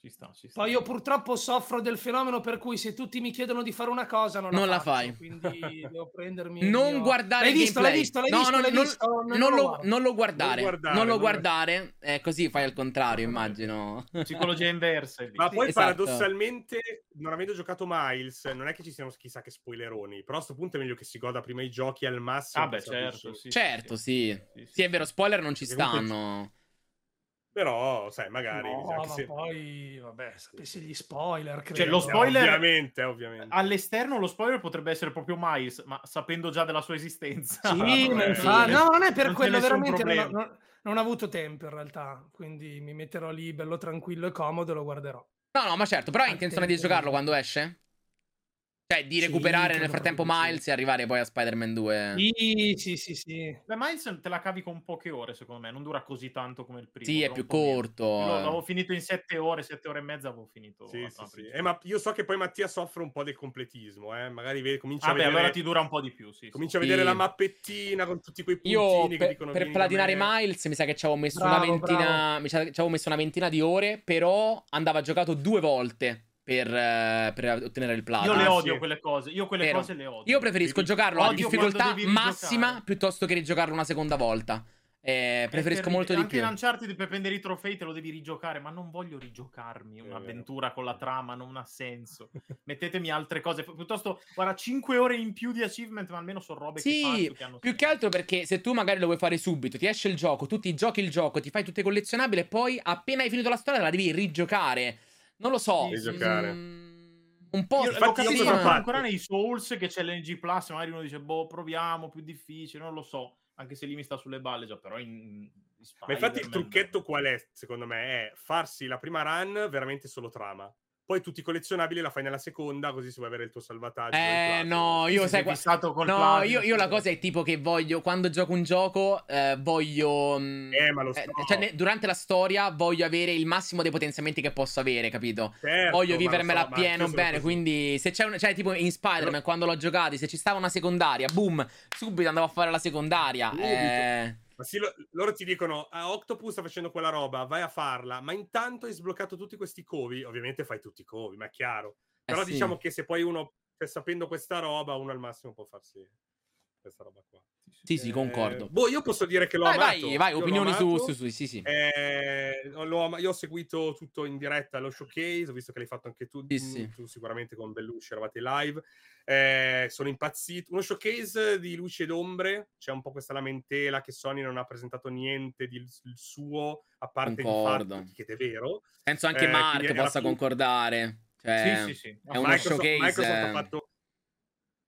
S6: Ci sta, ci sta.
S3: Poi io purtroppo soffro del fenomeno per cui se tutti mi chiedono di fare una cosa non la,
S2: Non la
S3: faccio,
S2: fai.
S3: quindi devo prendermi
S2: Non
S3: mio-
S2: guardare
S3: L'hai
S2: il
S3: visto, l'hai visto, l'hai
S2: No,
S3: visto,
S2: no,
S3: l'hai
S2: non-
S3: visto? Non-
S2: Non lo, non lo guardare,
S11: Non guardare,
S2: non lo
S11: non-
S2: guardare, eh, così fai al contrario, immagino.
S6: Psicologia inversa.
S11: Ma poi
S2: esatto.
S11: paradossalmente, non avendo giocato Miles, non è che ci siano chissà che spoileroni, però a sto punto è meglio che si goda prima i giochi al massimo.
S6: Ah, beh, certo, sì,
S2: certo, sì.
S6: Sì, sì.
S2: Sì, è vero, spoiler non ci stanno.
S11: Però, sai, magari...
S3: No, ma
S11: se-
S3: poi, vabbè, sapessi gli spoiler, credo.
S6: Cioè, lo
S11: Eh,
S6: spoiler-
S11: Ovviamente, ovviamente.
S6: All'esterno lo spoiler potrebbe essere proprio Miles, ma sapendo già della sua esistenza.
S3: Sì, ma
S11: sì.
S3: infatti- no, non è per
S6: Non
S3: quello, veramente non, non- non ho avuto tempo in realtà, quindi mi metterò lì bello tranquillo e comodo e lo guarderò.
S2: No, no, ma certo, però hai intenzione di giocarlo quando esce? Cioè, di
S11: Sì,
S2: recuperare nel
S11: credo
S2: frattempo
S11: di sì.
S2: Miles e arrivare poi a Spider-Man 2.
S3: Sì, sì, sì, sì.
S6: Beh, Miles te la cavi con poche ore, secondo me. Non dura così tanto come il primo.
S2: Sì, è più
S6: meno.
S2: corto.
S6: Io
S2: eh.
S6: l'avevo finito in sette ore, sette ore e mezza avevo finito.
S11: Sì, sì, sì. Eh, ma io so che poi Mattia soffre un po' del completismo, eh? magari vede, comincia a
S6: Vabbè,
S11: vedere,
S6: allora ti dura un po' di più, sì. sì.
S11: comincia a
S2: Sì.
S11: vedere la mappettina con tutti quei puntini
S2: Io
S11: che
S2: per,
S11: dicono
S2: per
S11: "Vieni da
S2: platinare
S11: me".
S2: Miles mi sa che ci avevo messo
S3: Bravo,
S2: una ventina. Mi sa che ci avevo messo una ventina di ore. Però andava giocato due volte per, eh, per ottenere il
S6: Io
S2: platino.
S6: le
S11: Ah,
S6: odio
S11: sì.
S6: quelle cose. Io quelle
S2: Vero.
S6: cose le odio.
S2: Io preferisco
S6: Devi-
S2: giocarlo a difficoltà massima piuttosto che rigiocarlo una seconda volta. Eh, preferisco
S6: terribile.
S2: molto di
S6: Anche
S2: più.
S6: in Uncharted per prendere i trofei te lo devi rigiocare, ma non voglio rigiocarmi un'avventura con la trama, non ha senso. Mettetemi altre cose, piuttosto, guarda, 5 ore in più di achievement, ma almeno sono robe che
S2: Sì,
S6: faccio, che hanno
S2: più che altro perché se tu magari lo vuoi fare subito, ti esce il gioco, tu ti giochi il gioco, ti fai tutte collezionabili e poi appena hai finito la storia la devi rigiocare. Non lo so.
S6: Sì.
S11: Rigiocare.
S2: mm, un po'
S6: Io
S11: Infatti,
S6: l'ho
S11: io
S6: capito ancora, nei Souls che c'è l'NG Plus, magari uno dice, boh, proviamo, più difficile, non lo so, anche se lì mi sta sulle balle già, però in... in
S11: Ma infatti il trucchetto qual è, secondo me, è farsi la prima run veramente solo trama. Poi tutti i collezionabili la fai nella seconda, così si vuoi avere il tuo salvataggio.
S2: Eh, no, io
S6: sei
S2: qua-
S6: fissato col
S2: No,
S6: platino,
S2: io, io la cosa è tipo che voglio, quando gioco un gioco, eh, voglio... mm,
S11: Eh, ma lo
S2: eh,
S11: so.
S2: cioè, ne- durante la storia voglio avere il massimo dei potenziamenti che posso avere, capito?
S11: Certo,
S2: voglio vivermela
S11: so,
S2: pieno bene, quindi se c'è un... Cioè, tipo in Spider-Man,
S11: Però-
S2: quando l'ho giocati, se ci stava una secondaria, boom, subito andavo a fare la secondaria.
S11: Subito.
S2: Eh...
S11: Ma sì, lo- loro ti dicono, ah, Octopus sta facendo quella roba, vai a farla, ma intanto hai sbloccato tutti questi covi, ovviamente fai tutti i covi, ma è chiaro. Però
S2: Eh sì.
S11: diciamo che se poi uno, cioè, sapendo questa roba, uno al massimo può farsi questa roba qua.
S2: Sì, sì,
S11: Eh,
S2: concordo.
S11: boh, io posso dire che l'ho
S2: Vai,
S11: amato.
S2: vai, vai,
S11: Io
S2: opinioni su, su, su, sì, sì.
S11: Eh, l'ho ama- io ho seguito tutto in diretta allo showcase, ho visto che l'hai fatto anche tu,
S2: Sì, sì.
S11: tu sicuramente con Bellucci eravate live. Eh, sono impazzito. Uno showcase di luci ed ombre, c'è un po' questa lamentela che Sony non ha presentato niente di il suo, a parte
S2: Concordo.
S11: il fatto che è vero.
S2: Penso anche
S11: eh,
S2: Mark possa
S11: più-
S2: concordare. Cioè,
S6: Sì, sì, sì.
S2: È uno
S11: Microsoft,
S2: showcase,
S11: Microsoft ha fatto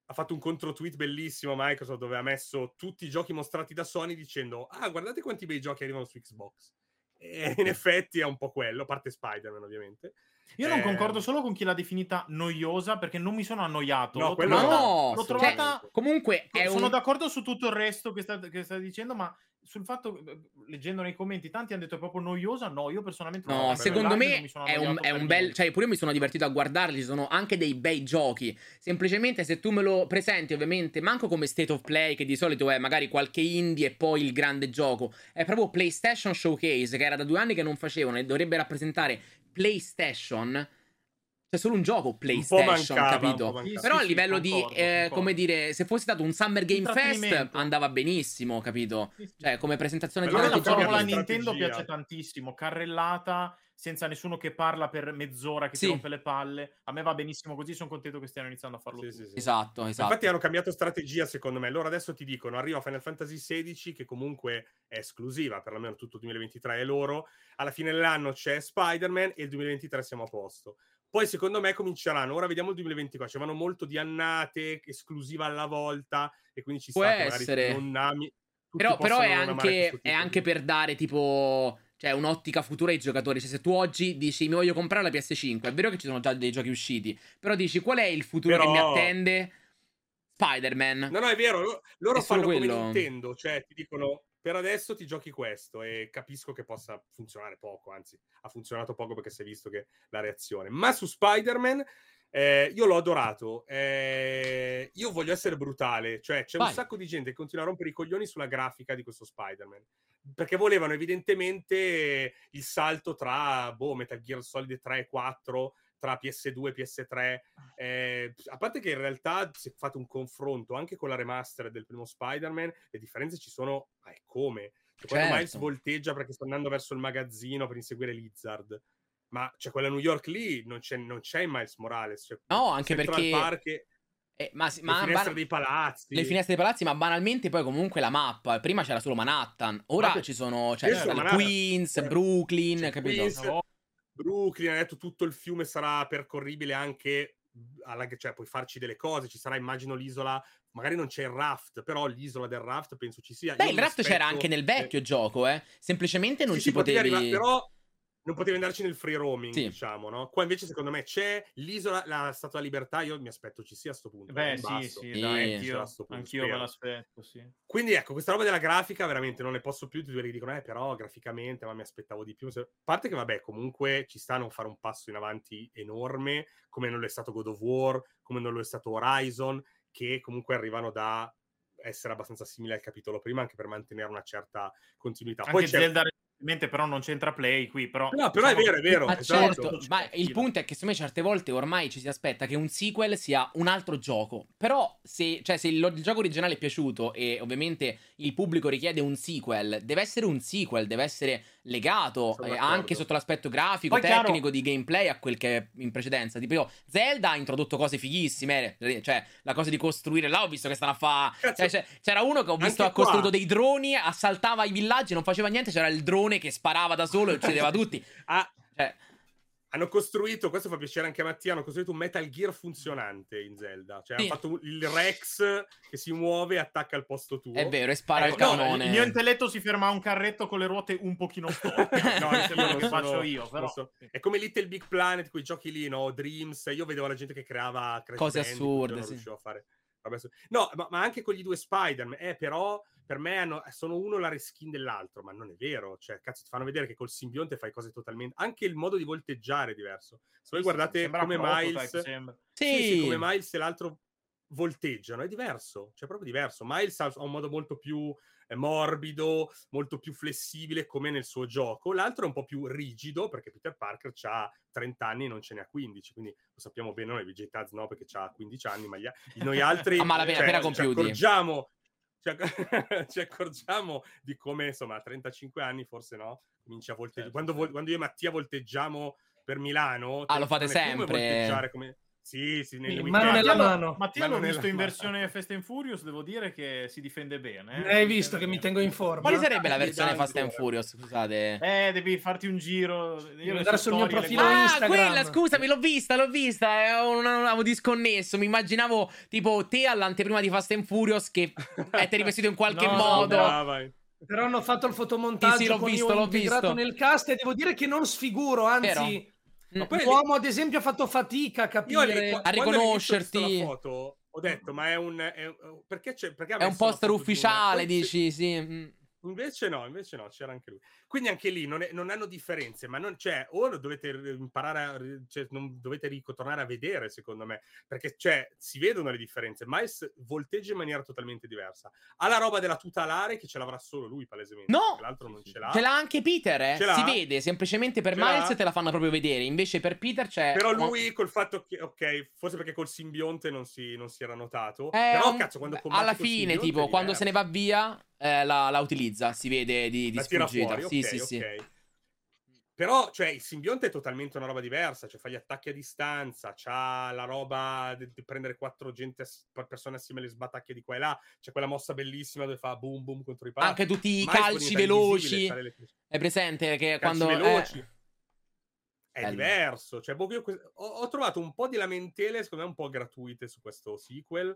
S11: ha fatto un contro tweet bellissimo Microsoft dove ha messo tutti i giochi mostrati da Sony dicendo ah guardate quanti bei giochi arrivano su Xbox e in effetti è un po' quello a parte Spider-Man ovviamente
S6: Io non
S11: Eh,
S6: concordo solo con chi l'ha definita noiosa perché non mi sono annoiato.
S11: No,
S6: L'ho
S11: quello
S6: trovata-
S2: no,
S6: l'ho
S2: cioè,
S6: trovata
S2: comunque è
S6: sono
S2: un...
S6: d'accordo su tutto il resto che sta, che sta dicendo, ma sul fatto, eh, leggendo nei commenti, tanti hanno detto è proprio noiosa. No, io personalmente
S2: No,
S6: trovo
S2: secondo me è un, è un bel. Cioè, pure io mi sono divertito a guardarli. Ci sono anche dei bei giochi. Semplicemente, se tu me lo presenti, ovviamente, manco come state of play, che di solito è magari qualche indie e poi il grande gioco. È proprio PlayStation Showcase, che era da due anni che non facevano e dovrebbe rappresentare PlayStation. C'è solo un gioco
S11: un po'
S2: PlayStation,
S11: mancava, un
S2: capito?
S11: po' mancava.
S2: Però
S6: Sì,
S2: a
S6: sì,
S2: livello di,
S6: concordo,
S2: eh,
S6: concordo.
S2: come dire, se fosse stato un Summer Game Fest andava benissimo, capito?
S6: Sì, sì.
S2: Cioè, come presentazione di
S6: me
S11: allora
S6: la
S11: strategia.
S6: Nintendo piace tantissimo, carrellata, senza nessuno che parla per mezz'ora, che
S2: Sì.
S6: ti rompe le palle. A me va benissimo così, sono contento che stiano iniziando a farlo
S11: Sì, sì, sì.
S2: Esatto, esatto.
S11: Infatti hanno cambiato strategia secondo me. Loro adesso ti dicono arriva Final Fantasy XVI che comunque è esclusiva, perlomeno tutto il 2023 è loro. Alla fine dell'anno c'è Spider-Man e il 2023 siamo a posto. Poi secondo me cominceranno, ora vediamo il 2024, ci vanno molto di annate, esclusiva alla volta e quindi ci
S2: Può
S11: sta
S2: essere.
S11: non ami.
S2: Però, però è, anche, è anche per dare tipo. Cioè, un'ottica futura ai giocatori. Cioè, se tu oggi dici mi voglio comprare la PS5, è vero che ci sono già dei giochi usciti. Però dici qual è il futuro che mi
S11: Però-
S2: attende? Spider-Man.
S11: No, no, è vero, lo- loro
S2: È
S11: fanno come
S2: quello.
S11: Nintendo, cioè ti dicono per adesso ti giochi questo e capisco che possa funzionare poco, anzi ha funzionato poco perché si è visto che la reazione. Ma su Spider-Man eh, io l'ho adorato, eh, io voglio essere brutale, cioè c'è
S2: Vai.
S11: un sacco di gente che continua a rompere i coglioni sulla grafica di questo Spider-Man. Perché volevano evidentemente il salto tra boh, Metal Gear Solid 3 e 4, tra PS2 e PS3, eh, a parte che in realtà se fate un confronto anche con la remaster del primo Spider-Man, le differenze ci sono, ma è come? Cioè, Quando
S2: Certo.
S11: Miles volteggia perché sta andando verso il magazzino per inseguire Lizard, ma cioè quella New York lì non c'è, non c'è Miles Morales. Cioè,
S2: No, anche perché-
S11: Park e
S2: Eh, ma, sì-
S11: le
S2: ma
S11: finestre
S2: ban-
S11: dei palazzi.
S2: le finestre dei palazzi, ma banalmente poi comunque la mappa. Prima c'era solo Manhattan. Ora
S11: Vabbè,
S2: ci sono. Cioè. Queens,
S11: Eh,
S2: Brooklyn,
S11: c'è
S2: capito?
S11: Queens,
S6: No.
S11: Brooklyn ha detto tutto il fiume sarà percorribile anche alla, cioè puoi farci delle cose, ci sarà immagino l'isola, magari non c'è il raft, però l'isola del raft penso ci sia.
S2: Beh,
S11: Io
S2: il raft c'era anche nel vecchio
S11: eh,
S2: gioco, eh. Semplicemente non
S11: sì,
S2: ci
S11: potevi
S2: potevi.
S11: arrivare, però non potevi andarci nel free roaming,
S2: Sì.
S11: diciamo, no? Qua invece secondo me c'è l'isola, la Statua della Libertà, io mi aspetto ci sia a sto punto.
S6: Beh,
S11: in
S6: sì,
S11: basso.
S6: sì, dai,
S11: c'era
S6: anch'io,
S11: sto punto,
S6: anch'io me l'aspetto, sì.
S11: Quindi ecco, questa roba della grafica veramente non ne posso più, tutti quelli che dicono, eh, però graficamente, ma mi aspettavo di più. A parte che, vabbè, comunque ci sta a non fare un passo in avanti enorme, come non lo è stato God of War, come non lo è stato Horizon, che comunque arrivano da essere abbastanza simili al capitolo prima, anche per mantenere una certa continuità. Poi
S6: Anche
S11: c'è...
S6: Zelda recentemente, però non c'entra play qui, però...
S11: No, però è
S6: diciamo
S11: vero, è vero.
S2: Ma
S11: esatto.
S2: certo, ma il punto è che secondo me certe volte ormai ci si aspetta che un sequel sia un altro gioco. Però se, cioè, se il, il gioco originale è piaciuto e ovviamente il pubblico richiede un sequel, deve essere un sequel, deve essere legato eh, anche sotto l'aspetto grafico,
S6: Poi chiaro-
S2: tecnico, di gameplay a quel che è in precedenza. Tipo Zelda ha introdotto cose fighissime, eh, cioè la cosa di costruire là ho visto che stanno a fa...
S11: Cazzo,
S2: cioè, c'era uno che ho visto
S11: anche
S2: ha costruito
S11: qua-
S2: dei droni, assaltava i villaggi, non faceva niente, c'era il drone che sparava da solo e uccideva tutti.
S11: Ah,
S2: Cioè,
S11: hanno costruito, questo fa piacere anche a Mattia, hanno costruito un Metal Gear funzionante in Zelda. Cioè,
S2: Sì.
S11: hanno fatto il Rex che si muove e attacca al posto tuo.
S2: è vero, e spara
S6: Ecco,
S2: il
S6: no,
S2: cannone.
S6: il mio intelletto si ferma a un carretto con le ruote un pochino storte. No, è quello che faccio io, però...
S11: so. È come Little Big Planet, quei giochi lì, no? Dreams. Io vedevo la gente che creava Crash
S2: Cose assurde, sì.
S11: riuscivo a fare. robe assurde. No, ma, ma anche con gli due Spider-Man. Eh, però per me hanno- sono uno la reskin dell'altro, ma non è vero. Cioè, cazzo, ti fanno vedere che col simbionte fai cose totalmente. Anche il modo di volteggiare è diverso. Se voi guardate
S6: Sembra
S11: come Miles.
S6: sembra.
S11: Sì, sì,
S2: Sì.
S11: come Miles e l'altro volteggiano, è diverso, cioè proprio diverso. Miles ha ha un modo molto più eh, morbido, molto più flessibile come nel suo gioco, l'altro è un po' più rigido perché Peter Parker ha 30 anni e non ce ne ha 15, quindi lo sappiamo bene noi, VJ Taz no perché ha 15 anni, ma gli noi altri
S2: A malapena, appena
S11: ci
S2: compiuti.
S11: accorgiamo ci, acc- ci accorgiamo di come insomma a 35 anni forse no cominci a volteggiare
S6: Certo,
S11: quando, quando io e Mattia volteggiamo per Milano
S2: Ah, lo fate
S11: è come
S2: sempre?
S11: volteggiare come sì sì nei
S12: Sì, mano nella mano.
S6: Mattia l'ho
S11: nella
S6: visto in versione Fast and Furious, devo dire che si difende bene. eh.
S12: Hai visto che
S6: difende
S12: mi
S6: bene.
S12: tengo in forma?
S2: Quale sarebbe la versione Fast and. Furious? Scusate.
S6: Eh, devi farti un giro. Io
S12: andare sul mio
S6: storie le
S12: profilo
S6: guardo.
S2: Ah,
S12: Instagram.
S2: quella, scusami, l'ho vista, l'ho vista. eh, Non, avevo disconnesso. Mi immaginavo tipo te all'anteprima di Fast and Furious che è rivestito in qualche
S6: No, no,
S2: modo.
S11: Brava.
S12: Però hanno fatto il fotomontaggio
S2: Sì, sì, l'ho
S12: con
S2: visto,
S12: io
S2: l'ho
S12: integrato
S2: visto.
S12: nel cast e devo dire che non sfiguro, anzi...
S2: Vero?
S11: Ma poi
S12: L'uomo, ad esempio, ha fatto fatica a
S11: io
S12: capire...
S11: qua-
S2: A riconoscerti.
S11: la foto ho detto ma è un è perché c'è perché
S2: È un poster ufficiale, dici, sì.
S11: Invece no, invece no, c'era anche lui. Quindi anche lì non, è- non hanno differenze, ma non, cioè, o lo dovete imparare a, cioè, non dovete ritornare a vedere, secondo me, perché cioè, si vedono le differenze. Miles volteggia in maniera totalmente diversa. Ha la roba della tutelare che ce l'avrà solo lui, palesemente.
S2: No!
S11: L'altro non ce l'ha.
S2: Ce l'ha anche Peter, eh?
S11: Ce l'ha?
S2: Si vede, semplicemente per
S11: Ce l'ha?
S2: Miles te la fanno proprio vedere. Invece per Peter c'è.
S11: Però lui col fatto che, ok, forse perché col simbionte non si, non si era notato.
S2: Eh,
S11: però cazzo, quando
S2: alla fine, tipo, quando se ne va via, eh, la, la utilizza. Si vede di, di sfuggita.
S11: fuori,
S2: sì,
S11: ok,
S2: sì, sì.
S11: ok. Però, cioè, il simbionte è totalmente una roba diversa, cioè fa gli attacchi a distanza, c'ha la roba di, di prendere quattro gente persone assieme alle sbatacchie di qua e là, c'è quella mossa bellissima dove fa boom boom contro i pali.
S2: Anche tutti i calci veloci. È presente che
S11: calci
S2: quando. eh,
S11: veloci. È
S2: Bello.
S11: diverso, cioè, boh, ho, ho trovato un po' di lamentele, secondo me un po' gratuite su questo sequel,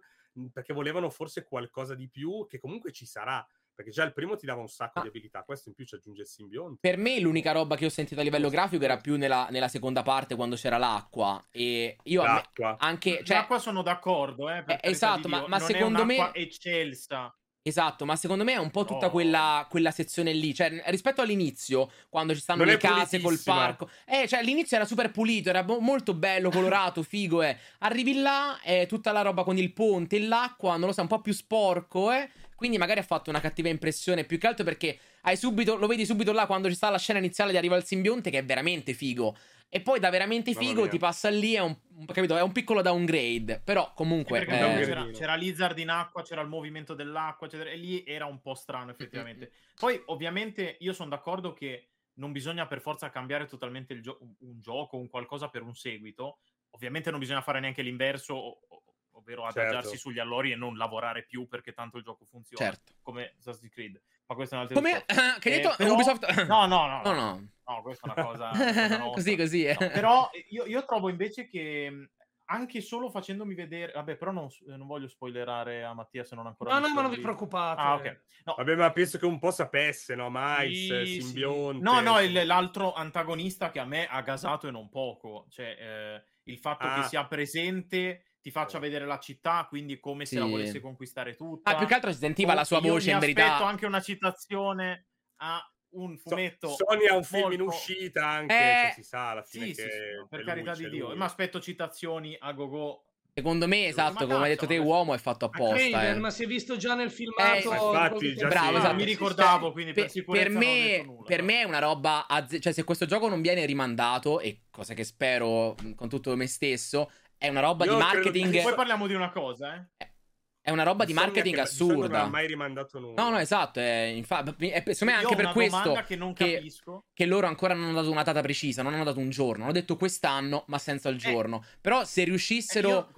S11: perché volevano forse qualcosa di più, che comunque ci sarà, perché già il primo ti dava un sacco
S2: Ah.
S11: di abilità, questo in più ci aggiunge il simbionte.
S2: Per me l'unica roba che ho sentito a livello grafico era più nella, nella seconda parte quando c'era l'acqua. E io me-
S11: L'acqua.
S2: anche. Cioè,
S6: L'acqua sono d'accordo, eh,
S2: Eh, esatto,
S6: di
S2: ma- ma
S6: Non
S2: secondo
S6: è un'acqua
S2: me-
S6: eccelsa.
S2: Esatto, ma secondo me è un po' tutta
S6: No.
S2: quella, quella sezione lì. Cioè, rispetto all'inizio, quando ci stanno
S11: Non
S2: le case col parco. Eh, cioè, all'inizio era super pulito, era mo- molto bello, colorato, figo. Eh. Arrivi là, è tutta la roba con il ponte e l'acqua, non lo so, un po' più sporco, eh. Quindi magari ha fatto una cattiva impressione. Più che altro perché hai subito, lo vedi subito là quando ci sta la scena iniziale di arrivo al simbionte, che è veramente figo. E poi da veramente figo ti passa lì, è un, capito? È un piccolo downgrade. Però comunque.
S11: Eh,
S6: comunque
S2: eh,
S6: c'era, c'era Lizard in acqua, c'era il movimento dell'acqua, eccetera, e lì era un po' strano effettivamente. Poi ovviamente io sono d'accordo che non bisogna per forza cambiare totalmente il gio- un gioco, un qualcosa per un seguito. Ovviamente non bisogna fare neanche l'inverso, o- ovvero adagiarsi
S11: Certo.
S6: sugli allori e non lavorare più perché tanto il gioco funziona,
S2: certo.
S6: come Assassin's Creed. Ma questo è un altro
S2: Come.
S6: discorso.
S2: che hai
S6: Eh,
S2: detto?
S6: però-
S2: Ubisoft.
S6: No, no, no,
S2: No,
S6: no,
S2: no.
S6: questa è una cosa, una cosa
S2: così, così. eh.
S6: No, però io, io trovo invece che mh, anche solo facendomi vedere, vabbè, però non, non voglio spoilerare a Mattia se non ha ancora
S12: No, no, ma non vi preoccupate.
S6: Ah, ok. No,
S11: Vabbè, ma penso che un po' sapesse, no? Miles,
S6: Sì, sì.
S11: simbionte.
S6: No, no, il- l'altro antagonista che a me ha gasato e non poco. Cioè, eh, il fatto
S11: Ah.
S6: che sia presente, ti faccia vedere la città, quindi come se la
S2: Sì.
S6: volesse conquistare tutta.
S2: Ah, più che altro si sentiva la sua voce
S6: mi
S2: in
S6: aspetto
S2: verità.
S6: anche una citazione a un
S11: So-
S6: fumetto.
S11: Sony ha un film in
S6: molto-
S11: uscita anche,
S2: Eh,
S11: cioè, si sa alla fine
S6: Sì,
S11: che
S6: sì, per carità di Dio. Ma aspetto citazioni a go-go.
S2: Secondo me, esatto, come hai detto te, uomo, è fatto
S12: Ma Craven,
S2: apposta. eh.
S12: ma si è visto già nel
S2: Eh,
S12: filmato.
S11: ma infatti,
S12: quello che
S11: già
S2: Bravo,
S11: sì.
S2: esatto.
S6: Mi ricordavo, quindi per
S2: Per,
S6: sicurezza
S2: per
S6: non ho
S2: me,
S6: detto nulla,
S2: per me è una roba. azze- Cioè, se questo gioco non viene rimandato, e cosa che spero con tutto me stesso, è una roba
S11: Io
S2: di
S11: credo
S2: marketing.
S11: che-
S6: Poi parliamo di una cosa, eh.
S2: È una roba di marketing
S11: Sony Non
S2: assurda.
S11: ha mai rimandato nulla.
S2: No, no, esatto. È, infatti, è, secondo me è anche per
S6: una
S2: questo
S6: che non
S2: che,
S6: capisco.
S2: che loro ancora non hanno dato una data precisa, non hanno dato un giorno. Hanno detto quest'anno, ma senza il giorno. Però se
S6: Eh,
S2: riuscissero.
S6: io-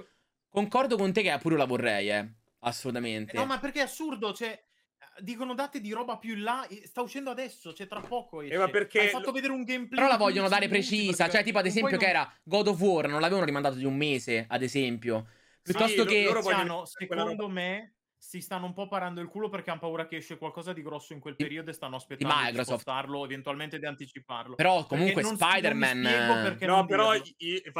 S2: Concordo con te che pure la vorrei, eh. Assolutamente.
S6: No, ma perché è assurdo, cioè dicono date di roba più in là, sta uscendo adesso, cioè tra poco esce.
S11: Eh, ma perché
S6: Hai fatto
S11: lo-
S6: vedere un gameplay
S2: Però la vogliono
S6: 15
S2: dare precisa. Cioè, tipo, ad
S6: non
S2: esempio,
S6: puoi
S2: che
S6: non-
S2: era God of War, non l'avevano rimandato di un mese, ad esempio. Piuttosto
S11: lo-
S2: che.
S11: loro vogliono
S6: secondo
S11: roba-
S6: me si stanno un po' parando il culo perché hanno paura che esce qualcosa di grosso in quel periodo e stanno aspettando di, spostarlo, eventualmente di anticiparlo.
S2: Però, comunque,
S6: non non
S2: Spider-Man. eh,
S6: perché
S11: No,
S6: non
S11: però io,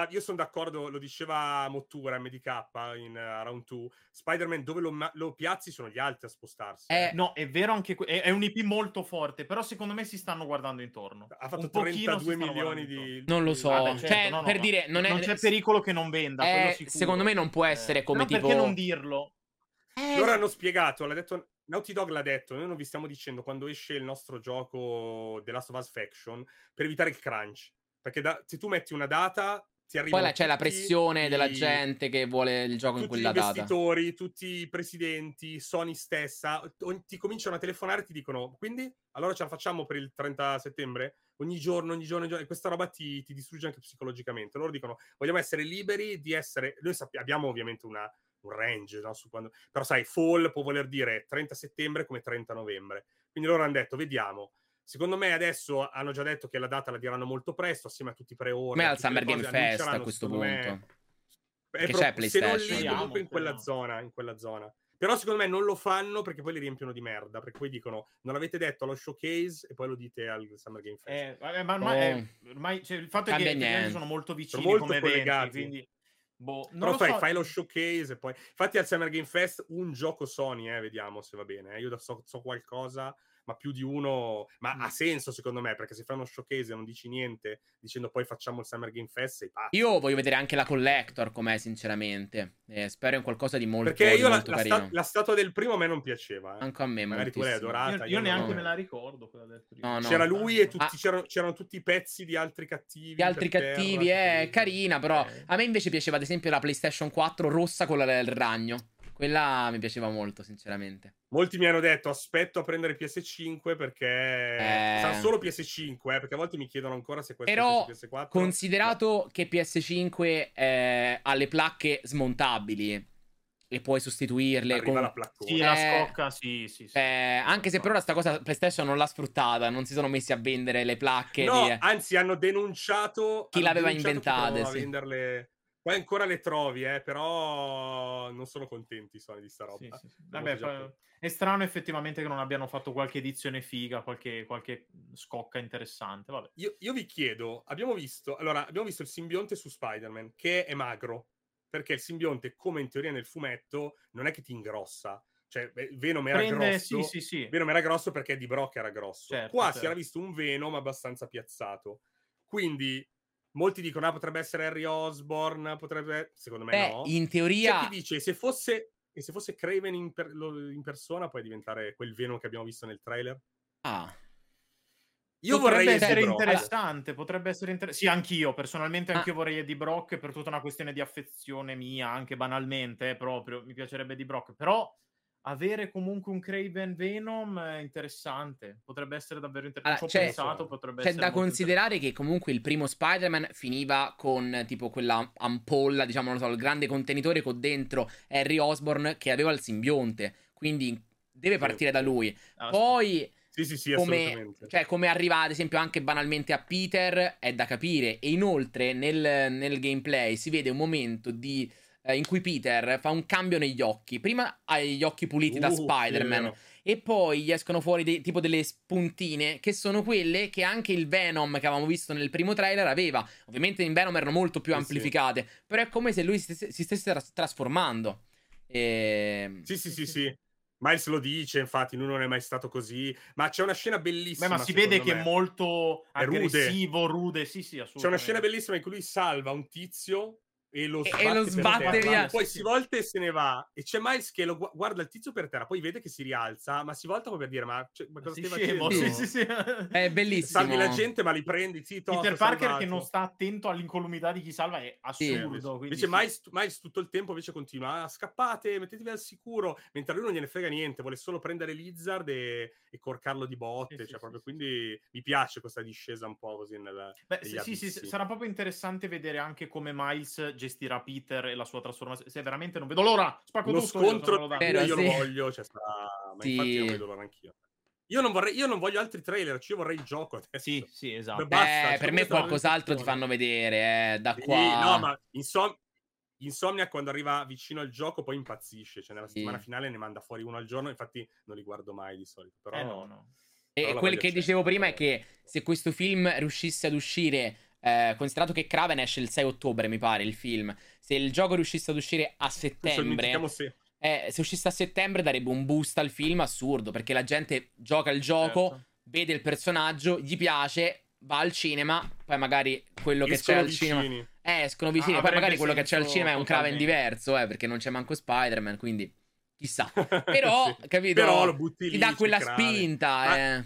S11: io sono d'accordo, lo diceva Mottura MDK in uh, Round 2. Spider-Man dove lo, lo piazzi sono gli altri a spostarsi.
S2: Eh,
S6: No, è vero anche que- è, è un IP molto forte, però secondo me si stanno guardando intorno.
S11: Ha fatto
S6: Un pochino si
S11: 32
S6: stanno
S11: milioni di...
S2: Non lo so.
S6: Vabbè, certo,
S2: cioè,
S6: no, no,
S2: per dire, non, è,
S6: c'è pericolo che non venda.
S2: eh,
S6: quello sicuro.
S2: secondo me non può essere come tipo.
S6: Perché non dirlo?
S2: Eh,
S11: Loro hanno spiegato, l'ha detto, Naughty Dog l'ha detto, noi non vi stiamo dicendo quando esce il nostro gioco The Last of Us Faction per evitare il crunch. Perché da- se tu metti una data, ti arriva...
S2: Poi là c'è la pressione della gente che vuole il gioco in
S11: tutti
S2: quella data.
S11: investitori, tutti i presidenti, Sony stessa, ti cominciano a telefonare e ti dicono, quindi allora ce la facciamo per il 30 settembre? Ogni giorno, ogni giorno, ogni giorno, e questa roba ti, ti distrugge anche psicologicamente. Loro dicono, vogliamo essere liberi di essere... Noi sappi- abbiamo ovviamente una, un range, no, su quando... però sai, fall può voler dire 30 settembre come 30 novembre. Quindi loro hanno detto, vediamo. Secondo me adesso hanno già detto che la data la diranno molto presto, assieme a tutti i pre-order.
S2: Come al
S11: tutte le
S2: Summer Game Fest a questo
S11: me,
S2: punto.
S11: è
S2: Che
S11: proprio-
S2: c'è
S11: se non
S2: PlayStation.
S11: lì, comunque in quella zona, in quella zona. Però secondo me non lo fanno perché poi li riempiono di merda, perché poi dicono non l'avete detto allo showcase e poi lo dite al Summer Game Fest.
S6: Eh, vabbè, ma ormai,
S2: Oh.
S6: eh, ormai cioè, il fatto è
S2: Cambia
S6: che
S2: niente.
S6: sono molto vicini
S11: molto
S6: come eventi, quindi boh,
S11: Però
S6: lo
S11: fai,
S6: so.
S11: fai lo showcase e poi... Infatti al Summer Game Fest un gioco Sony, eh, vediamo se va bene. eh. Io so, so qualcosa, ma più di uno... Ma
S6: Mm.
S11: ha senso secondo me, perché se fai uno showcase e non dici niente, dicendo poi facciamo il Summer Game Fest, sei pazzo.
S2: Io voglio vedere anche la collector com'è, sinceramente. Eh, spero in qualcosa di molto,
S11: Perché
S2: di
S11: io la,
S2: molto
S11: la
S2: carino.
S11: sta- la statua del primo a me non piaceva. eh.
S2: Anche a me,
S11: Magari tu l'hai adorata.
S6: io, io
S11: non-
S6: neanche
S2: no.
S6: me la ricordo quella del primo.
S2: No, no.
S11: C'era lui e tutti,
S2: Ah.
S11: c'erano, c'erano tutti i pezzi di altri cattivi.
S2: Gli altri
S11: per terra,
S2: cattivi, è carina, però
S6: Eh.
S2: a me invece piaceva ad esempio la PlayStation 4 rossa con la del ragno. Quella mi piaceva molto, sinceramente.
S11: Molti mi hanno detto aspetto a prendere PS5 perché
S2: Eh.
S11: sarà solo PS5, eh, perché a volte mi chiedono ancora se questo
S2: Però,
S11: è su PS4.
S2: Considerato che PS5 eh, ha le placche smontabili e puoi sostituirle
S11: arriva
S2: con...
S11: la placcona.
S6: Sì, la
S2: Eh,
S6: scocca, sì, sì. sì.
S2: eh, anche se per ora sta cosa PlayStation non l'ha sfruttata, non si sono messi a vendere le placche.
S11: No,
S2: di-
S11: anzi hanno denunciato
S2: Chi l'aveva
S11: denunciato chi
S2: inventate,
S11: provava a
S2: sì.
S11: venderle. Poi ancora le trovi, eh, però non sono contenti i Sony di sta roba.
S6: Sì, sì, Vabbè,
S11: già
S6: è strano effettivamente che non abbiano fatto qualche edizione figa, qualche, qualche scocca interessante. Vabbè.
S11: Io, io vi chiedo, abbiamo visto, allora, abbiamo visto il simbionte su Spider-Man, che è magro, perché il simbionte, come in teoria nel fumetto, non è che ti ingrossa. Cioè, Venom era
S6: Prende,
S11: grosso,
S6: sì, sì, sì.
S11: Venom era grosso perché di Brock era grosso.
S6: Certo,
S11: Qua
S6: certo.
S11: si era visto un Venom abbastanza piazzato. Quindi molti dicono, ah, potrebbe essere Harry Osborn, potrebbe... Secondo me
S2: Beh,
S11: no.
S2: in
S11: C'è
S2: teoria...
S11: chi dice, se fosse... E se fosse Craven in, per- lo- in persona, può diventare quel Venom che abbiamo visto nel trailer?
S2: Ah,
S11: Io
S6: potrebbe
S11: vorrei
S6: essere
S11: Brock.
S6: interessante, potrebbe essere interessante. Sì, anch'io, personalmente
S2: Ah.
S6: anch'io vorrei Eddie Brock per tutta una questione di affezione mia, anche banalmente, eh, proprio, mi piacerebbe Eddie Brock, però avere comunque un Craven Venom è interessante, potrebbe essere davvero interessante.
S2: Allora,
S6: Ci ho
S2: c'è-
S6: pensato, potrebbe
S2: c'è
S6: essere
S2: da considerare che comunque il primo Spider-Man finiva con tipo quella ampolla, diciamo, non so, il grande contenitore con dentro Harry Osborn che aveva il simbionte, quindi deve partire da lui.
S6: Ah,
S2: Poi
S11: Sì, sì, sì,
S2: come,
S11: assolutamente.
S2: cioè, come arriva ad esempio anche banalmente a Peter è da capire. E inoltre nel, nel gameplay si vede un momento di, eh, in cui Peter fa un cambio negli occhi. Prima ha gli occhi puliti da
S11: Uh, sì, è
S2: Spider-Man. E poi gli escono fuori dei- tipo delle spuntine che sono quelle che anche il Venom che avevamo visto nel primo trailer aveva. Ovviamente in Venom erano molto più
S11: Sì, sì.
S2: amplificate, però è come se lui si stesse, si stesse tras- trasformando. E...
S11: Sì, sì, sì, sì. Miles lo dice, infatti, lui non è mai stato così. Ma c'è una scena bellissima.
S6: Beh, ma si vede che
S11: me.
S6: è molto
S11: È rude.
S6: aggressivo, rude. Sì, sì,
S11: C'è
S6: assolutamente.
S11: una scena bellissima in cui lui salva un tizio e lo
S2: E-
S11: sbatte,
S2: lo
S11: per
S2: sbatte
S11: terra.
S2: via.
S11: Poi si volta e se ne va. E c'è Miles che lo gu- guarda il tizio per terra, poi vede che si rialza, ma si volta come per dire: Ma, cioè, ma cosa
S6: Sì,
S11: stai facendo?
S6: sì, sì, sì.
S2: È bellissimo.
S11: Salvi la gente, ma li prendi. Sì, toh,
S6: Peter Parker
S11: salvato.
S6: che non sta attento all'incolumità di chi salva è
S11: Sì,
S6: assurdo. quindi
S11: invece
S6: sì.
S11: Miles, Miles tutto il tempo invece continua "Ah, scappate, mettetevi al sicuro mentre lui non gliene frega niente vuole solo prendere Lizard e, e corcarlo di botte
S6: Sì, sì,
S11: cioè,
S6: sì,
S11: proprio,
S6: sì.
S11: quindi mi piace questa discesa un po' così nel,
S6: Beh, sì, sì, sarà proprio interessante vedere anche come Miles gestirà Peter e la sua trasformazione. Se veramente non vedo l'ora, spacco
S11: uno
S6: tutto. io,
S11: scontro di
S2: Vero,
S11: io
S2: sì.
S11: lo voglio cioè, sarà... ma
S2: Sì.
S11: infatti non vedo l'ora anch'io io non, vorrei, io non voglio altri trailer cioè io vorrei il gioco adesso
S6: Sì, sì, esatto.
S11: Beh, basta, cioè,
S2: per me qualcos'altro ti fanno vedere, eh, da
S11: Sì,
S2: qua.
S11: no ma Insom- Insomnia quando arriva vicino al gioco poi impazzisce cioè nella
S2: Sì.
S11: settimana finale ne manda fuori uno al giorno infatti non li guardo mai di solito però
S6: Eh, no, no.
S2: E
S11: Però
S2: quel che dicevo prima è
S11: però.
S2: che se questo film riuscisse ad uscire, eh, considerato che Kraven esce il 6 ottobre, mi pare, il film, se il gioco riuscisse ad uscire a settembre,
S11: se-
S2: eh, se uscisse a settembre darebbe un boost al film assurdo, perché la gente gioca il gioco,
S6: Certo.
S2: vede il personaggio, gli piace, va al cinema, poi magari quello che c'è
S11: escono
S2: al cinema... Eh, escono vicini,
S6: Ah,
S2: poi magari quello che c'è al cinema è un
S6: totalmente.
S2: diverso, eh, perché non c'è manco Spider-Man, quindi chissà. Però,
S11: Sì.
S2: capito?
S11: Però lo butti
S2: ti
S11: lì,
S2: dà
S11: c'è
S2: quella spinta,
S11: Ma-
S2: eh.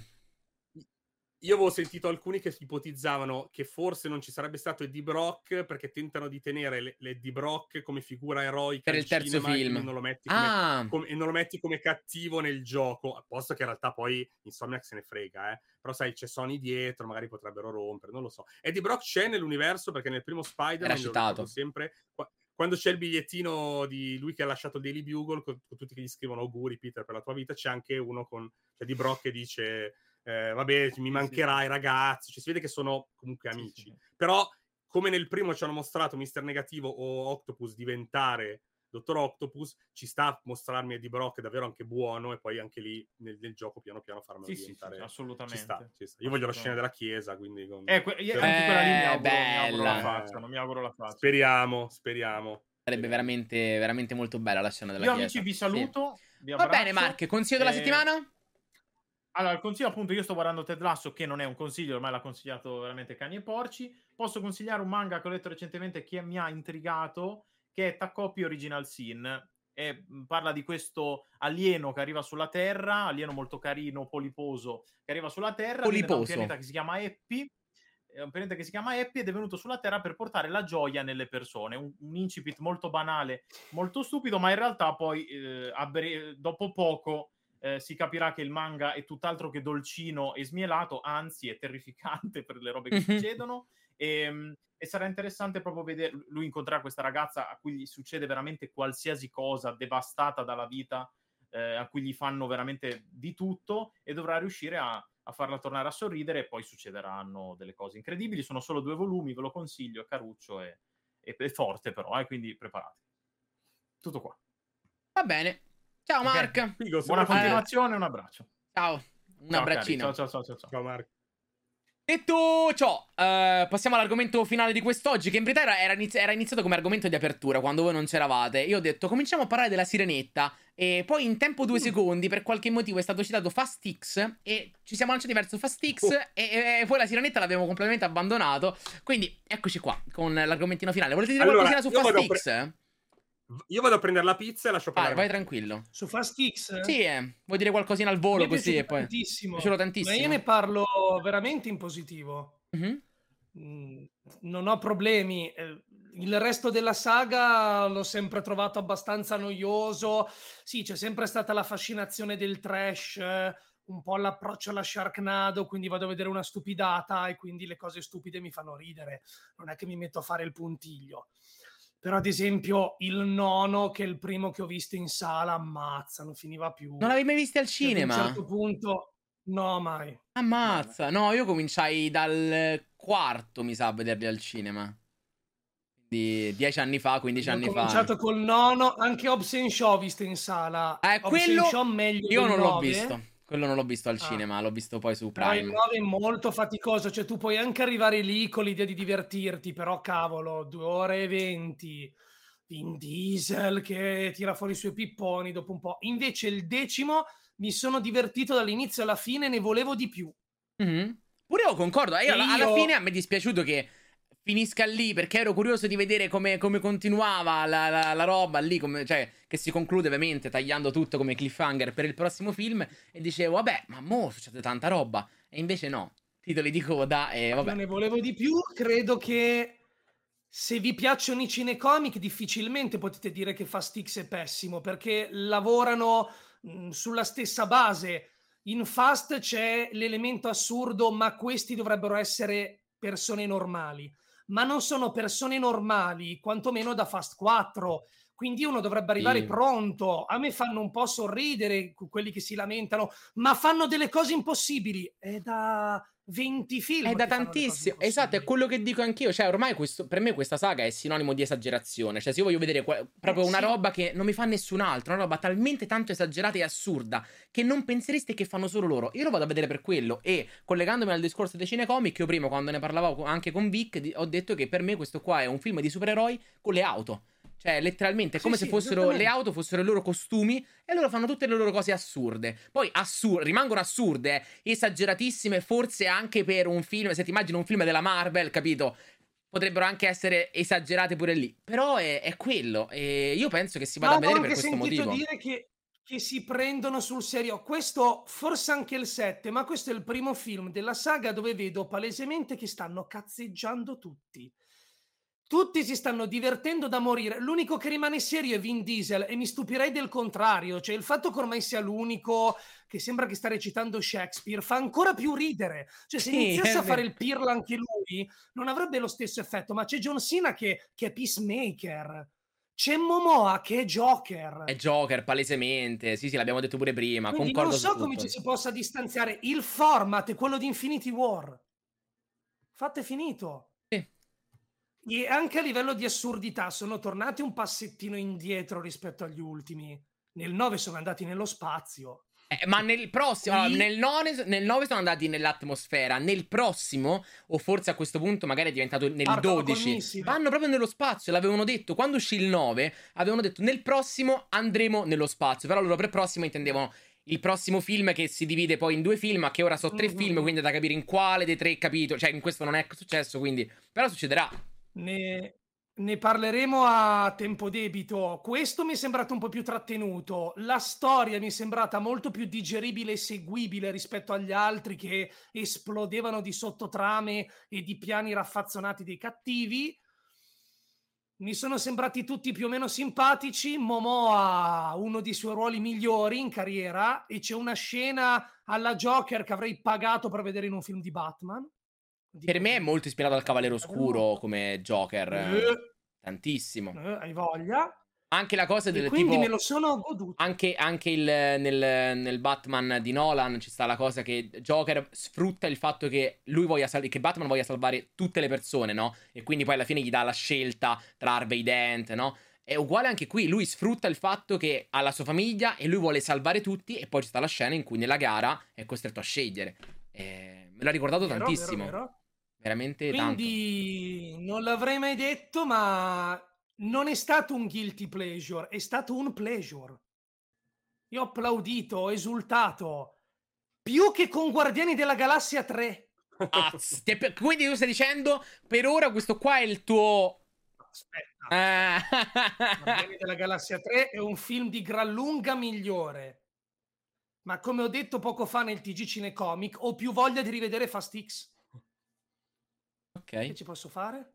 S11: Io avevo sentito alcuni che ipotizzavano che forse non ci sarebbe stato Eddie Brock perché tentano di tenere le- l'Eddie Brock come figura eroica
S2: Per il terzo
S11: e
S2: film.
S11: quindi Non lo metti come,
S2: Ah,
S11: come- e non lo metti come cattivo nel gioco, a posto che in realtà poi Insomniac se ne frega, eh. Però sai, c'è Sony dietro, magari potrebbero rompere, non lo so. Eddie Brock c'è nell'universo perché nel primo Spider-Man,
S2: citato.
S11: sempre, qua- quando c'è il bigliettino di lui che ha lasciato il Daily Bugle, con, con tutti che gli scrivono auguri Peter per la tua vita, c'è anche uno con cioè, di Brock che dice eh, vabbè, mi mancherai ragazzi, cioè, si vede che sono comunque
S6: Sì,
S11: amici.
S6: sì, sì.
S11: Però come nel primo ci hanno mostrato Mister Negativo o Octopus diventare Dottor Octopus, ci sta a mostrarmi Eddie Brock davvero anche buono e poi anche lì nel, nel gioco piano piano farmelo
S6: Sì, sì, sì,
S11: diventare...
S6: assolutamente.
S11: ci sta, ci sta. Io voglio la scena della chiesa, quindi... con-
S6: Eh, que- io- anche quella lì mi
S2: Eh,
S6: auguro, mi auguro la
S2: bella.
S6: facciano, mi auguro la facciano.
S11: Speriamo, speriamo.
S2: sarebbe veramente, veramente molto bella la scena della
S6: Io
S2: chiesa.
S6: amici vi
S2: Sì.
S6: saluto, vi
S2: Va bene. Mark, consiglio della
S6: Eh,
S2: settimana?
S6: Allora, il consiglio appunto, io sto guardando Ted Lasso, che non è un consiglio, ormai l'ha consigliato veramente Cani e Porci. Posso consigliare un manga che ho letto recentemente che mi ha intrigato, che è Takopi Original Sin. E, mh, parla di questo alieno che arriva sulla Terra, alieno molto carino, poliposo, che arriva sulla Terra, da un
S2: Poliposo.
S6: pianeta che si chiama Eppi, è un pianeta che si chiama Eppi ed è venuto sulla Terra per portare la gioia nelle persone. Un, un incipit molto banale, molto stupido, ma in realtà poi eh, bre- dopo poco eh, si capirà che il manga è tutt'altro che dolcino e smielato, anzi è terrificante per le robe che
S2: Mhm.
S6: succedono. E, mm, e sarà interessante proprio vedere lui incontrare questa ragazza a cui gli succede veramente qualsiasi cosa, devastata dalla vita, eh, a cui gli fanno veramente di tutto e dovrà riuscire a, a farla tornare a sorridere e poi succederanno delle cose incredibili. Sono solo due volumi, ve lo consiglio, è caruccio e, e- è forte però, eh, quindi preparati. Tutto qua.
S2: Va bene. Ciao
S6: Ok.
S2: Mark.
S11: Figo,
S6: Buona continuazione, un abbraccio.
S2: Ciao. Un
S6: Ciao,
S2: abbraccino.
S6: Ciao, ciao, ciao, ciao, ciao.
S11: Ciao Marco.
S2: Detto ciò, eh, passiamo all'argomento finale di quest'oggi, che in verità era, era inizi- era iniziato come argomento di apertura quando voi non c'eravate. Io ho detto cominciamo a parlare della sirenetta. E poi in tempo due secondi, per qualche motivo, è stato citato Fast X. E ci siamo lanciati verso Fast X.
S11: Oh.
S2: E, e poi la sirenetta l'abbiamo completamente abbandonato. Quindi eccoci qua con l'argomentino finale. Volete dire
S11: Allora,
S2: qualcosina su X?
S11: Io vado a prendere la pizza e lascio
S2: Vai,
S11: parlare.
S2: vai tranquillo.
S12: Su Fast X?
S2: Sì, eh, vuoi dire qualcosina al volo così e poi.
S12: tantissimo.
S2: Mi piaciuto
S12: Ma
S2: tantissimo.
S12: io ne parlo veramente in positivo.
S2: Mhm.
S12: Mm, Non ho problemi. Eh, Il resto della saga l'ho sempre trovato abbastanza noioso. Sì, c'è sempre stata la fascinazione del trash, eh, un po' l'approccio alla Sharknado, quindi vado a vedere una stupidata e quindi le cose stupide mi fanno ridere. Non è che mi metto a fare il puntiglio. Però, ad esempio, il nono, che è il primo che ho visto in sala, ammazza, non finiva più.
S2: Non l'avevi mai visto al
S12: Cioè, ad un
S2: cinema?
S12: certo punto No, mai.
S2: Ammazza, no, io cominciai dal quarto, mi sa, a vederli al cinema. Quindi dieci anni fa, 15
S12: Io ho
S2: anni fa.
S12: cominciato col nono, anche Hobbs Shaw visto in sala.
S2: Eh,
S12: Hobbs
S2: quello
S12: Shaw meglio
S2: io non l'ho
S12: 9,
S2: visto. Quello non l'ho visto al
S12: Ah.
S2: cinema, l'ho visto poi su
S12: il
S2: Prime.
S12: 9 è molto faticoso, cioè tu puoi anche arrivare lì con l'idea di divertirti, però cavolo, due ore e venti, Vin Diesel che tira fuori i suoi pipponi dopo un po'. Invece il decimo mi sono divertito dall'inizio alla fine, ne volevo di più.
S2: Mhm. Pure io concordo. Io,
S12: E
S2: alla, alla
S12: io-
S2: fine mi è dispiaciuto che finisca lì perché ero curioso di vedere come, come continuava la, la- la roba lì, come- cioè che si conclude ovviamente tagliando tutto come cliffhanger per il prossimo film e dicevo vabbè ma mo succede tanta roba e invece no, titoli di coda e vabbè.
S12: ne volevo di più, credo che se vi piacciono i cinecomic difficilmente potete dire che Fast X è pessimo perché lavorano mh, sulla stessa base. In Fast c'è l'elemento assurdo, ma questi dovrebbero essere persone normali. Ma non sono persone normali, quantomeno da Fast 4. Quindi uno dovrebbe arriare
S2: Sì.
S12: pronto. A me fanno un po' sorridere que- quelli che si lamentano, ma fanno delle cose impossibili. È da 20 film.
S2: È da tantissimo, esatto, è quello che dico anch'io. Cioè, ormai questo, per me questa saga è sinonimo di esagerazione. Cioè, se io voglio vedere que- proprio
S12: Eh,
S2: una
S12: sì.
S2: roba che non mi fa nessun altro, una roba talmente tanto esagerata e assurda che non pensereste che fanno solo loro. Io lo vado a vedere per quello. E collegandomi al discorso dei cinecomic, io prima, quando ne parlavo anche con Vic, ho detto che per me questo qua è un film di supereroi con le auto. Cioè, letteralmente, è come
S12: sì,
S2: se fossero le auto, fossero i loro costumi e loro fanno tutte le loro cose assurde. Poi assur- rimangono assurde, eh, esageratissime, forse anche per un film. Se ti immagini un film della Marvel, capito? Potrebbero anche essere esagerate pure lì. Però è, è quello. E io penso che si vada
S12: Ma
S2: a vedere per questo motivo.
S12: dire che, che si prendono sul serio. Questo, forse anche il 7, ma questo è il primo film della saga dove vedo palesemente che stanno cazzeggiando tutti. Tutti si stanno divertendo da morire. L'unico che rimane serio è Vin Diesel e mi stupirei del contrario. Cioè, il fatto che ormai sia l'unico che sembra che sta recitando Shakespeare fa ancora più ridere. Cioè, se
S2: Sì,
S12: iniziasse
S2: è
S12: a fare il pirla anche lui, non avrebbe lo stesso effetto. Ma c'è John Cena che, che è Peacemaker. C'è Momoa che è Joker.
S2: È Joker, palesemente. Sì, sì, l'abbiamo detto pure prima.
S12: Quindi
S2: Concordo
S12: non so
S2: su
S12: come ci si possa distanziare. Il format è quello di Infinity War. Fate finito. E anche a livello di assurdità sono tornati un passettino indietro rispetto agli ultimi. Nel 9 sono andati nello spazio.
S2: Eh, ma nel prossimo, allora, nel, 9, nel 9 sono andati nell'atmosfera. Nel prossimo, o forse a questo punto magari è diventato nel
S12: Partono col
S2: 12,
S12: missile.
S2: vanno proprio nello spazio. L'avevano detto quando uscì il 9, avevano detto nel prossimo andremo nello spazio. Però loro per prossimo intendevano il prossimo film che si divide poi in due film, ma che ora sono tre
S12: Mhm.
S2: film, quindi è da capire in quale dei tre capitoli. Cioè, in questo non è successo, quindi. Però succederà.
S12: Ne, ne parleremo a tempo debito. Questo mi è sembrato un po' più trattenuto. La storia mi è sembrata molto più digeribile e seguibile rispetto agli altri che esplodevano di sottotrame e di piani raffazzonati dei cattivi. Mi sono sembrati tutti più o meno simpatici. Momo ha uno dei suoi ruoli migliori in carriera e c'è una scena alla Joker che avrei pagato per vedere in un film di Batman.
S2: Per me è molto ispirato al Cavaliere Oscuro come Joker.
S12: Eh,
S2: Tantissimo.
S12: eh, hai voglia?
S2: Anche la cosa
S12: E
S2: del
S12: quindi
S2: tipo.
S12: me lo sono goduto.
S2: Anche, anche il- nel, nel Batman di Nolan ci sta la cosa che Joker sfrutta il fatto che lui voglia sal- che Batman voglia salvare tutte le persone, no? E quindi poi alla fine gli dà la scelta tra Harvey Dent, no? È uguale anche qui, lui sfrutta il fatto che ha la sua famiglia e lui vuole salvare tutti e poi ci sta la scena in cui nella gara è costretto a scegliere. Eh, me l'ha ricordato
S12: Vero,
S2: tantissimo,
S12: vero, vero.
S2: Veramente tanto.
S12: Quindi non l'avrei mai detto, ma non è stato un guilty pleasure, è stato un pleasure. Io ho applaudito, ho esultato. Più che con Guardiani della Galassia 3.
S2: Az, quindi tu stai dicendo per ora questo qua è il tuo...
S12: Aspetta.
S2: Eh.
S12: Guardiani della Galassia 3 è un film di gran lunga migliore. Ma come ho detto poco fa nel TG Cinecomic, ho più voglia di rivedere Fast X. Che ci posso fare?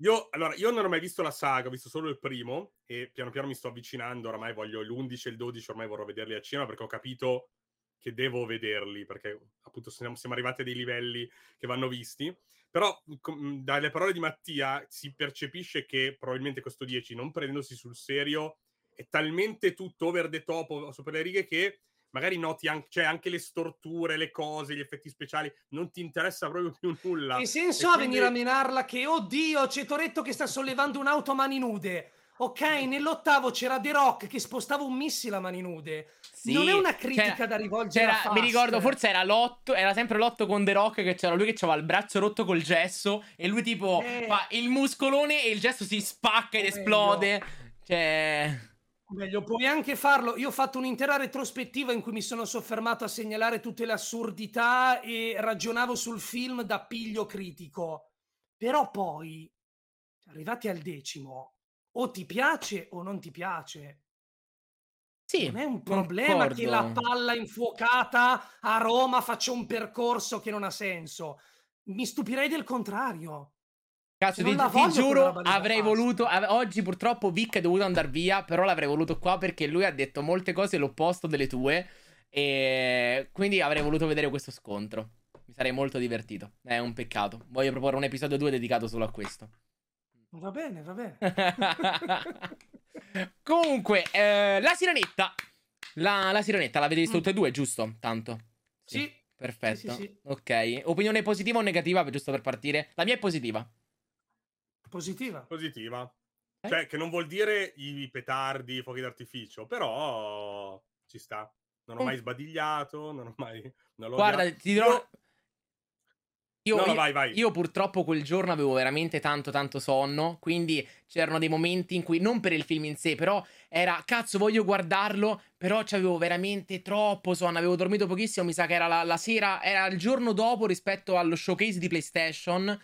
S11: Io, allora, io non ho mai visto la saga, ho visto solo il primo e piano piano mi sto avvicinando, oramai voglio l'11 e il 12, ormai vorrò vederli al cinema perché ho capito che devo vederli, perché appunto siamo, siamo arrivati a dei livelli che vanno visti. Però com- dalle parole di Mattia si percepisce che probabilmente questo 10, non prendendosi sul serio, è talmente tutto over the top, o sopra le righe, che magari noti anche, cioè, anche le storture, le cose, gli effetti speciali, non ti interessa proprio più nulla.
S12: Che senso
S11: E
S12: ha
S11: quindi-
S12: venire a menarla che, oddio, c'è Toretto che sta sollevando un'auto a mani nude. Ok, nell'ottavo c'era The Rock che spostava un missile a mani nude.
S2: Sì,
S12: non è una critica
S2: c'era-
S12: da rivolgere a
S2: mi ricordo, forse era l'otto, era sempre l'otto con The Rock che c'era lui che aveva il braccio rotto col gesso e lui tipo
S12: Eh.
S2: fa il muscolone e il gesso si spacca ed
S12: O meglio-
S2: esplode. Cioè...
S12: Meglio, puoi anche farlo. Io ho fatto un'intera retrospettiva in cui mi sono soffermato a segnalare tutte le assurdità e ragionavo sul film da piglio critico. Però poi, arrivati al decimo, o ti piace o non ti piace.
S2: Sì,
S12: Non è un problema che la
S2: concordo.
S12: palla infuocata a Roma faccia un percorso che non ha senso. Mi stupirei del contrario.
S2: Cazzo, ti, ti giuro, avrei voluto. ave- oggi purtroppo Vic è dovuto andare via, però l'avrei voluto qua perché lui ha detto molte cose l'opposto delle tue. E quindi avrei voluto vedere questo scontro. Mi sarei molto divertito. È un peccato. Voglio proporre un episodio 2 dedicato solo a questo.
S12: Va bene, va bene.
S2: Comunque, eh, la sirenetta. La, la sirenetta l'avete vista
S12: Mm.
S2: tutte e due, giusto? Tanto.
S12: Sì.
S2: Perfetto.
S12: Sì, sì, sì.
S2: Ok. Opinione positiva o negativa, giusto per partire? La mia è positiva.
S12: Positiva.
S11: Positiva.
S2: Eh?
S11: Cioè, che non vuol dire i petardi, i fuochi d'artificio, però ci sta. Non ho
S2: Mm.
S11: mai sbadigliato, non ho mai... Non
S2: Guarda,
S11: odiato.
S2: ti dirò.
S11: Io-
S2: Io,
S11: No, no,
S2: io-
S11: vai, vai.
S2: io purtroppo quel giorno avevo veramente tanto tanto sonno, quindi c'erano dei momenti in cui, non per il film in sé, però era, cazzo voglio guardarlo, però c'avevo veramente troppo sonno, avevo dormito pochissimo, mi sa che era la, la sera, era il giorno dopo rispetto allo showcase di PlayStation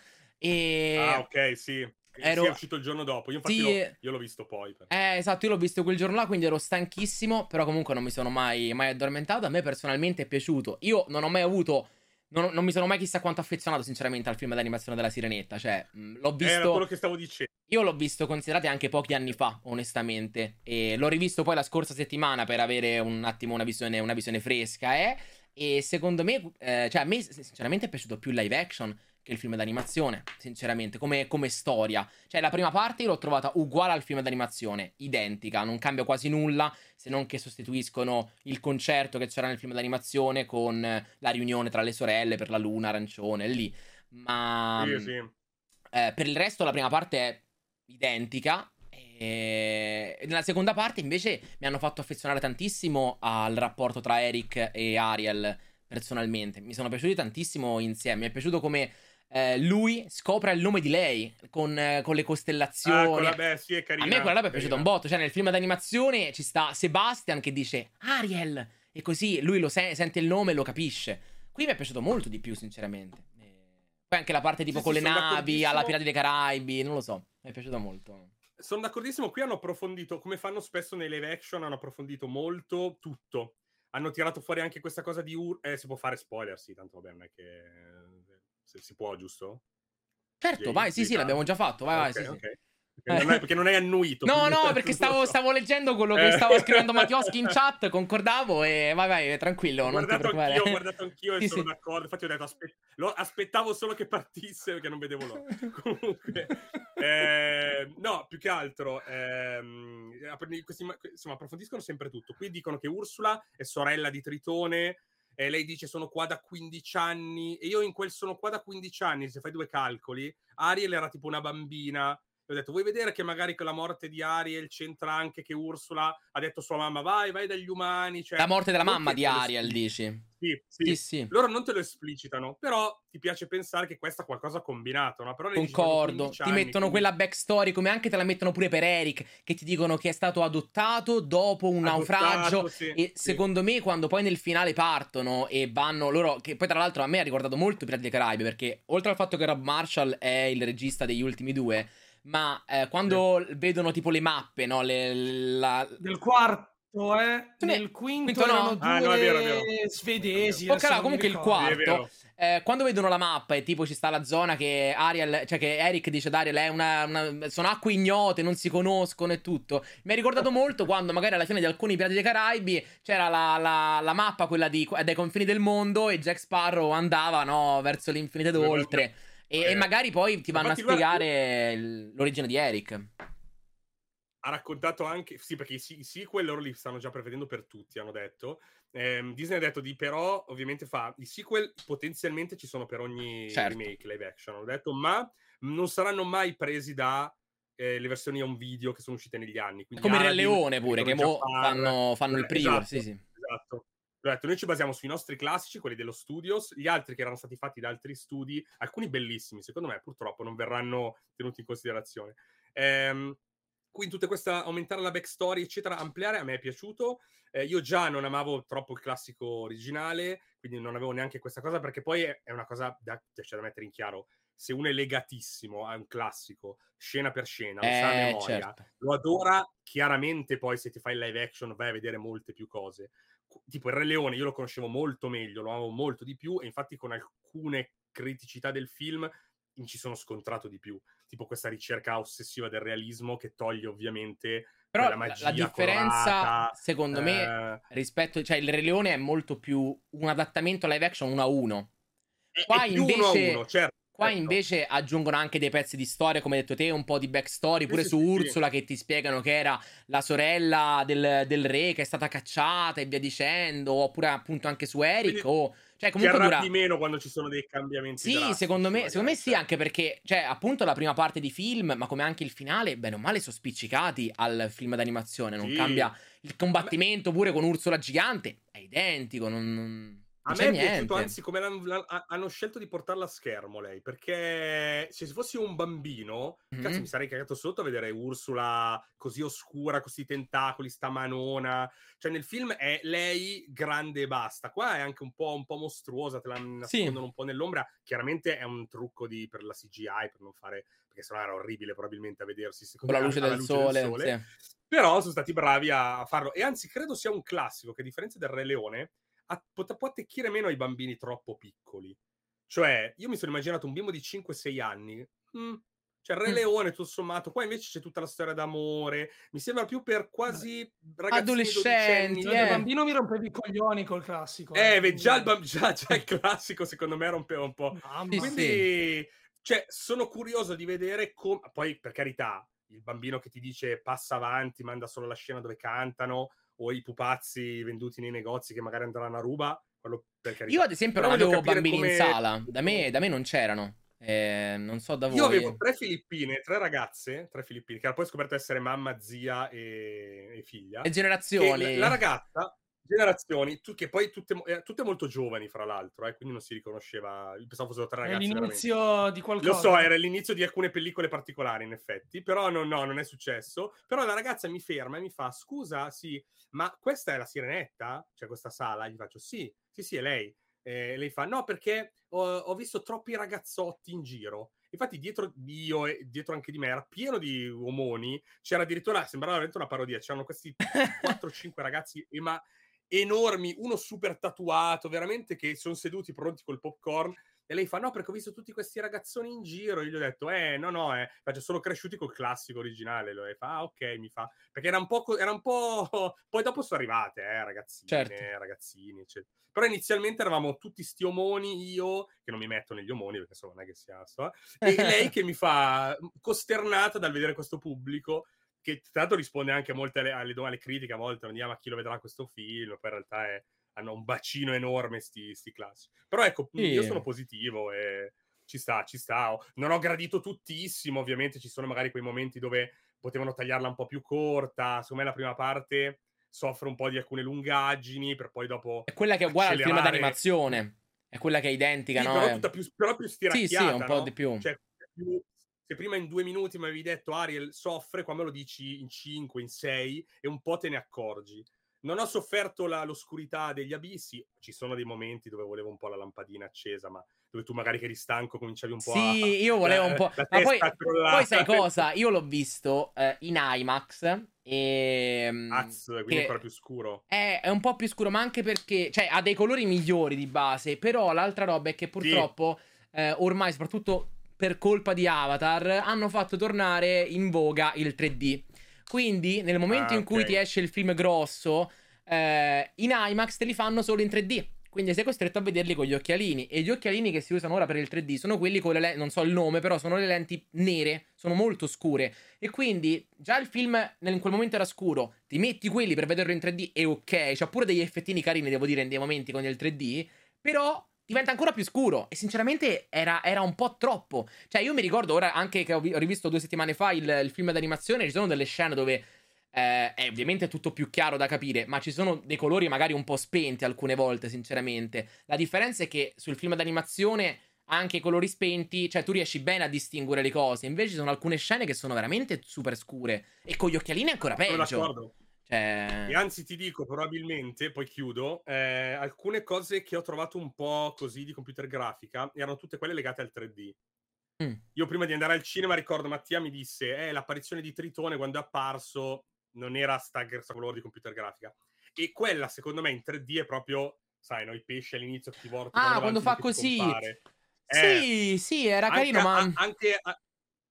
S2: e...
S11: Ah, ok, sì.
S2: ero-
S11: Sì, è uscito il giorno dopo. Io infatti
S2: Sì,
S11: l'ho, io l'ho visto poi. per-
S2: Eh, esatto, io l'ho visto quel giorno là, quindi ero stanchissimo, però comunque non mi sono mai, mai addormentato. A me personalmente è piaciuto. Io non ho mai avuto. Non, non mi sono mai chissà quanto affezionato, sinceramente, al film d'animazione della Sirenetta. Cioè, mh, l'ho
S11: Era quello
S2: visto.
S11: che stavo dicendo.
S2: Io l'ho visto, considerate, anche pochi anni fa, onestamente. E l'ho rivisto poi la scorsa settimana per avere un attimo una visione, una visione fresca, eh. E secondo me, eh, cioè, a me sinceramente è piaciuto più live action che il film d'animazione, sinceramente, come, come storia. Cioè, la prima parte l'ho trovata uguale al film d'animazione, identica, non cambia quasi nulla, se non che sostituiscono il concerto che c'era nel film d'animazione con eh, la riunione tra le sorelle per la luna arancione, lì. Ma
S11: Sì,
S2: mm,
S11: sì.
S2: eh, per il resto la prima parte è identica. E nella seconda parte invece mi hanno fatto affezionare tantissimo al rapporto tra Eric e Ariel personalmente. Mi sono piaciuti tantissimo insieme. Mi è piaciuto come eh, lui scopre il nome di lei con, eh, con le
S11: Ah,
S2: costellazioni.
S11: quella, beh, sì, è
S2: A
S11: carina.
S2: me quella roba è piaciuta un botto. Cioè, nel film d'animazione ci sta Sebastian che dice Ariel. E così lui lo se- sente il nome e lo capisce. Qui mi è piaciuto molto di più, sinceramente. E Poi anche la parte tipo
S11: Sì,
S2: con
S11: sì,
S2: le navi, alla Pirati dei Caraibi. Non lo so. Mi è piaciuto molto.
S11: Sono d'accordissimo, qui hanno approfondito, come fanno spesso nei live action, hanno approfondito molto tutto. Hanno tirato fuori anche questa cosa di Ur... Eh, si può fare spoiler, sì, tanto vabbè, non è che... Se si può, giusto?
S2: Certo,
S11: Jay-
S2: vai, sì, sì, l'abbiamo già fatto. Vai, vai,
S11: Ok,
S2: sì, sì.
S11: ok. Perché, non è, perché non hai annuito.
S2: No, no, perché stavo, stavo leggendo quello che
S11: Eh.
S2: stava scrivendo Mattioschi in chat, concordavo e vai, vai, tranquillo,
S11: Ho guardato anch'io, ho guardato anch'io e
S2: Sì,
S11: sono
S2: sì.
S11: d'accordo. Infatti ho detto, aspe- lo- aspettavo solo che partisse perché non vedevo l'ora. Comunque, eh, no, più che altro, ehm, questi, ma- insomma, approfondiscono sempre tutto. Qui dicono che Ursula è sorella di Tritone. E lei dice sono qua da 15 anni e io in quel sono qua da 15 anni, se fai due calcoli, Ariel era tipo una bambina. Ho detto, vuoi vedere che magari con la morte di Ariel c'entra anche che Ursula ha detto a sua mamma vai, vai dagli umani. Cioè,
S2: La morte della mamma di Ariel, dici?
S11: Sì, sì.
S2: Sì, sì.
S11: Loro non te lo esplicitano, però ti piace pensare che questa qualcosa ha combinato, no? Però lei dice, "Sono
S2: Concordo,
S11: 15
S2: ti
S11: anni,
S2: mettono
S11: quindi
S2: quella backstory come anche te la mettono pure per Eric, che ti dicono che è stato adottato dopo un
S11: adottato,
S2: naufragio
S11: sì,
S2: e secondo me quando poi nel finale partono e vanno loro, che poi tra l'altro a me ha ricordato molto Pirati dei Caraibi perché oltre al fatto che Rob Marshall è il regista degli ultimi due, ma eh, quando vedono tipo le mappe, no? Le, la...
S12: Del quarto, eh?
S2: Ne-
S12: Nel quinto,
S2: quinto no?
S12: due
S11: Ah, no, è vero, è vero.
S12: svedesi.
S2: Ok,
S12: mi
S2: comunque il.
S11: Sì,
S2: quarto, eh, quando vedono la mappa e tipo ci sta la zona che Ariel, cioè che Eric dice ad Ariel è una, una- sono acque ignote, non si conoscono e tutto. Mi ha ricordato molto quando magari alla fine di alcuni Pirati dei Caraibi c'era la, la- la mappa, quella di, dai confini del mondo e Jack Sparrow andava, no, verso l'infinito ed oltre. E,
S11: Eh.
S2: e magari poi ti vanno a
S11: guarda-
S2: spiegare il- l'origine di Eric.
S11: ha raccontato anche, sì, perché i, i sequel loro li stanno già prevedendo per tutti, hanno detto. Ehm, Disney ha detto di però, ovviamente fa, i sequel potenzialmente ci sono per ogni
S2: Certo.
S11: remake live action, hanno detto, ma non saranno mai presi da eh, le versioni a un video che sono uscite negli anni.
S2: Come Re Leone pure, che mo fanno, fanno il
S11: eh,
S2: pre-order,
S11: esatto,
S2: sì, sì.
S11: Esatto. Ho detto, noi ci basiamo sui nostri classici, quelli dello studios, gli altri che erano stati fatti da altri studi, alcuni bellissimi, secondo me purtroppo non verranno tenuti in considerazione. Ehm, quindi tutta questa aumentare la backstory, eccetera, ampliare, a me è piaciuto. Eh, io già non amavo troppo il classico originale, quindi non avevo neanche questa cosa, perché poi è, è una cosa da, c'è da mettere in chiaro. Se uno è legatissimo a un classico, scena per scena, lo sa a
S2: Eh,
S11: memoria,
S2: certo.
S11: lo adora, chiaramente poi se ti fai il live action vai a vedere molte più cose. Tipo il Re Leone, io lo conoscevo molto meglio, lo amavo molto di più e infatti con alcune criticità del film ci sono scontrato di più. Tipo questa ricerca ossessiva del realismo che toglie ovviamente
S2: Però la,
S11: magia
S2: la differenza,
S11: colorata,
S2: secondo me,
S11: eh,
S2: rispetto... Cioè, il Re Leone è molto più un adattamento live action 1 a 1.
S11: è-
S2: Qua
S11: più uno a
S2: invece-
S11: uno, certo,
S2: Qua
S11: certo.
S2: invece aggiungono anche dei pezzi di storia, come hai detto te, un po' di backstory,
S11: Sì,
S2: pure
S11: sì,
S2: su
S11: sì, sì.
S2: Ursula che ti spiegano che era la sorella del, del re che è stata cacciata e via dicendo, oppure appunto anche su Eric,
S11: Quindi
S2: o... Cioè comunque dura...
S11: arrabbi meno quando ci sono dei cambiamenti
S2: Sì, secondo me, secondo me sì, anche perché, cioè, appunto la prima parte di film, ma come anche il finale, bene o male, sono spiccicati al film d'animazione. Non
S11: Sì.
S2: cambia il combattimento pure con Ursula gigante, è identico, non,
S11: A me è
S2: niente.
S11: piaciuto, anzi, come l'hanno- hanno scelto di portarla a schermo lei, perché se fossi un bambino,
S2: Mhm.
S11: cazzo, mi sarei cagato sotto a vedere Ursula così oscura, questi tentacoli, sta manona. Cioè, nel film è lei grande e basta. Qua è anche un po', un po' mostruosa, te la nascondono un po' nell'ombra. Chiaramente è un trucco di- per la CGI, per non fare... perché sennò era orribile probabilmente a vedersi.
S2: Con la
S11: me,
S2: luce
S11: alla
S2: del sole, sì.
S11: però sono stati bravi a farlo. E anzi, credo sia un classico che, a differenza del Re Leone, a- pot- può attecchire meno ai bambini troppo piccoli. Cioè, io mi sono immaginato un bimbo di 5-6 anni. mm, Cioè, il Re
S2: Mm.
S11: Leone, tutto sommato. Qua invece c'è tutta la storia d'amore. Mi sembra più per quasi ragazzini
S2: Adolescenti, eh.
S12: da bambino mi rompevi i coglioni col classico.
S11: Eh,
S12: quindi-
S11: già il, bamb- già- già il classico secondo me rompeva un po'.
S12: Mamma
S2: Sì.
S11: Quindi, cioè, sono curioso di vedere come. Poi, per carità, il bambino che ti dice passa avanti, manda solo la scena dove cantano, o i pupazzi venduti nei negozi che magari andranno a ruba.
S2: Io ad esempio
S11: Però
S2: non avevo bambini in
S11: come-
S2: sala, da me, da me non c'erano. Eh, non so da voi.
S11: Io avevo tre filippine, tre ragazze, tre filippine, che poi scoperto essere mamma, zia e, e figlia. Che
S2: generazioni.
S11: la, la ragazza, generazioni, tu- che poi tutte, eh, tutte molto giovani, fra l'altro, eh, quindi non si riconosceva. Pensavo fossero tre
S12: È
S11: veramente.
S12: l'inizio di qualcosa.
S11: Lo so, era l'inizio di alcune pellicole particolari, in effetti, però no, no, non è successo. Però la ragazza mi ferma e mi fa: Scusa, sì, ma questa è la sirenetta? C'è questa sala? Gli faccio: Sì, sì, sì, è lei. E lei fa: No, perché ho, ho visto troppi ragazzotti in giro. Infatti, dietro di io e dietro anche di me era pieno di omoni. C'era addirittura, sembrava veramente una parodia. C'erano questi 4-5 ragazzi, ma enormi, uno super tatuato, veramente che sono seduti pronti col popcorn. E lei fa: No, perché ho visto tutti questi ragazzoni in giro. Io gli ho detto: Eh, no, no, eh. Faccio solo cresciuti col classico originale. Lei fa: Ah, ok, mi fa. Perché era un po'. co- Era un po'... Poi dopo sono arrivate, eh, ragazzine,
S2: Certo.
S11: ragazzini, eccetera. Però inizialmente eravamo tutti sti omoni, io, che non mi metto negli omoni, perché insomma non è che sia. so, e lei che mi fa costernata dal vedere questo pubblico che tra l'altro risponde anche a molte alle, alle domande critiche a volte non diamo a chi lo vedrà questo film poi in realtà è- hanno un bacino enorme sti, sti classici però ecco
S2: Sì.
S11: io sono positivo e ci sta ci sta non ho gradito tuttissimo ovviamente ci sono magari quei momenti dove potevano tagliarla un po' più corta secondo me la prima parte soffre un po' di alcune lungaggini per poi dopo
S2: È quella che è uguale al film
S11: accelerare.
S2: d'animazione. È quella che è identica,
S11: sì,
S2: no?
S11: però tutta più, però più
S2: Sì,
S11: stiracchiata
S2: sì, un po'
S11: no?
S2: di più.
S11: Cioè, più- se prima in due minuti mi avevi detto Ariel soffre, qua me lo dici in cinque, in sei e un po' te ne accorgi. Non ho sofferto la- l'oscurità degli abissi, ci sono dei momenti dove volevo un po' la lampadina accesa, ma dove tu magari che eri stanco cominciavi un po' a...
S2: Sì, io volevo un po'.
S11: la
S2: Ma poi, poi sai cosa? Io l'ho visto eh, in IMAX e.
S11: Az, quindi
S2: che-
S11: ancora più scuro.
S2: È, è un po' più scuro, ma anche perché, cioè, ha dei colori migliori di base. Però l'altra roba è che purtroppo, eh, ormai, soprattutto per colpa di Avatar, hanno fatto tornare in voga il 3D. Quindi, nel momento
S11: Ah,
S2: in cui ti esce il film grosso, eh, in IMAX te li fanno solo in 3D. Quindi sei costretto a vederli con gli occhialini. E gli occhialini che si usano ora per il 3D sono quelli con le lenti, non so il nome, però sono le lenti nere, sono molto scure. E quindi già il film in quel momento era scuro, ti metti quelli per vederlo in 3D e ok, c'ha pure degli effettini carini, devo dire, in dei momenti con il 3D, però diventa ancora più scuro e sinceramente era, era, un po' troppo. Cioè io mi ricordo ora anche che ho, rivisto due settimane fa il, il film d'animazione, ci sono delle scene dove eh, è ovviamente tutto più chiaro da capire, ma ci sono dei colori magari un po' spenti alcune volte, sinceramente. La differenza è che sul film d'animazione anche i colori spenti, cioè tu riesci bene a distinguere le cose. Invece ci sono alcune scene che sono veramente super scure e con gli occhialini è ancora peggio. Sono d'accordo. Cioè...
S11: E anzi ti dico, probabilmente, poi chiudo, eh, alcune cose che ho trovato un po' così di computer grafica erano tutte quelle legate al 3D. Mm. Io prima di andare al cinema ricordo Mattia mi disse, eh, l'apparizione di Tritone quando è apparso non era sta colore di computer grafica. E quella, secondo me, in 3D è proprio, sai, no, i pesci all'inizio che ti vortano.
S2: Ah, quando fa così. Sì, eh, sì, era carino,
S11: anche,
S2: ma...
S11: A, anche a,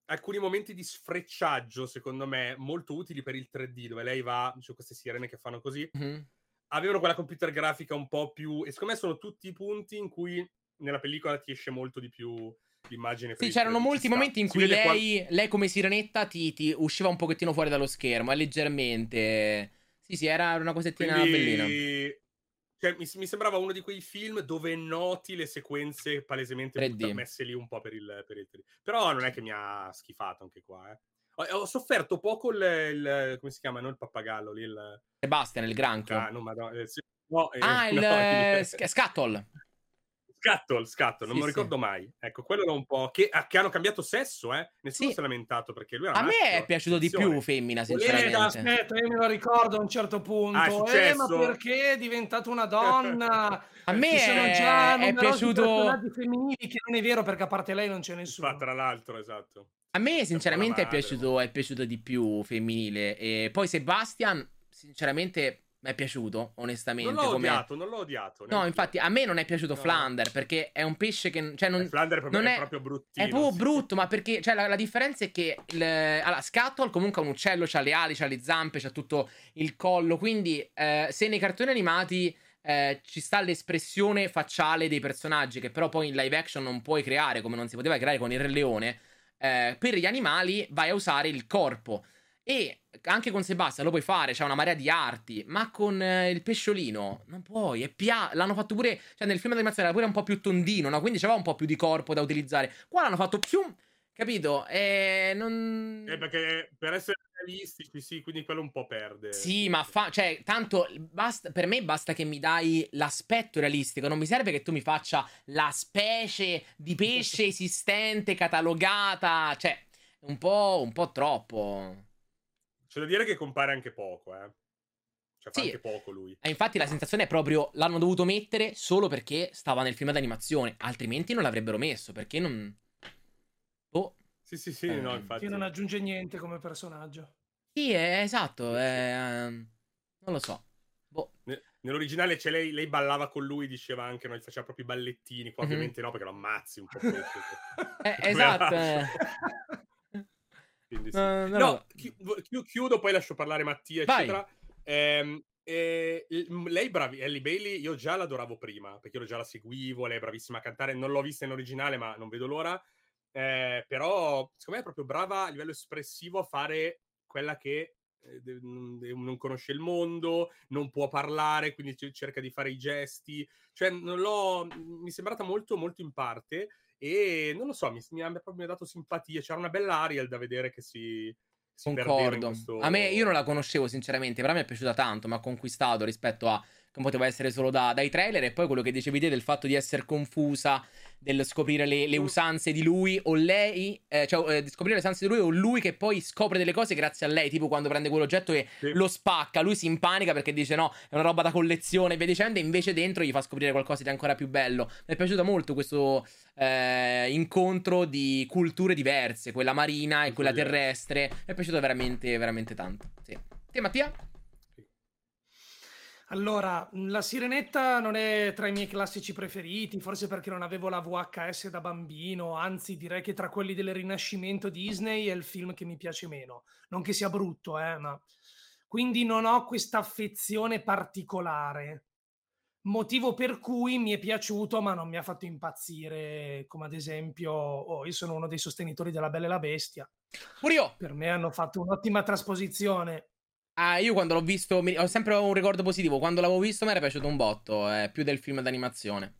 S11: alcuni momenti di sfrecciaggio, secondo me, molto utili per il 3D, dove lei va, su queste sirene che fanno così, mm-hmm. avevano quella computer grafica un po' più... E secondo me sono tutti i punti in cui nella pellicola ti esce molto di più l'immagine.
S2: Sì, c'erano molti momenti in cui lei, qual... lei, come sirenetta ti, ti, usciva un pochettino fuori dallo schermo, eh, leggermente. Sì, sì, era una cosettina Quindi... bellina.
S11: Cioè, mi, mi, sembrava uno di quei film dove noti le sequenze palesemente messe lì un po' per il, per il 3D. Però non è che mi ha schifato anche qua, eh. Ho, ho sofferto poco il, il, come si chiama, non il pappagallo lì, il
S2: Sebastian, il granchio.
S11: Ah, no, madonna, eh, no,
S2: eh, ah, il, no, il... Scatol.
S11: Scattle, Scattle, non sì, me lo ricordo sì. mai. Ecco, quello era un po'. Che, che hanno cambiato sesso, eh? Nessuno sì. si è lamentato perché lui era.
S2: A
S11: maschio.
S2: me è piaciuto di più femmina, sinceramente.
S12: Aspetta, io me lo ricordo a un certo punto. Ah, eh, ma perché è diventata una donna?
S2: a me Ci sono già è piaciuto.
S12: femminili che non è vero perché a parte lei non c'è nessuno.
S11: Ma tra l'altro, esatto.
S2: A me, sinceramente, è piaciuto, è piaciuto di più femminile. E poi Sebastian, sinceramente mi è piaciuto, onestamente.
S11: Non l'ho
S2: come...
S11: odiato, non l'ho odiato.
S2: No, infatti, a me non è piaciuto no. Flander perché è un pesce che. Cioè, non,
S11: eh, Flander è proprio,
S2: non
S11: è, è proprio bruttino.
S2: È proprio sì. brutto, ma perché. Cioè, la, la differenza è che. Il, allora, Scatol comunque è un uccello, ha le ali, ha le zampe, ha tutto il collo. Quindi, eh, se nei cartoni animati. Eh, ci sta l'espressione facciale dei personaggi, che però poi in live action non puoi creare come non si poteva creare con il Re Leone. Eh, per gli animali vai a usare il corpo. E anche con Sebastian lo puoi fare, c'è una marea di arti, ma con eh, il pesciolino non puoi. È pia- l'hanno fatto pure, cioè nel film d'animazione era pure un po' più tondino, no? Quindi c'aveva un po' più di corpo da utilizzare. Qua l'hanno fatto più, capito? E non...
S11: Eh, perché per essere realistici, sì, quindi quello un po' perde.
S2: Sì, ma fa, cioè, tanto basta, per me basta che mi dai l'aspetto realistico, non mi serve che tu mi faccia la specie di pesce esistente catalogata, cioè, un po', un po' troppo.
S11: C'è da dire che compare anche poco, eh. Cioè, fa sì. anche poco lui.
S2: E infatti la sensazione è proprio l'hanno dovuto mettere solo perché stava nel film d'animazione, altrimenti non l'avrebbero messo, perché non...
S11: Oh. Sì, sì, sì, eh, no, infatti. Che
S12: non aggiunge niente come personaggio.
S2: Sì, è esatto, è... non lo so. Boh.
S11: Nell'originale c'è lei, lei ballava con lui, diceva anche, no, faceva proprio i ballettini, qua mm-hmm. ovviamente no, perché lo ammazzi un po'.
S2: eh, esatto.
S11: Quindi sì. no, no, no, no, chiudo, poi lascio parlare Mattia, eccetera. Ehm, eh, lei bravi, Ellie Bailey, io già l'adoravo prima, perché io già la seguivo, lei è bravissima a cantare, non l'ho vista in originale, ma non vedo l'ora. Eh, però, secondo me è proprio brava a livello espressivo a fare quella che eh, non conosce il mondo, non può parlare, quindi cerca di fare i gesti. Cioè, non l'ho, mi è sembrata molto, molto in parte e non lo so, mi, mi, ha, ha dato simpatia. C'era una bella Ariel da vedere che si, si
S2: Concordo.
S11: Questo...
S2: A me io non la conoscevo sinceramente, però mi è piaciuta tanto, mi ha conquistato rispetto a che poteva essere solo da, dai trailer e poi quello che dicevi te del fatto di essere confusa del scoprire le, le mm. usanze di lui o lei, eh, cioè eh, scoprire le usanze di lui o lui che poi scopre delle cose grazie a lei, tipo quando prende quell'oggetto e sì. lo spacca, lui si impanica perché dice no, è una roba da collezione e via dicendo, e invece dentro gli fa scoprire qualcosa di ancora più bello. Mi è piaciuto molto questo eh, incontro di culture diverse, quella marina e quella terrestre, mi è piaciuto veramente, veramente tanto. Sì. Te Mattia?
S12: Allora, la Sirenetta non è tra i miei classici preferiti, forse perché non avevo la VHS da bambino, anzi direi che tra quelli del Rinascimento Disney è il film che mi piace meno. Non che sia brutto, eh, ma quindi non ho questa affezione particolare. motivo per cui mi è piaciuto, ma non mi ha fatto impazzire, come ad esempio, oh, io sono uno dei sostenitori della Bella e la Bestia.
S2: Pure io.
S12: Per me hanno fatto un'ottima trasposizione.
S2: Ah, io quando l'ho visto, mi- ho sempre un ricordo positivo. Quando l'avevo visto mi era piaciuto un botto, è più del film d'animazione.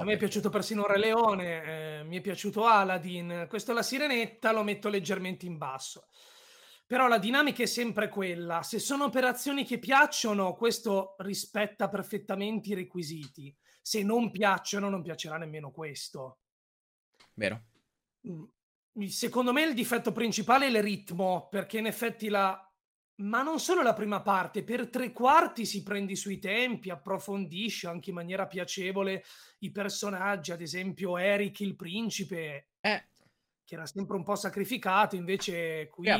S12: A me è piaciuto persino Re Leone, eh, mi è piaciuto Aladdin, questo La Sirenetta lo metto leggermente in basso. Però la dinamica è sempre quella, se sono operazioni che piacciono, questo rispetta perfettamente i requisiti. Se non piacciono, non piacerà nemmeno questo.
S2: Vero?
S12: Mm, Secondo me il difetto principale è il ritmo, perché in effetti la... Ma non solo la prima parte, per tre quarti si prende i suoi tempi, approfondisce anche in maniera piacevole i personaggi, ad esempio Eric il principe,
S2: Eh,
S12: che era sempre un po' sacrificato, invece qui
S2: È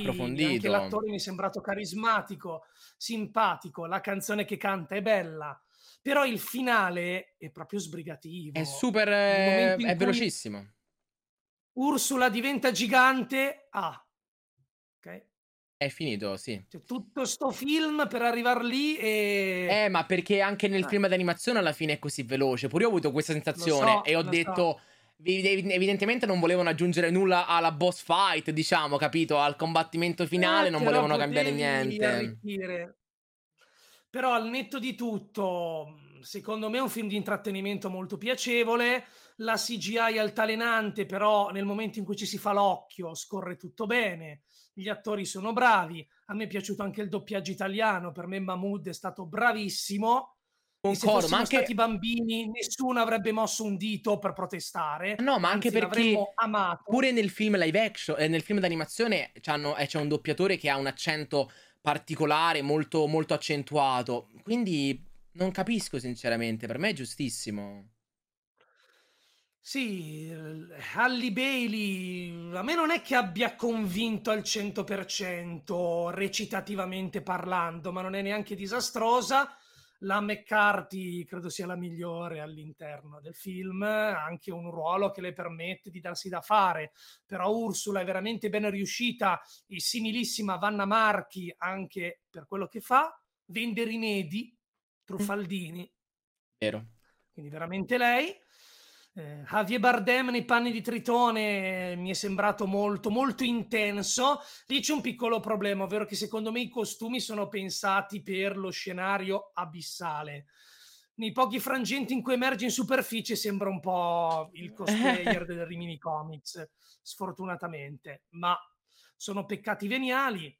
S12: anche l'attore mi è sembrato carismatico, simpatico, la canzone che canta è bella, però il finale è proprio sbrigativo.
S2: è super... Eh, è velocissimo.
S12: Ursula diventa gigante, ah, ok?
S2: È finito, sì.
S12: Cioè, tutto sto film per arrivare lì e...
S2: Eh, ma perché anche nel
S12: Ah.
S2: film d'animazione alla fine è così veloce. Pure io ho avuto questa sensazione
S12: so,
S2: e ho detto... evi- Evidentemente non volevano aggiungere nulla alla boss fight, diciamo, capito? Al combattimento finale,
S12: Eh,
S2: non volevano cambiare niente.
S12: arricchire. Però al netto di tutto, secondo me è un film di intrattenimento molto piacevole. La CGI altalenante, però nel momento in cui ci si fa l'occhio scorre tutto bene. Gli attori sono bravi. A me è piaciuto anche il doppiaggio italiano. Per me Mahmood è stato bravissimo.
S2: Concordo, ma anche...
S12: stati bambini, nessuno avrebbe mosso un dito per protestare.
S2: No, ma anche perché
S12: amato.
S2: pure nel film live action, eh, nel film d'animazione eh, c'è un doppiatore che ha un accento particolare, molto, molto accentuato. Quindi non capisco sinceramente, per me è giustissimo.
S12: Sì, Halle Bailey a me non è che abbia convinto al 100% recitativamente parlando, ma non è neanche disastrosa. La McCarthy credo sia la migliore all'interno del film, ha anche un ruolo che le permette di darsi da fare, però Ursula è veramente ben riuscita e similissima a Vanna Marchi anche per quello che fa, vende rimedi, Truffaldini,
S2: Vero?
S12: quindi veramente lei. Eh, Javier Bardem nei panni di Tritone eh, mi è sembrato molto, molto intenso. Lì c'è un piccolo problema, ovvero che secondo me i costumi sono pensati per lo scenario abissale. Nei pochi frangenti in cui emerge in superficie sembra un po' il cosplayer del Rimini Comics, sfortunatamente, ma sono peccati veniali.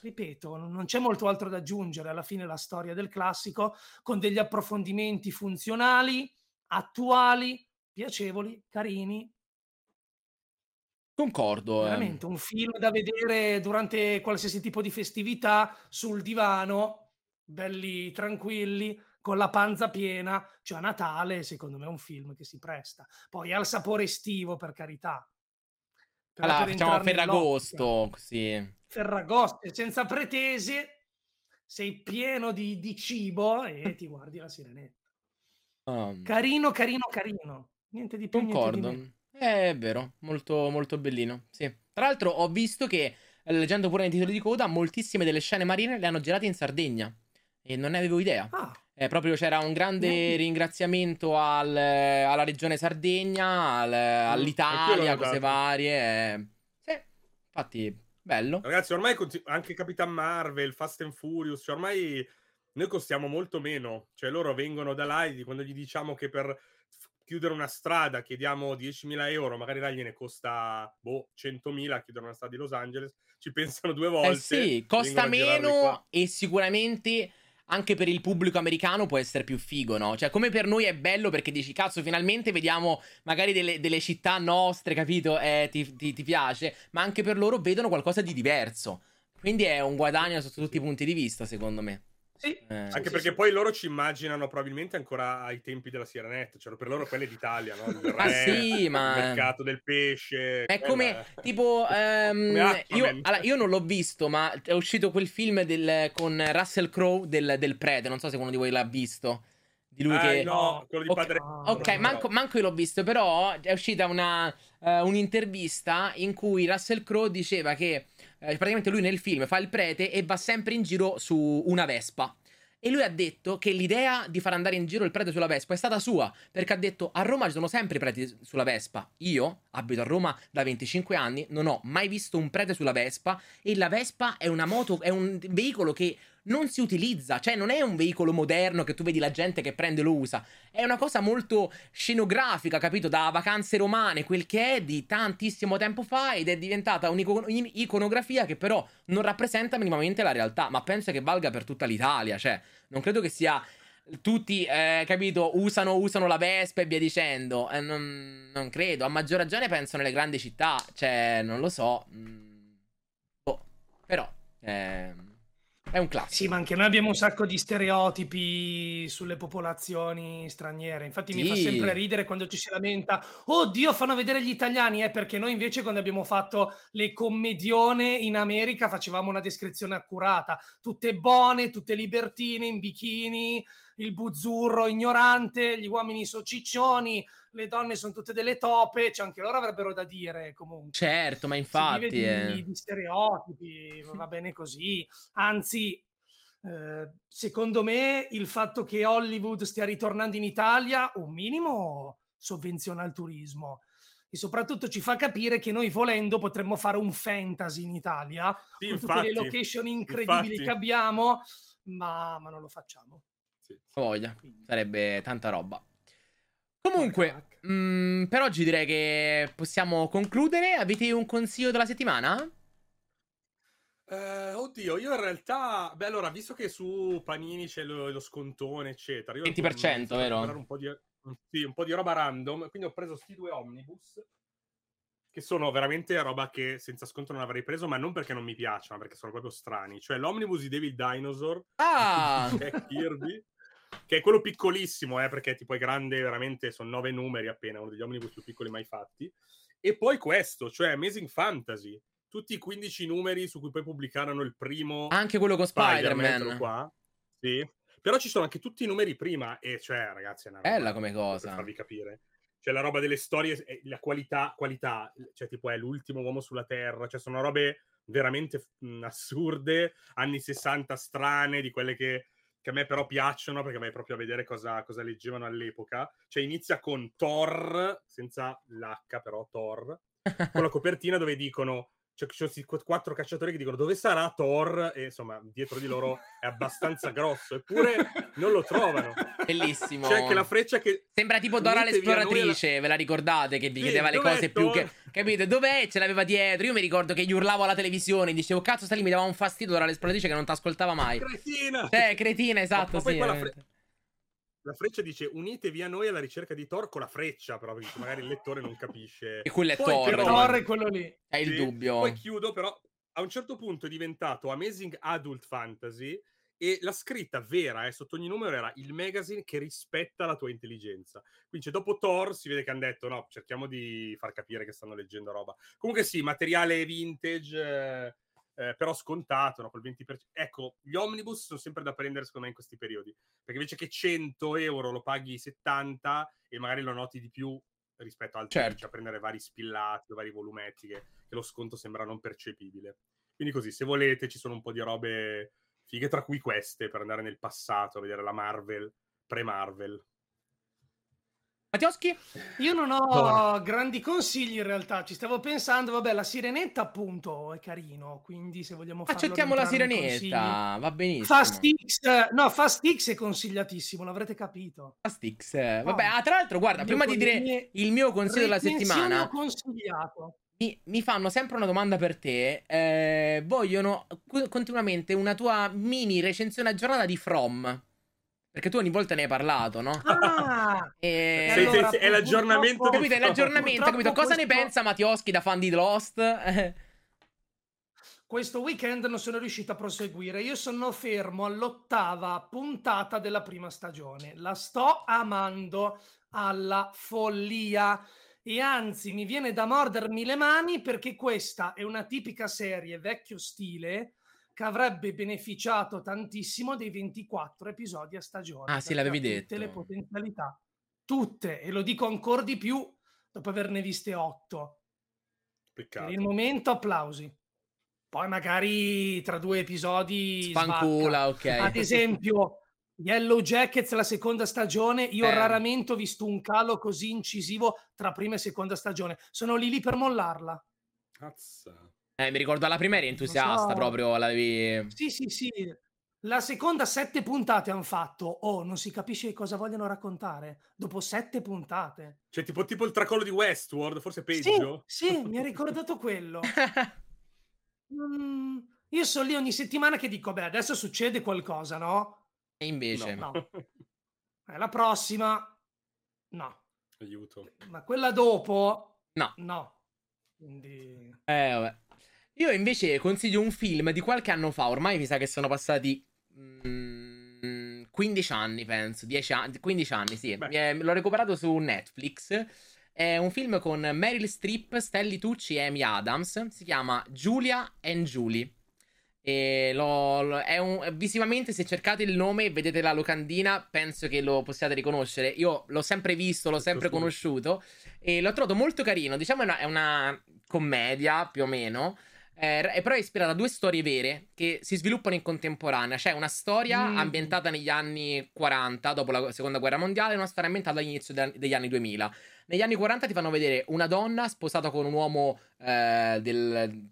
S12: Ripeto, non c'è molto altro da aggiungere. Alla fine la storia del classico con degli approfondimenti funzionali, attuali, piacevoli, carini.
S2: Concordo. eh.
S12: Veramente un film da vedere durante qualsiasi tipo di festività sul divano, belli tranquilli, con la panza piena. Cioè a Natale, secondo me, è un film che si presta. Poi ha il sapore estivo, per carità. Però
S2: Allora,
S12: per
S2: facciamo Ferragosto, così.
S12: Ferragosto, senza pretese, sei pieno di, di cibo e ti guardi la sirenetta.
S2: Um,
S12: Carino, carino, carino. Niente di più, niente di
S2: Concordo.
S12: meno.
S2: Eh, È vero, molto, molto bellino. Sì. Tra l'altro, ho visto che, eh, leggendo pure nei titoli di coda, moltissime delle scene marine le hanno girate in Sardegna. E non ne avevo idea.
S12: Ah,
S2: Eh, proprio c'era un grande
S12: Neanche-
S2: ringraziamento al- alla regione Sardegna, al-
S11: anch'io
S2: all'Italia, cose varie. eh. Sì, infatti, bello.
S11: Ragazzi, ormai conti- anche Capitan Marvel, Fast and Furious, cioè ormai noi costiamo molto meno. Cioè loro vengono da là e quando gli diciamo che per chiudere una strada chiediamo 10.000 euro, magari là gliene costa boh, 100.000 chiudere una strada di Los Angeles, ci pensano due volte.
S2: Eh sì, costa meno e sicuramente anche per il pubblico americano può essere più figo, no? Cioè, come per noi è bello perché dici, cazzo, finalmente vediamo magari delle, delle città nostre, capito? Eh, ti, ti- ti piace, ma anche per loro vedono qualcosa di diverso. Quindi è un guadagno sotto tutti i punti di vista, secondo me.
S12: Sì.
S2: Eh,
S11: Anche
S12: sì,
S11: perché
S12: sì.
S11: poi loro ci immaginano probabilmente ancora ai tempi della Sirenetta, cioè per loro quella è d'Italia, no? Il
S2: Ma
S11: re,
S2: sì, ma-
S11: il mercato del pesce.
S2: È
S11: quella
S2: come tipo ehm,
S11: Come
S2: io, allora, io non l'ho visto, ma è uscito quel film del- con Russell Crowe del, del Prede. Non so se uno di voi l'ha visto. Di lui
S11: Ah,
S2: che
S11: no, quello di
S2: Ok,
S11: Padre...
S2: Ok,
S11: no.
S2: manco, manco io l'ho visto, però è uscita una, eh, un'intervista in cui Russell Crowe diceva che eh, praticamente lui nel film fa il prete e va sempre in giro su una Vespa. E lui ha detto che l'idea di far andare in giro il prete sulla Vespa è stata sua, perché ha detto a Roma ci sono sempre i preti sulla Vespa. Io abito a Roma da 25 anni, non ho mai visto un prete sulla Vespa e la Vespa è una moto, è un veicolo che non si utilizza, cioè non è un veicolo moderno che tu vedi la gente che prende e lo usa, è una cosa molto scenografica, capito? Da vacanze romane, quel che è di tantissimo tempo fa ed è diventata un'iconografia che però non rappresenta minimamente la realtà, ma penso che valga per tutta l'Italia, cioè non credo che sia tutti, eh, capito, usano, usano, la Vespa e via dicendo. Eh, non, non, credo. A maggior ragione penso nelle grandi città. Cioè, non lo so. Mm, boh. Però. Eh, è un classico.
S12: Sì, ma anche noi abbiamo un sacco di stereotipi sulle popolazioni straniere. Infatti sì. mi fa sempre ridere quando ci si lamenta, oddio, fanno vedere gli italiani, eh, perché noi invece quando abbiamo fatto le commedione in America facevamo una descrizione accurata, tutte buone, tutte libertine, in bikini, il buzzurro ignorante, gli uomini sono ciccioni, le donne sono tutte delle tope, cioè anche loro avrebbero da dire comunque.
S2: Certo, ma infatti...
S12: Si vive di, di stereotipi, va bene così. Anzi, eh, secondo me il fatto che Hollywood stia ritornando in Italia un minimo sovvenziona il turismo e soprattutto ci fa capire che noi volendo potremmo fare un fantasy in Italia sì, con infatti, tutte le location incredibili infatti. che abbiamo ma, ma, non lo facciamo
S2: sì. voglia sarebbe tanta roba Comunque, mh, mm, per oggi direi che possiamo concludere. Avete un consiglio della settimana?
S11: Uh, oddio, io in realtà, beh, allora, visto che su Panini c'è lo, lo scontone, eccetera, io
S2: 20%, ho vero?
S11: Un po, di, sì, un po' di roba random. Quindi ho preso sti due omnibus che sono veramente roba che senza sconto non avrei preso, ma non perché non mi piacciono, ma perché sono proprio strani. Cioè, l'omnibus di David Dinosaur
S2: ah!
S11: di Kirby che è quello piccolissimo, eh, perché tipo è grande, veramente sono nove numeri appena, uno degli omnibus più piccoli mai fatti. E poi questo, cioè Amazing Fantasy, tutti i 15 numeri su cui poi pubblicarono il primo.
S2: Anche quello con Spider-Man.
S11: Qua. Sì. Però ci sono anche tutti i numeri prima, e cioè, ragazzi, è una
S2: roba, bella come cosa.
S11: Per farvi capire. Cioè, la roba delle storie, la qualità, qualità, cioè, tipo, è l'ultimo uomo sulla Terra, cioè, sono robe veramente mh, assurde, anni 60 strane, di quelle che che a me però piacciono perché vai proprio a vedere cosa, cosa leggevano all'epoca. Cioè inizia con Thor, senza l'H però, Thor, con la copertina dove dicono cioè, ci sono quattro cacciatori che dicono dove sarà Thor? E insomma dietro di loro è abbastanza grosso eppure non lo trovano.
S2: Bellissimo.
S11: C'è anche la freccia che
S2: sembra tipo Dora l'esploratrice ve la ricordate che vi sì, chiedeva le cose più che capito dov'è? Ce l'aveva dietro. Io mi ricordo che gli urlavo alla televisione dicevo cazzo sta lì mi dava un fastidio Dora l'esploratrice che non ti ascoltava mai.
S11: Cretina
S2: eh cretina esatto ma, ma sì,
S11: fre- la freccia dice unitevi a noi alla ricerca di Thor con la freccia, però perché magari il lettore non capisce.
S2: E quello è Poi, Thor.
S12: Però, Thor è quello lì.
S2: È il sì, dubbio.
S11: Poi chiudo, però a un certo punto è diventato Amazing Adult Fantasy e la scritta vera eh, sotto ogni numero era il magazine che rispetta la tua intelligenza. Quindi cioè, dopo Thor si vede che hanno detto no, cerchiamo di far capire che stanno leggendo roba. Comunque sì, materiale vintage... Eh, eh, però scontato, no? col 20%. Ecco, gli omnibus sono sempre da prendere secondo me in questi periodi, perché invece che 100 euro lo paghi 70 e magari lo noti di più rispetto al
S2: certo.
S11: cioè a prendere vari spillati o vari volumetti che, che, lo sconto sembra non percepibile. Quindi così, se volete, ci sono un po' di robe fighe, tra cui queste, per andare nel passato, a vedere la Marvel, pre-Marvel.
S2: Mattioschi?
S12: Io non ho oh. grandi consigli in realtà, ci stavo pensando, vabbè, la sirenetta appunto è carino, quindi se vogliamo fare
S2: Accettiamo la sirenetta, va benissimo.
S12: Fast X, no, Fast X è consigliatissimo, l'avrete capito.
S2: Fast X, vabbè, ah, tra l'altro, guarda, prima di dire il mio consiglio della settimana...
S12: consigliato.
S2: Mi, mi, fanno sempre una domanda per te. Eh, vogliono continuamente una tua mini recensione aggiornata di From. Perché tu ogni volta ne hai parlato, no?
S12: Ah!
S2: e...
S11: sì, allora, sì, è l'aggiornamento.
S2: Capito? È l'aggiornamento, capito? Cosa questo... ne pensa Mattioschi da fan di Lost?
S12: questo weekend non sono riuscito a proseguire. Io sono fermo all'ottava puntata della prima stagione. La sto amando alla follia. E anzi, mi viene da mordermi le mani perché questa è una tipica serie vecchio stile che avrebbe beneficiato tantissimo dei 24 episodi a stagione.
S2: Ah, sì, l'avevi detto.
S12: Tutte le potenzialità, tutte, e lo dico ancora di più dopo averne viste 8.
S11: Peccato.
S12: Per il momento applausi. Poi magari tra due episodi
S2: spancula, ok.
S12: Ad esempio, Yellow Jackets la seconda stagione, io
S2: Eh.
S12: raramente ho visto un calo così incisivo tra prima e seconda stagione. Sono lì lì per mollarla.
S11: Cazzo.
S2: Eh, mi ricordo alla prima eri entusiasta
S12: so.
S2: proprio, l'avevi...
S12: Sì, sì, sì. La seconda sette puntate hanno fatto. Oh, non si capisce cosa vogliono raccontare. Dopo sette puntate.
S11: Cioè, tipo, tipo il tracollo di Westworld, forse
S12: Sì,
S11: peggio.
S12: sì, mi ha ricordato quello. Mm, io sono lì ogni settimana che dico, beh, adesso succede qualcosa, no?
S2: E invece...
S12: No. Eh, la prossima, no.
S11: Aiuto.
S12: Ma quella dopo,
S2: No.
S12: no. Quindi...
S2: Eh, vabbè. Io invece consiglio un film di qualche anno fa, ormai mi sa che sono passati mm, 15 anni, penso, 10 anni, 15 anni, sì. Eh, l'ho recuperato su Netflix. È un film con Meryl Streep, Stanley Tucci e Amy Adams. Si chiama Julia and Julie. E lo- lo- è un, visivamente, se cercate il nome e vedete la locandina, penso che lo possiate riconoscere. Io l'ho sempre visto, l'ho sempre conosciuto e l'ho trovato molto carino. Diciamo, è una, è una commedia più o meno. Eh, è però ispirata a due storie vere che si sviluppano in contemporanea. C'è una storia
S12: Mm.
S2: ambientata negli anni 40, dopo la seconda guerra mondiale, e una storia ambientata all'inizio de- degli anni 2000. Negli anni 40 ti fanno vedere una donna sposata con un uomo eh, del,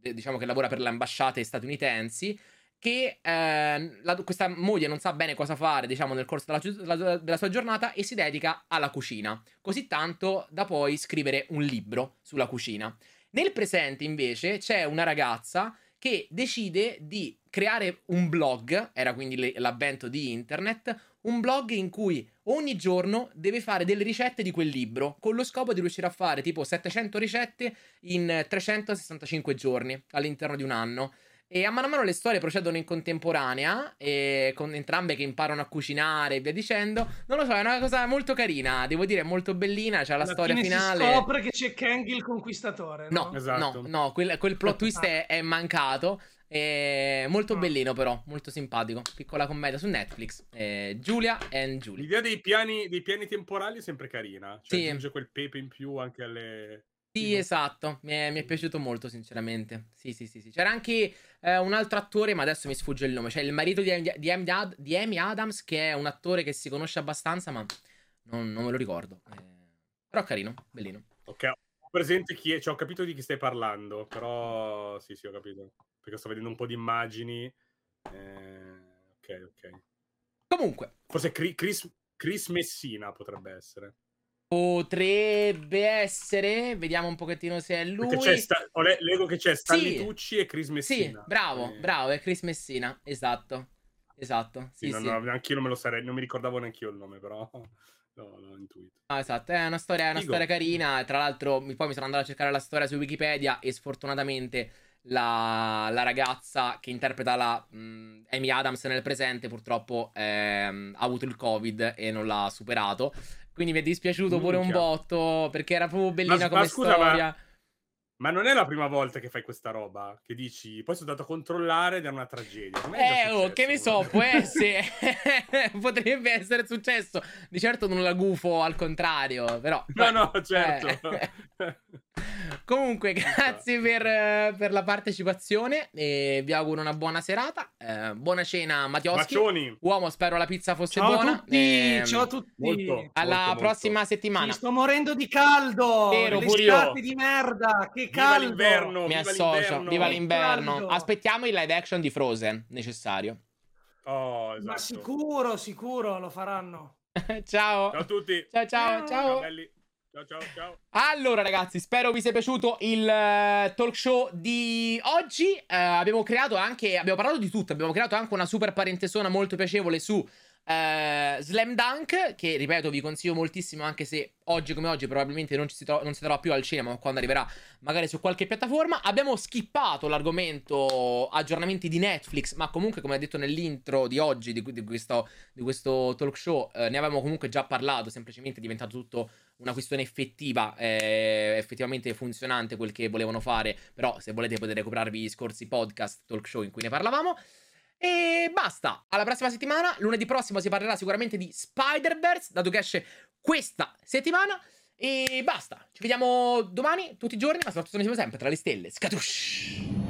S2: de- diciamo che lavora per le ambasciate statunitensi. Che eh, la- questa moglie non sa bene cosa fare, diciamo, nel corso della- della sua giornata e si dedica alla cucina. Così tanto da poi scrivere un libro sulla cucina. Nel presente, invece, c'è una ragazza che decide di creare un blog, era quindi l'avvento di internet, un blog in cui ogni giorno deve fare delle ricette di quel libro, con lo scopo di riuscire a fare tipo 700 ricette in 365 giorni all'interno di un anno. E a mano a mano le storie procedono in contemporanea, e con entrambe che imparano a cucinare e via dicendo. Non lo so, è una cosa molto carina, devo dire, molto bellina. C'è la
S12: Alla
S2: storia
S12: fine
S2: finale.
S12: Si scopre che c'è Kang il conquistatore.
S2: No,
S12: No,
S11: Esatto.
S2: no, no, quel, quel plot twist è, è mancato. È molto
S12: Ah.
S2: bellino, però, molto simpatico. Piccola commedia su Netflix. Eh, Giulia and Julie.
S11: L'idea dei piani, dei piani temporali è sempre carina. Cioè,
S2: Sì.
S11: aggiunge quel pepe in più anche alle...
S2: Sì, esatto. Mi è, mi è piaciuto molto, sinceramente. Sì, sì, sì. sì. C'era anche eh, un altro attore, ma adesso mi sfugge il nome. C'è il marito di, Amy- di, Amy Ad- di Amy Adams, che è un attore che si conosce abbastanza, ma non, non me lo ricordo. Eh, però carino, bellino.
S11: Ok, ho presente chi è, cioè, ho capito di chi stai parlando, però sì, sì, ho capito. Perché sto vedendo un po' di immagini. Eh, ok, ok.
S2: Comunque,
S11: Forse Chris, Chris Messina potrebbe essere.
S2: Potrebbe essere. Vediamo un pochettino se è lui.
S11: Perché c'è Sta- le- leggo che c'è Stanley
S2: Sì.
S11: Tucci e Chris
S2: Sì,
S11: Messina.
S2: bravo,
S11: Eh,
S2: bravo, è Chris Messina, esatto. Esatto,
S11: Sì,
S2: sì,
S11: non,
S2: sì.
S11: no, neanche io non me lo sarei, non mi ricordavo neanche io il nome, però no, l'ho intuito.
S2: Ah, esatto, è una storia, è una
S11: Figo.
S2: storia carina. Tra l'altro, poi mi sono andato a cercare la storia su Wikipedia e sfortunatamente la, la ragazza che interpreta la mh, Amy Adams nel presente purtroppo ehm, ha avuto il Covid e non l'ha superato. Quindi mi è dispiaciuto pure un
S11: Minchia.
S2: botto perché era proprio bellina
S11: ma
S2: come
S11: scusa, ma-
S2: storia.
S11: Ma non è la prima volta che fai questa roba, che dici, poi sono andato a controllare ed è una tragedia. È
S2: Eh, oh, che ne so, può essere. Potrebbe essere successo. Di certo non la gufo al contrario, però.
S11: No, no,
S2: eh. Comunque, grazie per, eh, per la partecipazione e vi auguro una buona serata. Eh, buona cena, Mattioschi.
S11: Bacioni.
S2: Uomo, spero la pizza fosse
S12: Ciao
S2: buona.
S12: a tutti,
S2: Ehm,
S12: ciao a tutti.
S11: molto.
S2: Alla
S11: molto,
S2: prossima
S11: molto.
S2: settimana.
S12: Sì, sto morendo di caldo.
S2: Vero,
S12: Le
S2: pure
S11: io.
S12: di merda, che
S11: Viva
S12: caldo.
S11: l'inverno,
S2: Mi
S11: viva
S2: associo.
S11: l'inverno.
S2: Viva l'inverno. Aspettiamo il live action di Frozen necessario.
S11: Oh, esatto.
S12: Ma sicuro, sicuro lo faranno.
S2: ciao.
S11: Ciao a tutti.
S2: Ciao, ciao,
S12: Ciao.
S2: ciao.
S11: Ciao, ciao.
S2: Allora, ragazzi, spero vi sia piaciuto il eh, talk show di oggi. Eh, abbiamo creato anche. Abbiamo parlato di tutto. Abbiamo creato anche una super parentesona molto piacevole su eh, Slam Dunk. Che ripeto, vi consiglio moltissimo. Anche se oggi come oggi probabilmente non, si, tro- non si trova più al cinema. Ma quando arriverà, magari su qualche piattaforma. Abbiamo skippato l'argomento aggiornamenti di Netflix. Ma comunque, come ha detto nell'intro di oggi, di, di questo, di questo talk show, eh, ne avevamo comunque già parlato. Semplicemente è diventato tutto una questione effettiva, eh, effettivamente funzionante quel che volevano fare. Però, se volete, potete recuperarvi gli scorsi podcast, talk show in cui ne parlavamo. E basta. Alla prossima settimana. Lunedì prossimo si parlerà sicuramente di Spider-Verse, dato che esce questa settimana. E basta. Ci vediamo domani, tutti i giorni, ma soprattutto noi siamo sempre tra le stelle. Scatush!